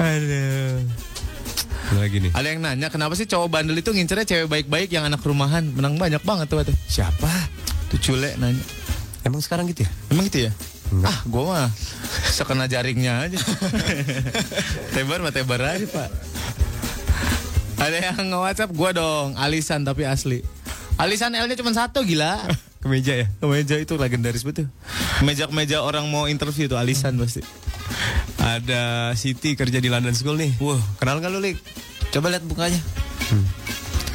Aduh. Lagi nih. Ada yang nanya kenapa sih cowok bandel itu ngincernya cewek baik-baik yang anak rumahan menang banyak banget tuh tuh. Siapa? Tuh cule nanya. Emang sekarang gitu ya? Emang gitu ya? Ah, gua mah sekena jaringnya aja. tebar mah tebar aja, Pak. Ada yang nge-WhatsApp gua dong, Alisan tapi asli. Alisan L-nya cuma satu gila. Kemeja ya? Kemeja itu legendaris betul. Kemeja-kemeja orang mau interview tuh Alisan pasti. Ada Siti kerja di London School nih. Wah, kenal nggak lu, Lik? Coba lihat mukanya.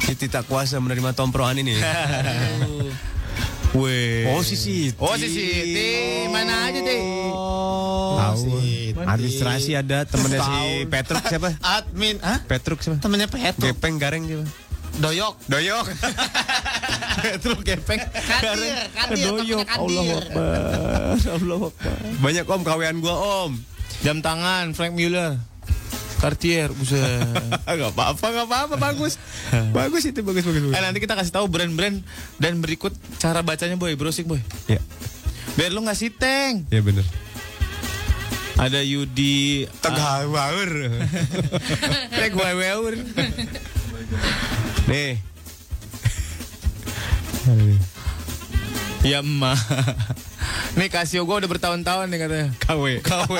Siti tak kuasa menerima tomproan ini. Weh. Oh, si Siti. Oh, si Siti. Mana aja, Ti? Tahu. Administrasi ada temennya si Petruk siapa? Admin, ah? Petruk siapa? Temennya Petro. Gepeng Gareng siapa? Doyok. Doyok. Petruk gepeng. Kadir, kadir, Doyok. Allah. Akbar. Allah Akbar. Banyak om kawean gua om. Jam tangan Frank Mueller. Cartier, buset. Gak apa-apa, gak apa-apa, bagus. bagus itu, bagus, bagus, bagus. Eh nanti kita kasih tahu brand-brand dan berikut cara bacanya boy, browsing boy. Ya, Biar lu nggak siteng. ya bener. Ada Yudi Tegah baur. Nih. Ya emak. Nih Casio gue udah bertahun-tahun nih katanya. KW. KW.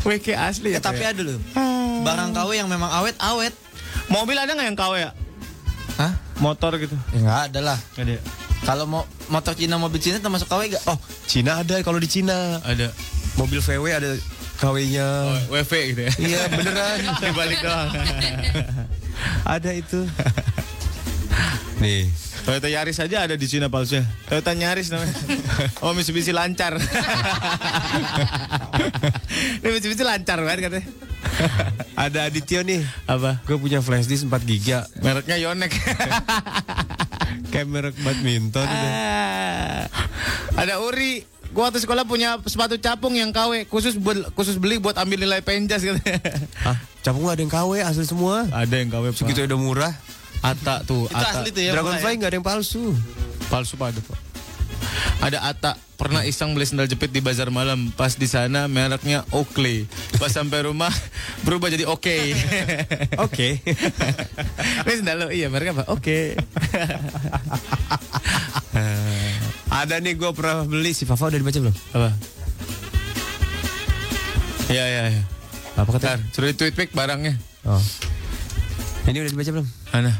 WK asli Eh, ya. tapi ada loh. Barang KW yang memang awet-awet. Mobil ada nggak yang KW ya? Hah? Motor gitu. Ya nggak ada lah. Ada. Kalau mau motor Cina mobil Cina termasuk KW gak? Oh, Cina ada kalau di Cina. Ada. Mobil VW ada KW-nya. Oh, WV gitu ya. Iya, beneran. Dibalik doang. ada itu. Nih, Toyota Yaris aja ada di Cina palsunya. Toyota Yaris namanya. Oh Mitsubishi lancar. Ini Mitsubishi lancar banget katanya. Ada Adityo nih. Apa? Gue punya flash disk 4 giga. Mereknya Yonex. Kayak merek badminton. Ah. Ada Uri. Gua waktu sekolah punya sepatu capung yang KW khusus buat khusus beli buat ambil nilai penjas katanya. Hah? Capung gak ada yang KW asli semua. Ada yang KW. Segitu udah murah. Ata tuh, Itu Ata. asli tuh ya. Dragonfly ya? nggak ada yang palsu. Palsu Pak ada Pak. Ada Ata pernah iseng beli sendal jepit di bazar malam. Pas di sana mereknya Oakley. Pas sampai rumah berubah jadi Oke. Oke. Ini sendal lo, iya mereknya apa? Oke. ada nih gue pernah beli si Fafa udah dibaca belum? Apa? Iya iya iya. Apa Ntar, suruh di tweet pic barangnya. Oh. Ini udah dibaca belum? Mana?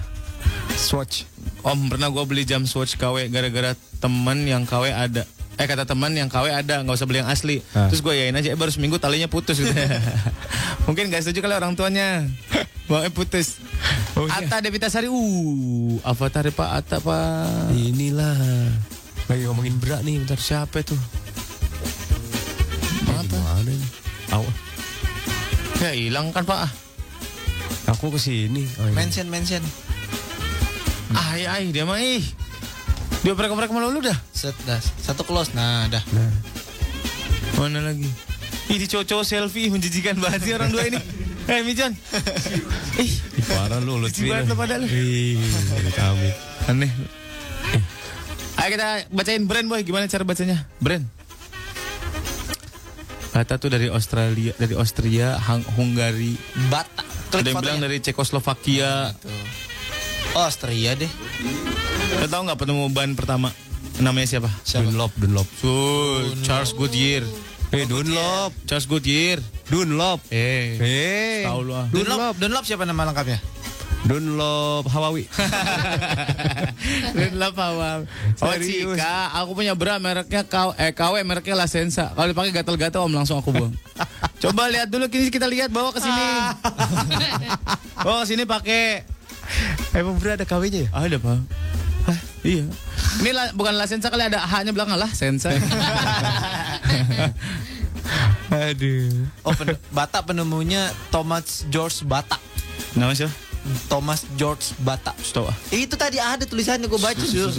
Swatch. Om pernah gue beli jam Swatch KW gara-gara temen yang KW ada. Eh kata teman yang KW ada nggak usah beli yang asli. Ah. Terus gue yain aja eh, baru seminggu talinya putus gitu. Mungkin gak setuju kali orang tuanya. Bawanya putus. Oh, iya. Atta Devita Sari. Uh, avatar Pak Atta Pak. Inilah. Lagi ngomongin berat nih bentar. Siapa itu? Apa? Gimana nih? Ya hilang kan Pak. aku ke sini. Oh, iya. Mention, mention. Ay ay dia mah ih. Dia oprek-oprek malu lu dah. Set, dah. Satu close. Nah, dah. Mana lagi? Ih, di cowok selfie menjijikan banget sih orang dua ini. Eh, Mijan. Ih, Ih, parah lu Lucu banget lu pada lu. Ih, dari kami. aneh. Ayo kita bacain brand boy, gimana cara bacanya? Brand. Kata tuh dari Australia, dari Austria, Hang, Hungari. Bata. Ada Klik yang bilang fotonya. dari Cekoslovakia. Oh, Austria deh. Lo tau nggak penemu ban pertama? Namanya siapa? Dunlop, Dunlop. Tuh, Charles Goodyear. Eh, Dunlop. Charles Goodyear. Dunlop. Eh, Eh, tahu lu ah. Dunlop, Dunlop siapa nama lengkapnya? Dunlop Hawawi. Dunlop awal. Oh Serius? Cika, aku punya bra mereknya KW, eh, KW mereknya Lasensa. Kalau dipakai gatal-gatal om langsung aku buang. Coba lihat dulu kini kita lihat bawa ke sini. bawa ke sini pakai. Emang berat ada KW-nya ya? Ada pak. Hah, iya. Ini la- bukan Lasensa kali ada H-nya belakang lah, Sensa. Aduh. Oh, pen- Bata penemunya Thomas George Bata. Nama siapa? Thomas George Bata. Stop. Itu tadi ada tulisannya gue baca sus.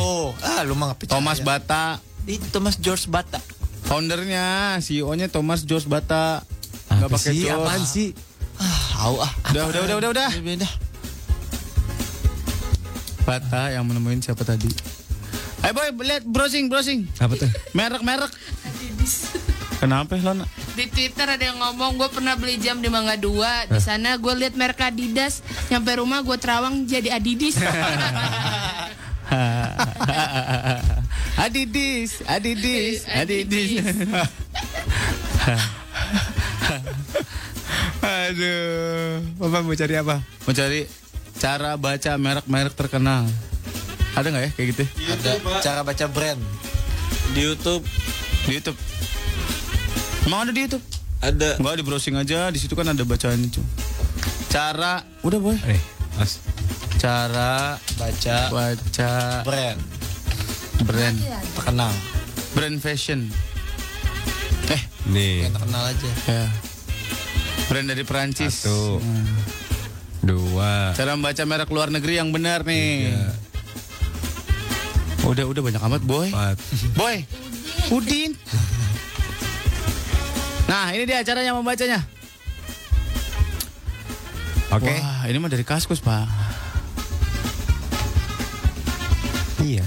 Oh, ah lu mah. Thomas Bata. Itu Thomas George Bata. Foundernya, CEO-nya Thomas George Bata. Nggak Apa pakai sih? George. Apaan sih? Ah, au ah. Udah, udah, udah, udah, udah. Beda. Bata yang menemuin siapa tadi? Ayo boy, lihat browsing, browsing. Apa tuh? Merek-merek. Kenapa Lona? Di Twitter ada yang ngomong gue pernah beli jam di Mangga 2 Di sana gue lihat merek Adidas Nyampe rumah gue terawang jadi Adidis Adidis, Adidis, Adidis. Aduh. Bapak mau cari apa? Mau cari cara baca merek-merek terkenal. Ada nggak ya kayak gitu? Ada cara baca brand. Di YouTube. Di YouTube. Emang ada di YouTube? Ada Enggak di browsing aja, di situ kan ada bacaannya cuy. Cara, udah boy. Eh, Mas. Cara baca baca brand brand, terkenal. brand fashion. Eh, Nih. Yang terkenal aja. ya. Brand dari Perancis. Satu. Dua. Cara membaca merek luar negeri yang benar nih. Udah, udah banyak amat boy. Empat. Boy, Udin. Nah, ini dia caranya membacanya. Oke. Wah, ini mah dari Kaskus, Pak. Iya.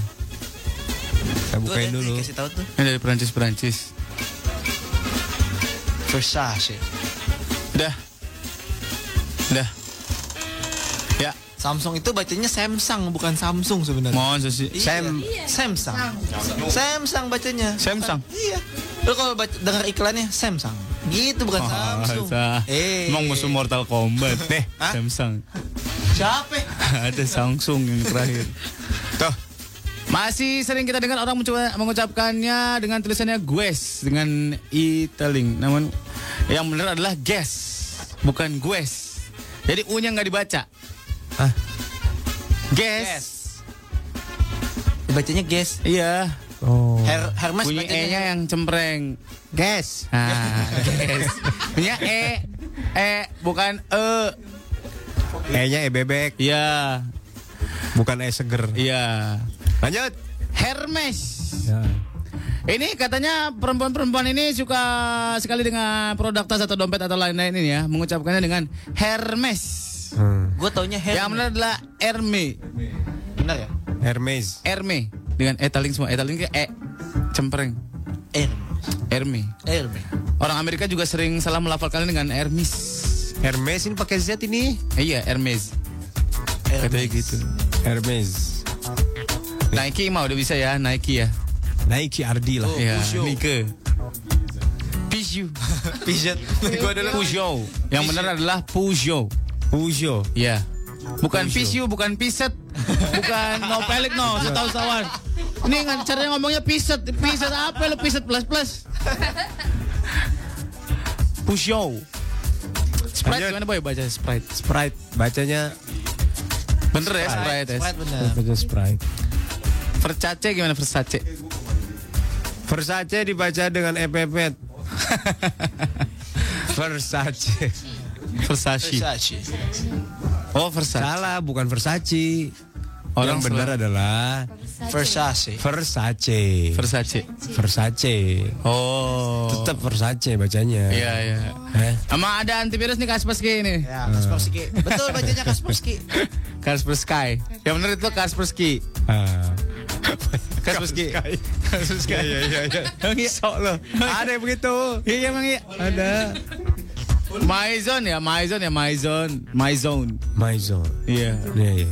Kita bukain Tuh, dulu. Kasih tahu tuh. Ini dari Perancis-Perancis. Versace. Udah. Udah. Ya, Samsung itu bacanya Samsung bukan Samsung sebenarnya. mohon sih. Iya. Samsung. Samsung bacanya. Samsung. Iya. Lu kalau baca, dengar iklannya Samsung. Gitu bukan Samsung. Masa? Eh. Emang musuh Mortal Kombat nih, Hah? Samsung. Siapa? Ada Samsung yang terakhir. Tuh. Masih sering kita dengar orang mencoba mengucapkannya dengan tulisannya gues dengan iteling. Namun yang benar adalah guess, bukan gues. Jadi U-nya nggak dibaca. Hah? Guess. Bacanya gas. Iya. Oh. Her Hermes Bunyi bacanya E-nya yang cempreng. Gas. Ah, gas. Bunyinya E. E bukan E. E-nya e bebek, Iya. bukan e seger. Iya. Lanjut. Hermes. Ya. Ini katanya perempuan-perempuan ini suka sekali dengan produk tas atau dompet atau lain-lain ini ya, mengucapkannya dengan Hermes. Hmm. Gue taunya Hermes. Yang benar adalah Hermes. Benar ya? Hermes. Hermes dengan e taling semua, e taling ke e cempreng. Hermes. Hermes. Orang Amerika juga sering salah melafalkannya dengan Hermes. Hermes ini pakai Z ini. Eh, iya, Hermes. Katanya gitu. Hermes. Nike mah udah bisa ya, Nike ya. Nike Ardi lah. Iya, Peugeot. Nike. Peugeot. Pijat. Gue adalah Peugeot. Yang benar adalah Peugeot. Peugeot. Iya. Bukan Peugeot, bukan Piset. Bukan no pelik no, setahu sawan. Ini kan caranya ngomongnya Piset. Piset apa lo Piset plus plus? Peugeot. Sprite Lanjut. gimana boy baca Sprite? Sprite. Bacanya Bener ya Sprite ya. Sprite bener. baca Sprite. Versace gimana Versace? Versace dibaca dengan epepet. Versace. Versace. Versace. Oh Versace. Salah, bukan Versace. Orang Yang benar adalah Versace. Versace. Versace. Versace. Oh. Tetap Versace bacanya. Iya iya. Eh? Sama ada antivirus nih Kaspersky ini. Ya, Kaspersky. Betul bacanya Kaspersky. Kaspersky. Yang benar itu Kaspersky. Ah. Kaspersky. Iya iya iya. iya. Iya? Sok lo. Ada yang begitu. Iya emang iya. Ada. Myzone ya, Myzone ya, Myzone. Myzone. Maison. Iya. Iya iya.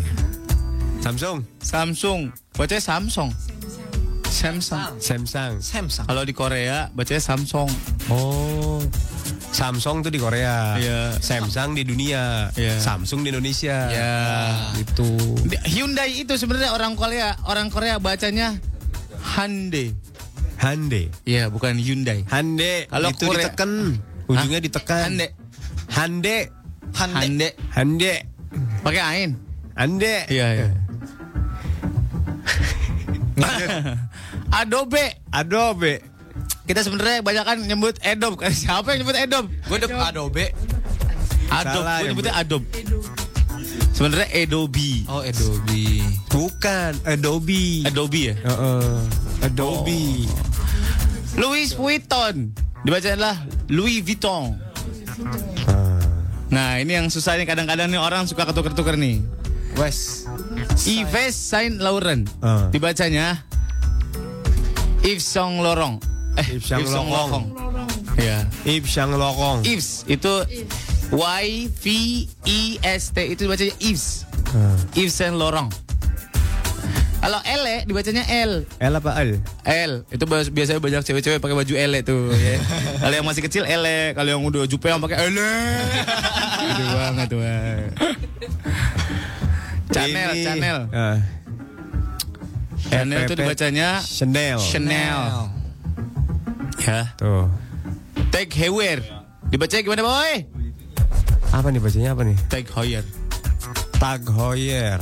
Samsung. Samsung. Bacanya Samsung. Samsung. Samsung. Samsung. Kalau di Korea bacanya Samsung. Oh. Samsung tuh di Korea. Iya. Samsung di dunia. Iya. Samsung di Indonesia. Ya. Itu. Hyundai itu sebenarnya orang Korea, orang Korea bacanya Hyundai. Hande. Iya, bukan Hyundai. Hande. Kalau itu Korea- ditekan. Ujungnya ditekan. Hyundai. Hande. Hande. Hyundai. Hande. Pakai ain. Hande. Iya, iya. Adobe. Adobe. Kita sebenarnya banyak kan nyebut Adobe. Siapa yang nyebut Adobe? Gue Adobe. Adobe. Salah Gue nyebutnya Adobe. Sebenarnya Adobe. Oh, Adobe. Bukan. Adobe. Adobe ya? Heeh. Adobe. Louis Vuitton. Dibaca adalah Louis Vuitton. Ah. Nah, ini yang susah nih kadang-kadang nih orang suka ketuker-tuker nih. Wes. Yves Saint Laurent. Ah. Dibacanya Yves Saint Laurent. Eh, Yves Saint Laurent. Iya. Yves Saint Laurent. Yves itu Y V E S T itu dibacanya Yves. Ah. Yves Saint Laurent. Kalau L ya, dibacanya L. L apa L? L itu biasanya banyak cewek-cewek pakai baju L tuh ya. kalau yang masih kecil L, kalau yang udah jupe yang pakai L. Gitu banget tuh. Chanel, Ini, Chanel. ah, Chanel itu dibacanya Chanel. Chanel. Ya. Tuh. Tag Heuer. Dibacanya gimana, boy? Apa nih bacanya apa nih? Tag Heuer. Tag Heuer.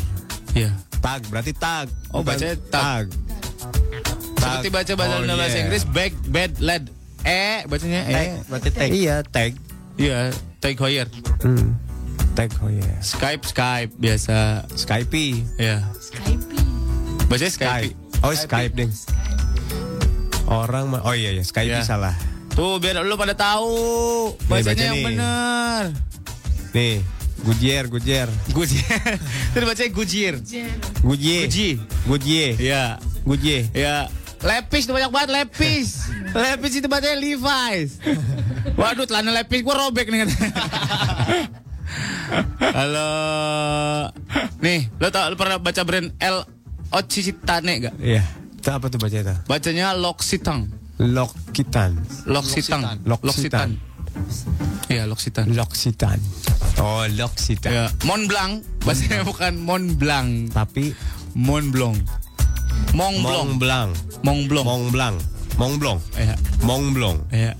Iya. Tag berarti tag. Oh, bacanya tag. Tag Seperti baca bahasa Heuer. bahasa Inggris back, bed, led. E bacanya E. Berarti tag. Iya, tag. Iya, Tag Heuer. Hmm. Tag Heuer. Skype, Skype biasa. Skype. Iya. Bacanya Skype. Skype. Oh, Skype deh. Orang mah Oh iya ya, Skype Iya. salah. Tuh biar lu pada tahu bacanya baca yang nih. benar. Nih, Goodyear, Goodyear. Goodyear. Itu dibacanya Goodyear. Goodyear. Gucci. Goodyear. Iya. Goodyear. Ya. Lepis tuh banyak banget lepis. lepis itu bacanya Levi's. Waduh, celana lepis gua robek nih. Halo. Nih, lo tau lo pernah baca brand L Occitane gak? Iya. Itu apa tuh baca itu? Bacanya L'Occitan. Lokitan. L'Occitan. L'Occitan. Iya, L'Occitan. Loksitan. Oh, Loksitan. Ya, Mont Blanc, bahasanya bukan Mont Blanc, Tapi Mont Blanc. Mont Blanc. Mont Blanc. Mont Blanc. Mont Blanc. Mont Blanc. Ya, Mont Blanc. ya.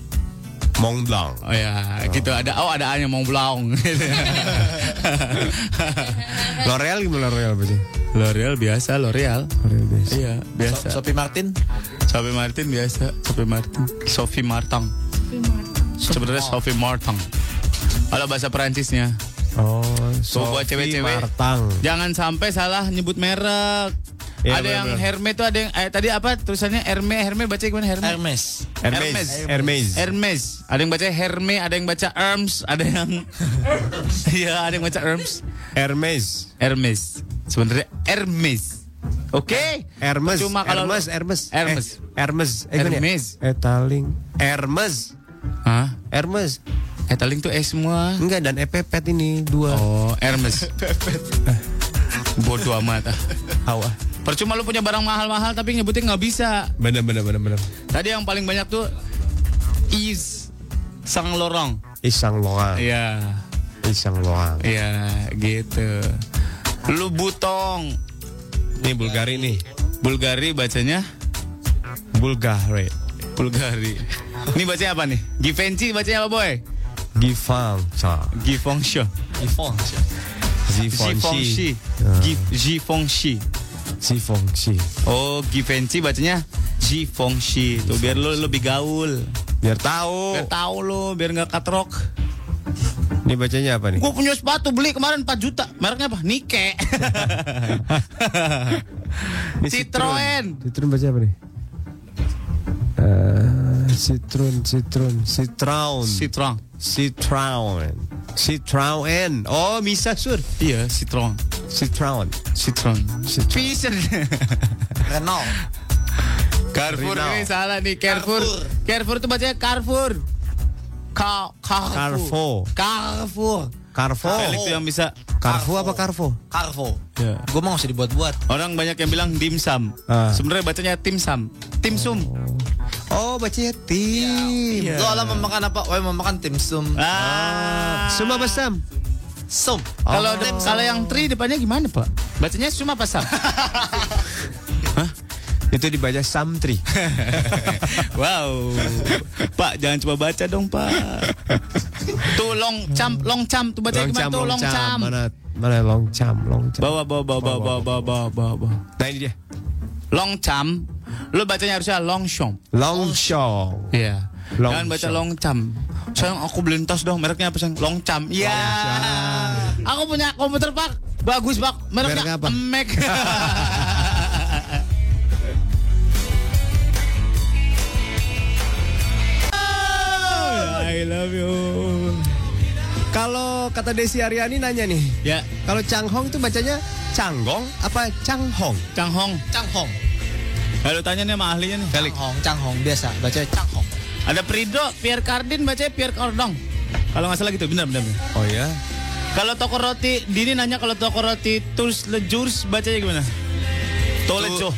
Mont Blanc. Oh ya, gitu ada oh ada A-nya Mont Blanc. L'Oreal gimana L'Oreal berarti? L'Oreal biasa, L'Oreal. L'Oreal biasa. Iya, biasa. Sophie Martin. Sophie Martin biasa, Sophie Martin. Sophie Martin. Sebenarnya Sophie Martin. Kalau bahasa Perancisnya. Oh, Tuh, buat Sophie cewek-cewek. Martang. Jangan sampai salah nyebut merek. Iya, ada yang bener-bener. Hermes tuh ada yang eh, tadi apa tulisannya Hermes Hermes baca gimana Hermes? Hermes. Hermes. Hermes. Hermes. Ada yang baca Hermes, ada yang baca Hermes, ada yang Iya, ada yang baca Hermes. Hermes. Hermes. Sebenarnya Hermes. Oke. Hermes. Cuma kalau Hermes, lu- Hermes. Hermes. Eh, Hermes. Eh, gimana ya? Hermes. Hah? Hermes. Etaling tuh E semua. Enggak dan epepet ini dua. Oh, Hermes. Bodoh amat ah. Percuma lu punya barang mahal-mahal tapi nyebutin nggak bisa. Bener bener bener bener. Tadi yang paling banyak tuh Is Sang Lorong. Isang Loang. Iya. Isang Loang. Iya, gitu. Lu butong. Ini Bulgari nih. Bulgari bacanya Bulgari. Bulgari. Ini bacanya apa nih? Givenchy bacanya apa, boy? Givenchy. Givenchy. Givenchy. Gi- Givenchy. Gifangchi. Oh, Givenchy bacanya Givenchy. Tuh biar lu lebih gaul. Biar tahu. Biar tahu lu, biar nggak katrok. Ini bacanya apa nih? Gue punya sepatu beli kemarin 4 juta. Mereknya apa? Nike. Citroen. Citroen baca apa nih? Eh, Citroen, Citroen, Citroen, Citroen. Citroen, Citroen. Oh, bisa sur. Iya, Citroen. Citroen. Citroen. Citroen. Pisen. Renault. Carrefour Renault. ini salah nih Carrefour. Carrefour itu bacanya Carrefour. Ka Carrefour. Carrefour. Carrefour. Carrefour. Felix yang bisa. Carrefour apa Carrefour? Carvo. Ya. Gue mau usah dibuat-buat. Orang banyak yang bilang dimsum. Ah. Sebenarnya bacanya timsum. Timsum. Oh, bacanya tim. Iya. Lo alam mau makan apa? Wah mau makan tim sum. Ah. Sum apa sam? Sum. Kalau de- kalau yang tri depannya gimana, Pak? Bacanya sum apa sam? Itu dibaca Samtri. wow. Pak, jangan coba baca dong, Pak. Tuh long cam, long cam tuh baca gimana tuh long cam. Mana mana long cam, long cam. Bawa bawa bawa bawa bawa bawa bawa bawa. bawa. Nah ini dia. Long cam. Lu bacanya harusnya long shom. Long show. Iya. Long Jangan baca long cam. Sayang aku beliin tas dong, mereknya apa sayang? Long cam. Iya. Aku punya komputer pak, bagus pak. Mereknya Merek apa? Mac. love you. Kalau kata Desi Aryani nanya nih, Ya, kalau Changhong itu bacanya Changgong apa Changhong? Changhong. Changhong. Lalu tanya nih sama ahlinya nih. Changhong, Changhong biasa. Baca Changhong. Ada Prido, Pierre Cardin bacanya Pierre Cordon. Kalau nggak salah gitu, benar benar. Oh ya. Kalau toko roti, Dini nanya kalau toko roti Tools Le Jours bacanya gimana? Tolejo.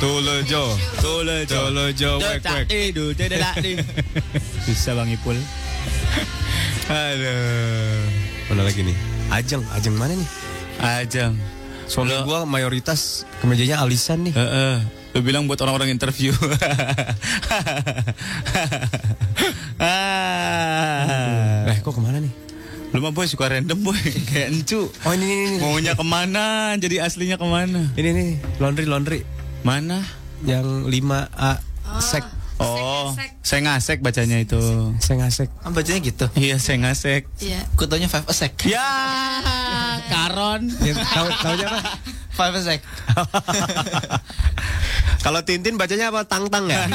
Tulejo. Tolejo. Tulejo. Wek wek. Itu tidak Bisa Bang Ipul. Aduh. Mana lagi nih? Ajeng, Ajeng mana nih? Ajang. Soalnya Lo- gua mayoritas kemejanya alisan nih. Heeh. Lu bilang buat orang-orang interview. ah. Eh, kok ke mana nih? Lu mah boy suka random boy Kayak encu Oh ini ini ini. Maunya ke mana Jadi aslinya ke mana Ini nih, laundry laundry Mana yang 5A sek. Oh Sek, Saya ngasek bacanya itu Saya ngasek. Ah, bacanya gitu. Iya saya ngasek Iya. Gue taunya five a sec. Ya Karon Ya, tahu tahunya apa? Five a sec. Kalau Tintin bacanya apa? Tang-tang ya?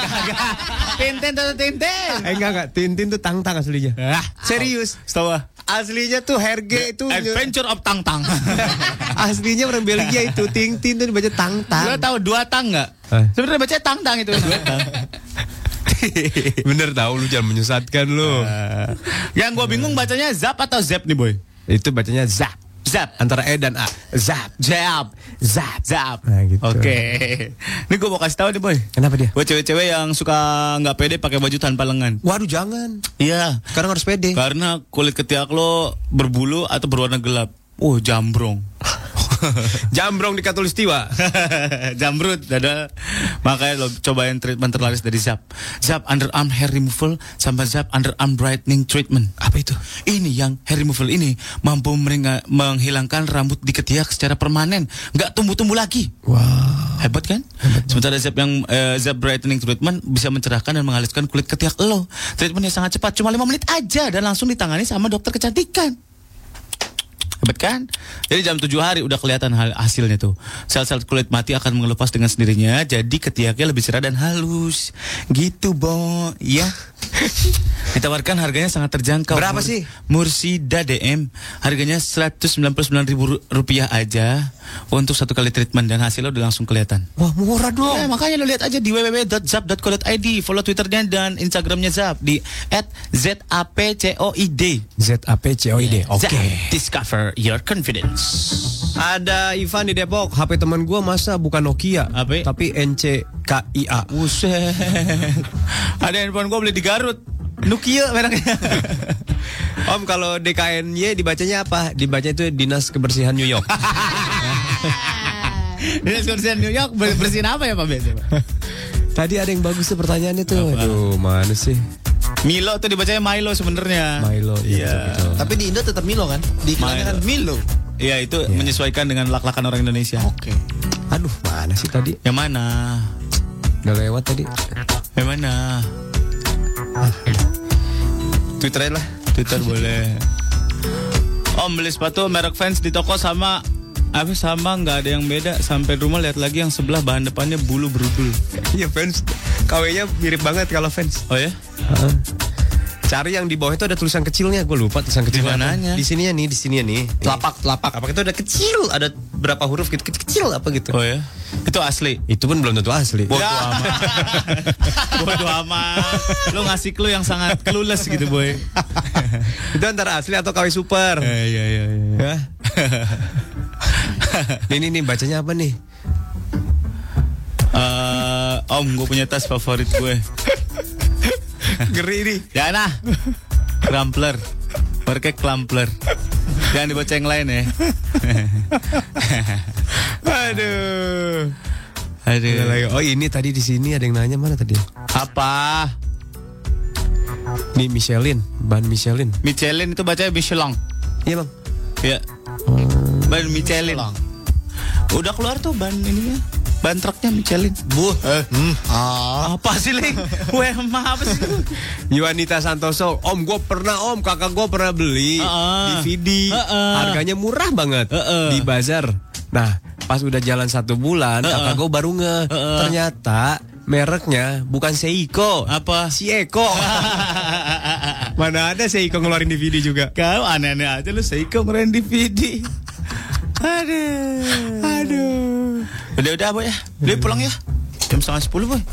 Tintin tuh Tintin eh enggak enggak, Tintin tuh tang-tang aslinya. Ah, Serius. Setahu ah. Aslinya tuh Herge itu Adventure of Tang Tang aslinya orang Belgia itu Tintin tuh dibaca Lu tang-tang. tahu dua tang nggak? Eh. Sebenarnya baca Tang Tang itu dua tang Bener tahu lu jangan menyesatkan lu. Yang gua bingung bacanya Zap atau Zap nih boy Itu bacanya zap. Zap Antara E dan A. Zap. Zap Zap. Zap Nah, gitu. Oke Ini gua mau kasih tahu nih boy Kenapa dia? Buat cewek-cewek yang suka nggak pede pakai baju tanpa lengan. Waduh jangan. Iya. Sekarang harus pede. Karena kulit ketiak lo berbulu atau berwarna gelap. Oh, jambrong. Jambrong di Katulistiwa. Jamrut ada makanya lo cobain treatment terlaris dari Zap. Zap underarm hair removal sama Zap underarm brightening treatment. Apa itu? Ini yang hair removal ini mampu menghilangkan rambut di ketiak secara permanen, nggak tumbuh-tumbuh lagi. Wow. Hebat kan? Sementara Zap yang eh, Zap brightening treatment bisa mencerahkan dan menghaluskan kulit ketiak lo. Treatmentnya sangat cepat, cuma 5 menit aja dan langsung ditangani sama dokter kecantikan. Kan? Jadi jam 7 hari udah kelihatan hasilnya tuh. Sel-sel kulit mati akan mengelupas dengan sendirinya, jadi ketiaknya lebih cerah dan halus. Gitu, Bo. Ya. Ditawarkan harganya sangat terjangkau. Berapa Mur- sih? Mursida DM. Harganya 199 ribu rupiah aja untuk satu kali treatment dan hasilnya udah langsung kelihatan. Wah, murah dong. Ya, makanya lo lihat aja di www.zap.co.id, follow Twitternya dan Instagramnya Zap di @zapcoid. Z A P C O I D. Oke. Zap, discover your confidence. Ada Ivan di Depok, HP teman gua masa bukan Nokia, Apa? tapi NCKIA. Buset. Ada handphone gue beli di Garut. Nokia mereknya. Om kalau DKNY dibacanya apa? Dibaca itu Dinas Kebersihan New York. Ini kebersihan New York ber- bersihin apa ya Pak Ben? Tadi ada yang bagus tuh pertanyaannya tuh. Aduh, mana sih? Milo tuh dibacanya Milo sebenarnya. Milo. Iya. betul, betul. Tapi di Indo tetap Milo kan? Di kan Milo. Iya itu menyesuaikan dengan lak-lakan orang Indonesia. Oke. Aduh, mana sih tadi? Yang mana? Udah lewat tadi. Yang mana? Twitter lah. Twitter boleh. Om beli sepatu merek fans di toko sama apa sama nggak ada yang beda sampai rumah lihat lagi yang sebelah bahan depannya bulu berudul. Iya fans. KW-nya mirip banget kalau fans. Oh ya? Cari yang di bawah itu ada tulisan kecilnya, gue lupa tulisan kecilnya. apa. mananya? Di sininya nih, di sininya nih. Telapak, telapak. Apa itu ada kecil, ada berapa huruf gitu, kecil, kecil apa gitu. Oh ya? Itu asli. Itu pun belum tentu asli. Bodoh amat. Bodoh amat. Lu ngasih clue yang sangat clueless gitu, boy. itu antara asli atau KW super. Iya iya iya. Hah? nih, nih, nih, bacanya apa nih? Eh, om, gue punya tas favorit gue. Ngeri nih. Jana. Crumpler. Mereka Crumpler. Jangan dibaca yang lain ya. Aduh. Aduh. Oh ini tadi di sini ada yang nanya mana tadi? Apa? Nih Michelin, ban Michelin. Michelin itu bacanya Michelin. Iya bang. Ya. Ban Michelin. Udah keluar tuh ban ininya. Ban truknya Michelin. Bu. Ah. Apa sih, Ling? Weh, apa sih? Yuanita Santoso, Om gue pernah Om, kakak gue pernah beli Heeh. DVD, Heeh. harganya murah banget Heeh. di bazar. Nah pas udah jalan satu bulan, Heeh. kakak gue baru nge, Heeh. ternyata mereknya bukan Seiko, Apa? si Eko. Mana ada Seiko ngeluarin DVD juga? Kau aneh-aneh aja lu Seiko ngerain DVD. Aduh. Aduh. Udah udah boy ya. Udah pulang ya. Jam setengah sepuluh boy.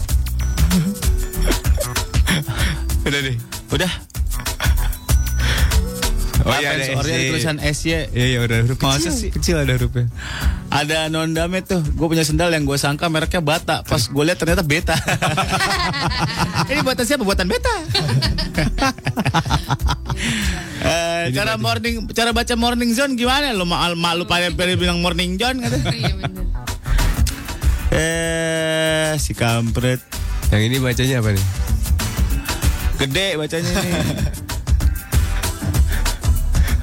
Udah deh. Udah. Oh iya ada SY. ada tulisan SY. Iya iya udah huruf Masa kecil, sih? kecil ada hurufnya. Ada nondame tuh. Gue punya sendal yang gue sangka mereknya Bata. Pas gue lihat ternyata Beta. Ini buatan siapa? Buatan Beta. Eh, cara morning, cara baca morning zone gimana? Lo mak mak lu pada bilang morning zone kata. Iya bener. Eh, si kampret. Yang ini bacanya apa nih? Gede bacanya nih.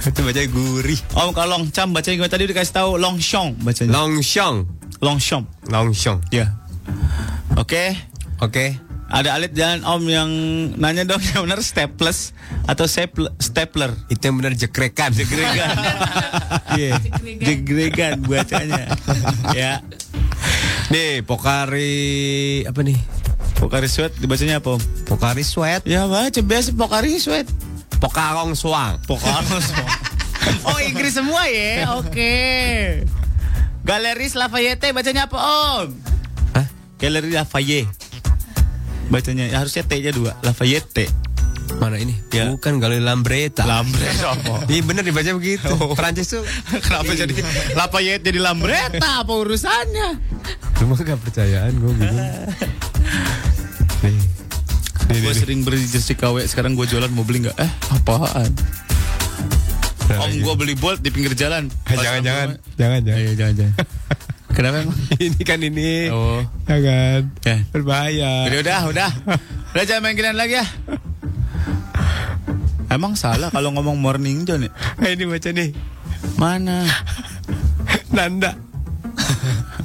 Itu bacanya gurih. Om kalau longcam bacanya gimana tadi dikasih tahu longshong bacanya. Longshong. Longshong. Longshong. Ya. Oke. Oke. Ada alit jalan om yang nanya dong yang benar staples atau stapler, stapler. Itu yang benar jekrekan. Jegregan. Iya. Jegregan. Jegregan bacanya. ya. Nih, Pokari apa nih? Pokari sweat dibacanya apa om? Pokari sweat. Ya baca biasa Pokari sweat. Pokarong suang. Pokari Oh Inggris semua ya. Oke. Galeris Lafayette bacanya apa om? Hah? Galeri Lafayette. Bacanya ya, harusnya T-nya dua. Lafayette. Mana ini? Ya. Bukan Galeri Lambreta. Lambre apa? Iya bener dibaca begitu. Prancis tuh. Kenapa jadi Lafayette jadi Lambretta? Apa urusannya? Lu mah gak percayaan gue bingung. Gue sering beli jersey KW, sekarang gue jualan mau beli nggak? Eh, apaan? Om gua beli Bolt di pinggir jalan. Eh, jangan, jangan. Jangan, jangan. Ayo, jangan, jangan. Kenapa emang? ini kan ini. Oh. Jangan. Ya. Berbahaya. Udah, udah, udah. Udah jangan main lagi ya. Emang salah kalau ngomong morning John ya? Eh, ini baca nih. Mana? Nanda.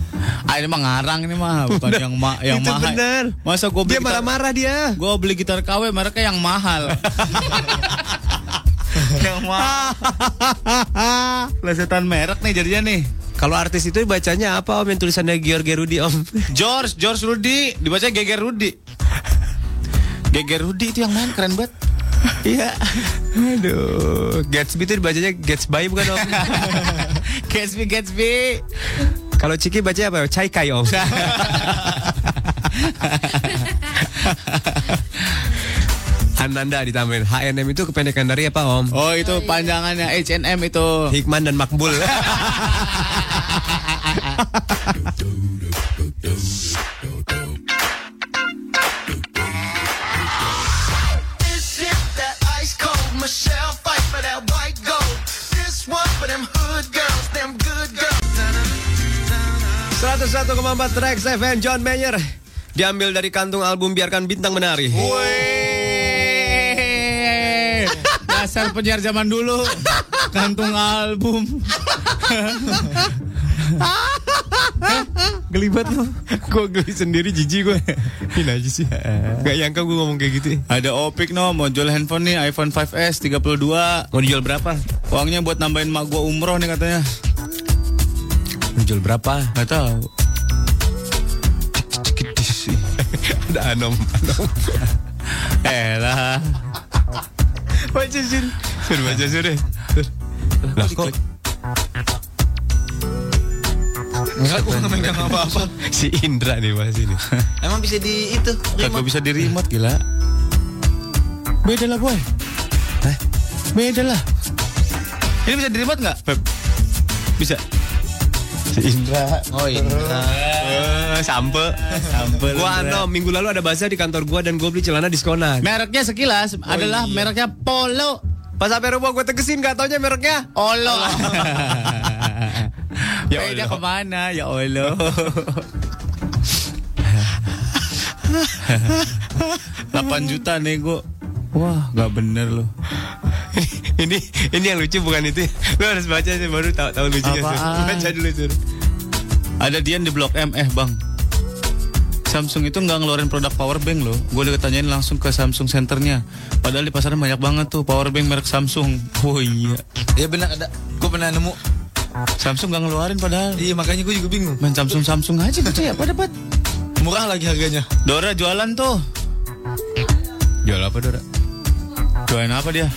Ah ini mah ngarang ini mah bukan yang ma yang Itu mahal. bener. Masa gue beli Dia marah-marah dia. Gue beli gitar KW mereka yang mahal. yang mahal. Lesetan merek nih jadinya nih. Kalau artis itu bacanya apa om yang tulisannya George Gerudi om? George, George Rudy, dibaca Geger Rudy. Geger Rudy itu yang main keren banget. Iya. Aduh. Gatsby itu dibacanya Gatsby bukan om? Gatsby, Gatsby. Kalau Ciki bacanya apa? Chai Kai om. Ananda ditambahin HNM itu kependekan dari apa om? Oh itu panjangannya H&M itu. Hikman dan Makbul. 101,4 Trax FM John Mayer diambil dari kantung album Biarkan Bintang Menari. Wih, dasar penyiar zaman dulu, kantung album. Geli banget lo. Gue geli sendiri jijik gue. Ini aja sih. Gak nyangka gue ngomong kayak gitu. Ada Opik no, mau jual handphone nih iPhone 5s 32 Mau dijual berapa? Uangnya buat nambahin mak gua umroh nih katanya. Dijual berapa? Gak tahu. Anom. anom. Eh lah. Baca sini. Suruh baca suruh. Lah kok Enggak, gue megang apa-apa. si Indra nih mas ini. Emang bisa di itu? Kagak bisa di remote gila. Beda lah boy. Hah? Beda lah. Ini bisa di remote nggak? Bisa. Si Indra. Oh Indra. Sampe. Sampai. Gua anom minggu lalu ada bazar di kantor gua dan gua beli celana diskonan. Mereknya sekilas adalah mereknya Polo. Pas sampai rumah gue tegesin gak taunya mereknya. Olo. Ya ya Allah. ke mana? Ya Allah. 8 juta nego. Wah, nggak bener loh. ini ini yang lucu bukan itu. Lu harus baca sih baru tahu tahu lucunya. Apaan? Baca dulu Sur. Ada Dian di Blok M, eh bang. Samsung itu nggak ngeluarin produk power bank loh. Gue udah tanyain langsung ke Samsung centernya. Padahal di pasaran banyak banget tuh power bank merek Samsung. Oh iya. Iya benar ada. Gue pernah nemu. Samsung nggak ngeluarin padahal. Iya makanya gue juga bingung. Main Samsung Samsung aja percaya apa dapat. Murah lagi harganya. Dora jualan tuh. Jual apa Dora? Jualan apa dia?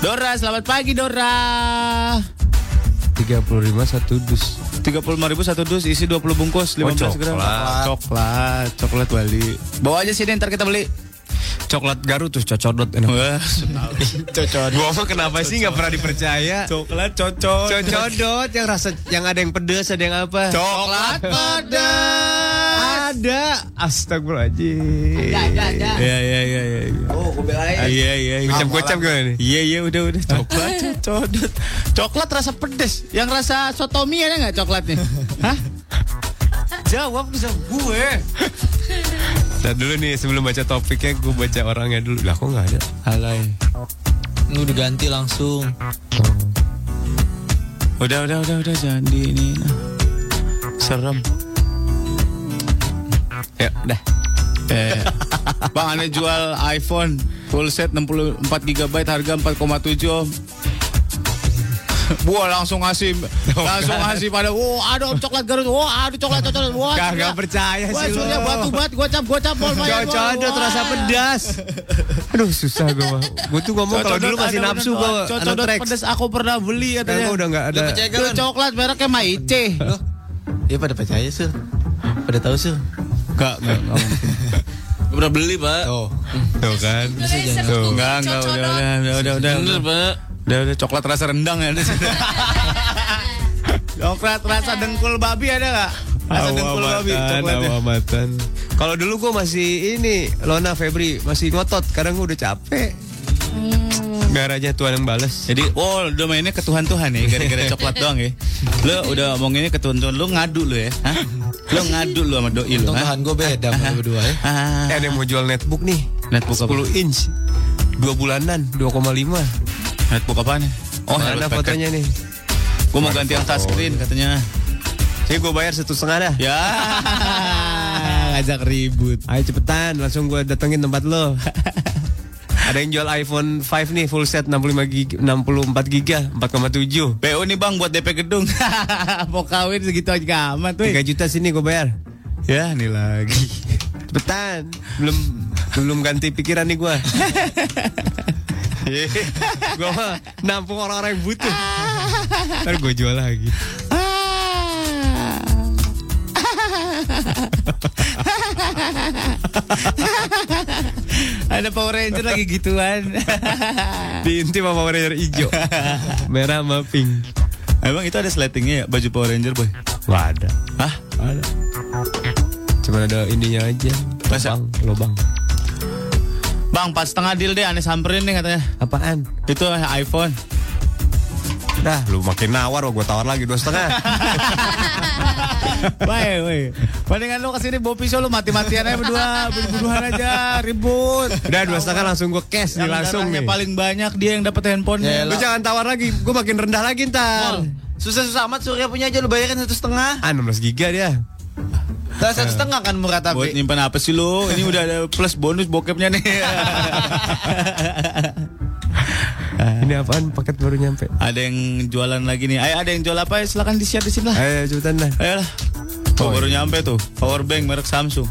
Dora, selamat pagi Dora. 35 satu dus. 35 ribu satu dus isi 20 bungkus 15 gram coklat. coklat coklat Bali bawa aja sini ntar kita beli Coklat Garut tuh cocodot enak. wah Cocodot. Gua mah kenapa sih nggak pernah dipercaya? coklat cocok Cocodot yang rasa yang ada yang pedes ada yang apa? coklat pedas Ada. Astagfirullahaladzim. Ada, ada. iya iya iya iya Oh, gue belain. iya iya iya Gocap-gocap gimana nih? iya iya udah udah coklat cocodot coklat rasa pedes yang rasa sotomi ada nggak coklatnya hah jawab sama gue Nah dulu nih sebelum baca topiknya gue baca orangnya dulu. Lah kok nggak ada? alay Ini udah ganti langsung. udah udah udah udah jangan di ini nah. serem Ya udah. Eh, Bang aneh jual iPhone full set 64 GB harga 4,7 Om. Wah langsung ngasih langsung ngasih pada wah ada coklat Garut wah ada coklat coklat wah Kagak Surya- percaya wah sih surya lo. batu bat gocap gocap bol bayar bol. Cocodot Wah. rasa pedas. Aduh susah gue mah. Gue tuh ngomong kalau dulu masih nafsu Oh, cocodot Trax. pedas aku pernah beli Sekarang katanya gua udah nggak ada. Udah kan? coklat mereknya Maice Loh. Iya pada percaya sih. Pada tahu sih. Enggak enggak enggak pernah beli pak. Oh Tuh kan. Tuh, enggak enggak udah udah udah udah udah Bener pak. Udah udah coklat rasa rendang ya ada sini. coklat rasa dengkul babi ada nggak? Rasa dengkul babi coklatnya. awamatan. Kalau dulu gue masih ini Lona Febri masih ngotot. Kadang gue udah capek. Merahnya Tuhan yang balas. Jadi, oh udah mainnya ke Tuhan-Tuhan ya, gara-gara coklat doang ya. Lu udah ngomonginnya ke Tuhan-Tuhan, lu ngadu lu ya. Hah? Lu ngadu lu sama doi. Untung hah? Tuhan gue beda sama berdua ya. Ah, Eh, ada yang mau jual netbook nih. netbook apa? 10 inch. Dua bulanan, 2,5. Netbook apaan ya? Oh, Packard. fotonya nih? Gue mau ganti yang touchscreen katanya. Ini gue bayar satu setengah dah. Ya, ngajak ribut. Ayo cepetan, langsung gue datengin tempat lo. Ada yang jual iPhone 5 nih full set 65 gig, 64 giga, 4,7. PO nih bang buat DP gedung. mau kawin segitu aja amat tuh. 3 juta sini gue bayar. Ya, ini lagi. Cepetan, belum belum ganti pikiran nih gue. Gue mah nampung orang-orang yang butuh. Ntar gue jual lagi. Ada Power Ranger lagi gituan. Diintip sama Power Ranger hijau. Merah sama pink. Emang itu ada slatingnya ya baju Power Ranger boy? Gak ada. Hah? Ada. Cuma ada ininya aja. Masa? Lobang, lobang. Bang, pas setengah deal deh, aneh samperin nih katanya. Apaan? Itu iPhone. Dah, lu makin nawar, gue tawar lagi dua setengah. Baik, baik. Mendingan lu ke sini bawa pisau lu mati-matian aja berdua, bunuh-bunuhan aja, ribut. Udah dua setengah langsung gue cash nih langsung nih. paling banyak dia yang dapat handphonenya. Lu jangan tawar lagi, gue makin rendah lagi ntar. Susah-susah amat Surya punya aja lu bayarin satu setengah. Ah, 16 giga dia. Lah satu setengah kan murah Buat tapi. nyimpan apa sih lu? Ini udah ada plus bonus bokepnya nih. Ini apaan? Paket baru nyampe. ada yang jualan lagi nih. Ayo ada yang jual apa ya? Silakan di-share di sini lah. Ayo cepetan dah. Ayolah. Oh, baru nyampe tuh. Power bank merek Samsung.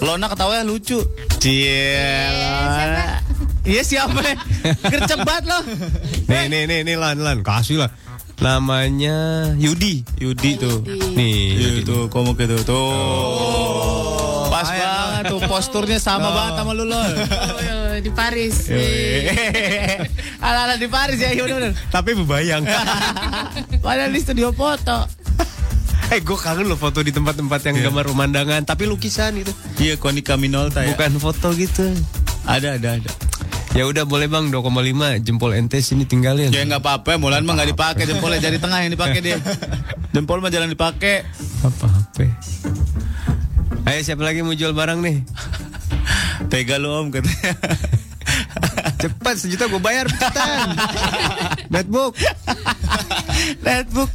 Lona ketawa lucu. Ciela. Iya siapa? Gercep banget lo. Nih, nih, nih, nih, Lan, Lan, kasih lah. Namanya Yudi. Yudi tuh. Nih, Iya Yudi. tuh, komo gitu tuh. Pas banget tuh posturnya sama banget sama lu lo. Oh, iya, di Paris. Ala-ala di Paris ya, iya bener-bener. Tapi bebayang. Padahal di studio foto. eh, gue kangen lo foto di tempat-tempat yang gambar pemandangan, tapi lukisan itu. Iya, Konica Minolta ya. Bukan foto gitu. Ada, ada, ada. Ya udah boleh bang 2,5 jempol ente sini tinggalin. Ya nggak apa-apa, Mulan mah nggak dipakai jempolnya jari tengah yang dipakai dia. Jempol mah jalan dipakai. Apa HP? Ayo siapa lagi mau jual barang nih? Tega lu om katanya. Cepat sejuta gue bayar cepetan. Netbook. Netbook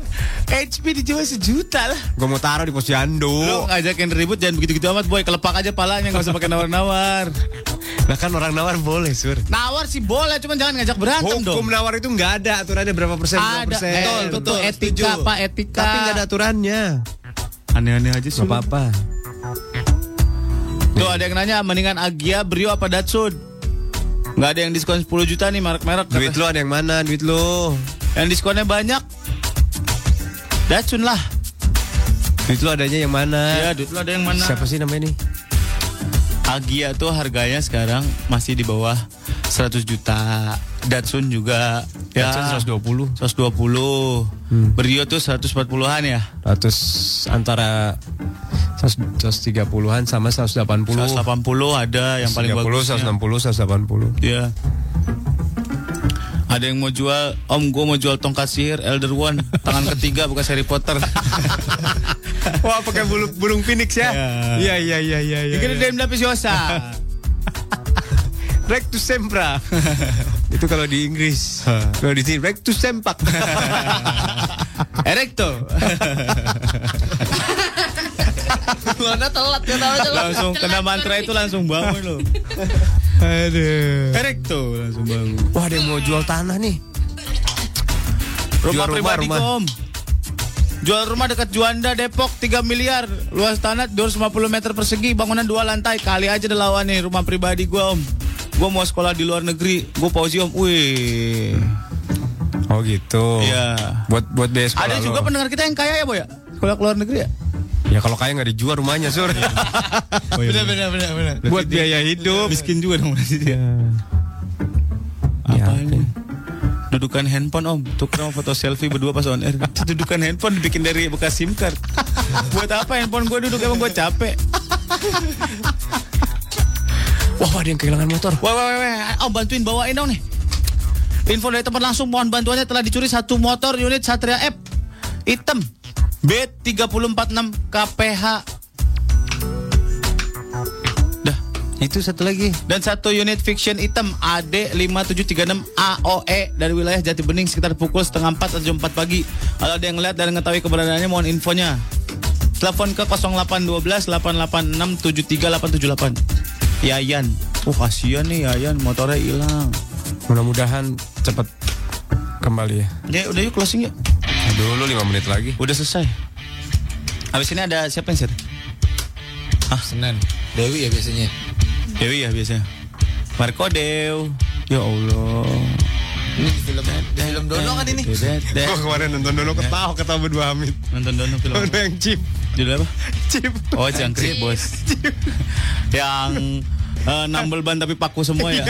HP dijual sejuta lah. Gue mau taruh di Lu posyandu. ngajakin ribut jangan begitu-gitu amat boy. Kelepak aja palanya nggak usah pakai nawar-nawar. Nah kan orang nawar boleh sur. Nawar sih boleh, cuman jangan ngajak berantem Hukum dong. nawar itu nggak ada aturannya berapa persen berapa Ada, persen. betul, betul, betul, etika setuju. pak, etika. Tapi nggak ada aturannya. Aneh-aneh aja sih. Gak lu. apa-apa. Tuh ada yang nanya mendingan Agia, Brio apa Datsun? Nggak ada yang diskon 10 juta nih merek-merek. Duit lu ada yang mana? Duit lu. Yang diskonnya banyak. Datsun lah. Duit lu adanya yang mana? Iya, duit lu ada yang mana? Siapa sih namanya nih? Agia tuh harganya sekarang masih di bawah 100 juta. Datsun juga ya Datsun 120. 120. Brio tuh 140-an ya. 100 antara 130-an sama 180. 180 ada yang paling 30, bagus. 160, 180. Iya. Ada yang mau jual, Om gue mau jual tongkat sihir Elder One tangan ketiga bukan Harry Potter. Wah, pakai bulu, burung phoenix ya? Iya, iya, iya, iya. iya. Dikira Dame Lapisiosa. Rectus sempra. Itu kalau di Inggris. kalau di sini rectus sempak. Erecto. Lona telat ya tahu langsung kena mantra itu langsung bangun lo. Aduh. Erecto langsung bangun. Wah, yang mau jual tanah nih. Rumah, Jual rumah, pribadi rumah. gua, Om. Jual rumah dekat Juanda Depok 3 miliar. Luas tanah 250 meter persegi, bangunan dua lantai. Kali aja ada lawan nih rumah pribadi gua, Om. Gua mau sekolah di luar negeri. Gua pausi, Om. Wih. Oh gitu. Iya. Buat buat biaya sekolah Ada lo. juga pendengar kita yang kaya ya, Boy ya? Sekolah ke luar negeri ya? Ya kalau kaya nggak dijual rumahnya, Sur. Bener bener bener bener. buat biaya hidup. Miskin juga dong berarti dia. Ya, Apa apa ini? Dudukan handphone om, tukar sama foto selfie berdua pas on air. Dudukan handphone dibikin dari bekas SIM card. Buat apa handphone gue duduk emang gue capek. Wah, ada yang kehilangan motor. Wah, wah, wah, wah, om bantuin bawain dong nih. Info dari tempat langsung mohon bantuannya telah dicuri satu motor unit Satria F hitam B3046 KPH. Dah, itu satu lagi. Dan satu unit fiction hitam AD5736 AOE dari wilayah Jati Bening sekitar pukul setengah 4 atau jam 4 pagi. Kalau ada yang lihat dan mengetahui keberadaannya mohon infonya. Telepon ke 0812 886 73878. Yayan. Oh kasihan nih Yayan motornya hilang. Mudah-mudahan cepat kembali ya. Ya udah yuk closing yuk. Dulu 5 menit lagi. Udah selesai. Habis ini ada siapa yang sir? Senin. Dewi ya biasanya. Dewi ya biasanya. Marco Dew. Ya Allah. Ini di film di film Dono kan ini. Gua kemarin nonton dulu ketawa ketawa berdua Hamid. Nonton Dono film. Dono yang chip. Judul apa? Chip. Oh, jangkrik bos. yang eh, nambel ban tapi paku semua ya.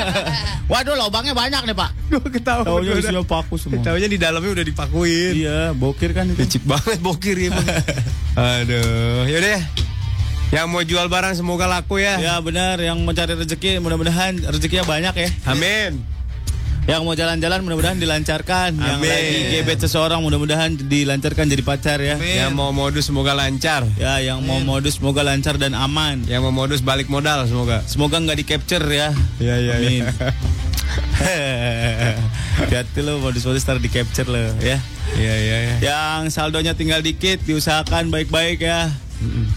Waduh, lubangnya banyak nih pak. Gua ketawa. Taunya isinya paku semua. Taunya di dalamnya udah dipakuin. Iya, bokir kan itu. Chip banget bokir ya bang. Aduh, yaudah ya. Yang mau jual barang semoga laku ya. Ya benar, yang mencari rezeki mudah-mudahan rezekinya banyak ya. Amin. Yang mau jalan-jalan mudah-mudahan dilancarkan. Yang Amin. lagi gebet seseorang mudah-mudahan dilancarkan jadi pacar ya. Yang mau modus semoga lancar. Ya, yang mau modus semoga lancar dan aman. Yang mau modus balik modal semoga. Semoga nggak di capture ya. Iya iya. Amin. iya. Hati lo modus-modus tar di capture lo ya. Iya iya iya. Yang saldonya tinggal dikit diusahakan baik-baik ya.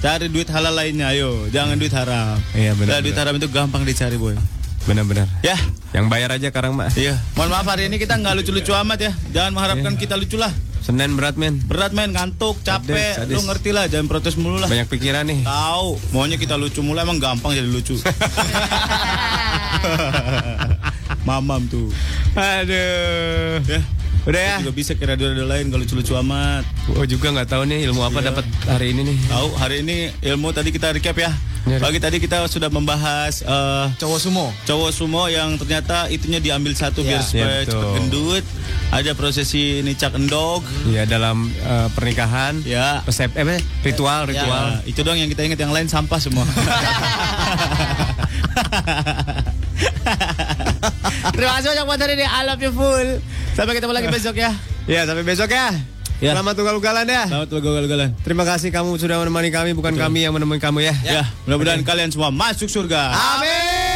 Cari duit halal lainnya ayo, jangan duit haram. Iya, benar, Nah, duit haram itu gampang dicari boy. Benar-benar. Ya, Yang bayar aja sekarang mak. iya. Mohon maaf hari ini kita nggak lucu-lucu amat ya. Jangan mengharapkan kita lucu lah. Senin berat men. Berat men, ngantuk, capek. Sadis, sadis. Lu ngerti lah, jangan protes mulu lah. Banyak pikiran nih. Tahu, maunya kita lucu mulu emang gampang jadi lucu. Mamam tuh. Aduh. Ya. Udah ya. Juga bisa kira radio lain kalau lucu-lucu amat. Oh juga nggak tahu nih ilmu apa Iya. dapat hari ini nih. Tahu hari ini ilmu tadi kita recap ya. Iya. Pagi tadi kita sudah membahas eh, Cowok sumo. cowok sumo yang ternyata itunya diambil satu biar Iya. supaya Iya, betul. cepat gendut. Ada prosesi nicak endog. Iya dalam eh, pernikahan. Ya. Resep eh apa? Ritual ritual. Ya, itu dong yang kita ingat yang lain sampah semua. Terima kasih banyak buat hari ini. I love you full. Sampai ketemu lagi besok ya. Ya sampai besok ya. Ya. Selamat ugal-ugalan ya. Selamat ugal-ugalan. Terima kasih kamu sudah menemani kami bukan kami yang menemani kamu ya. Ya, mudah-mudahan kalian semua masuk surga. Amin.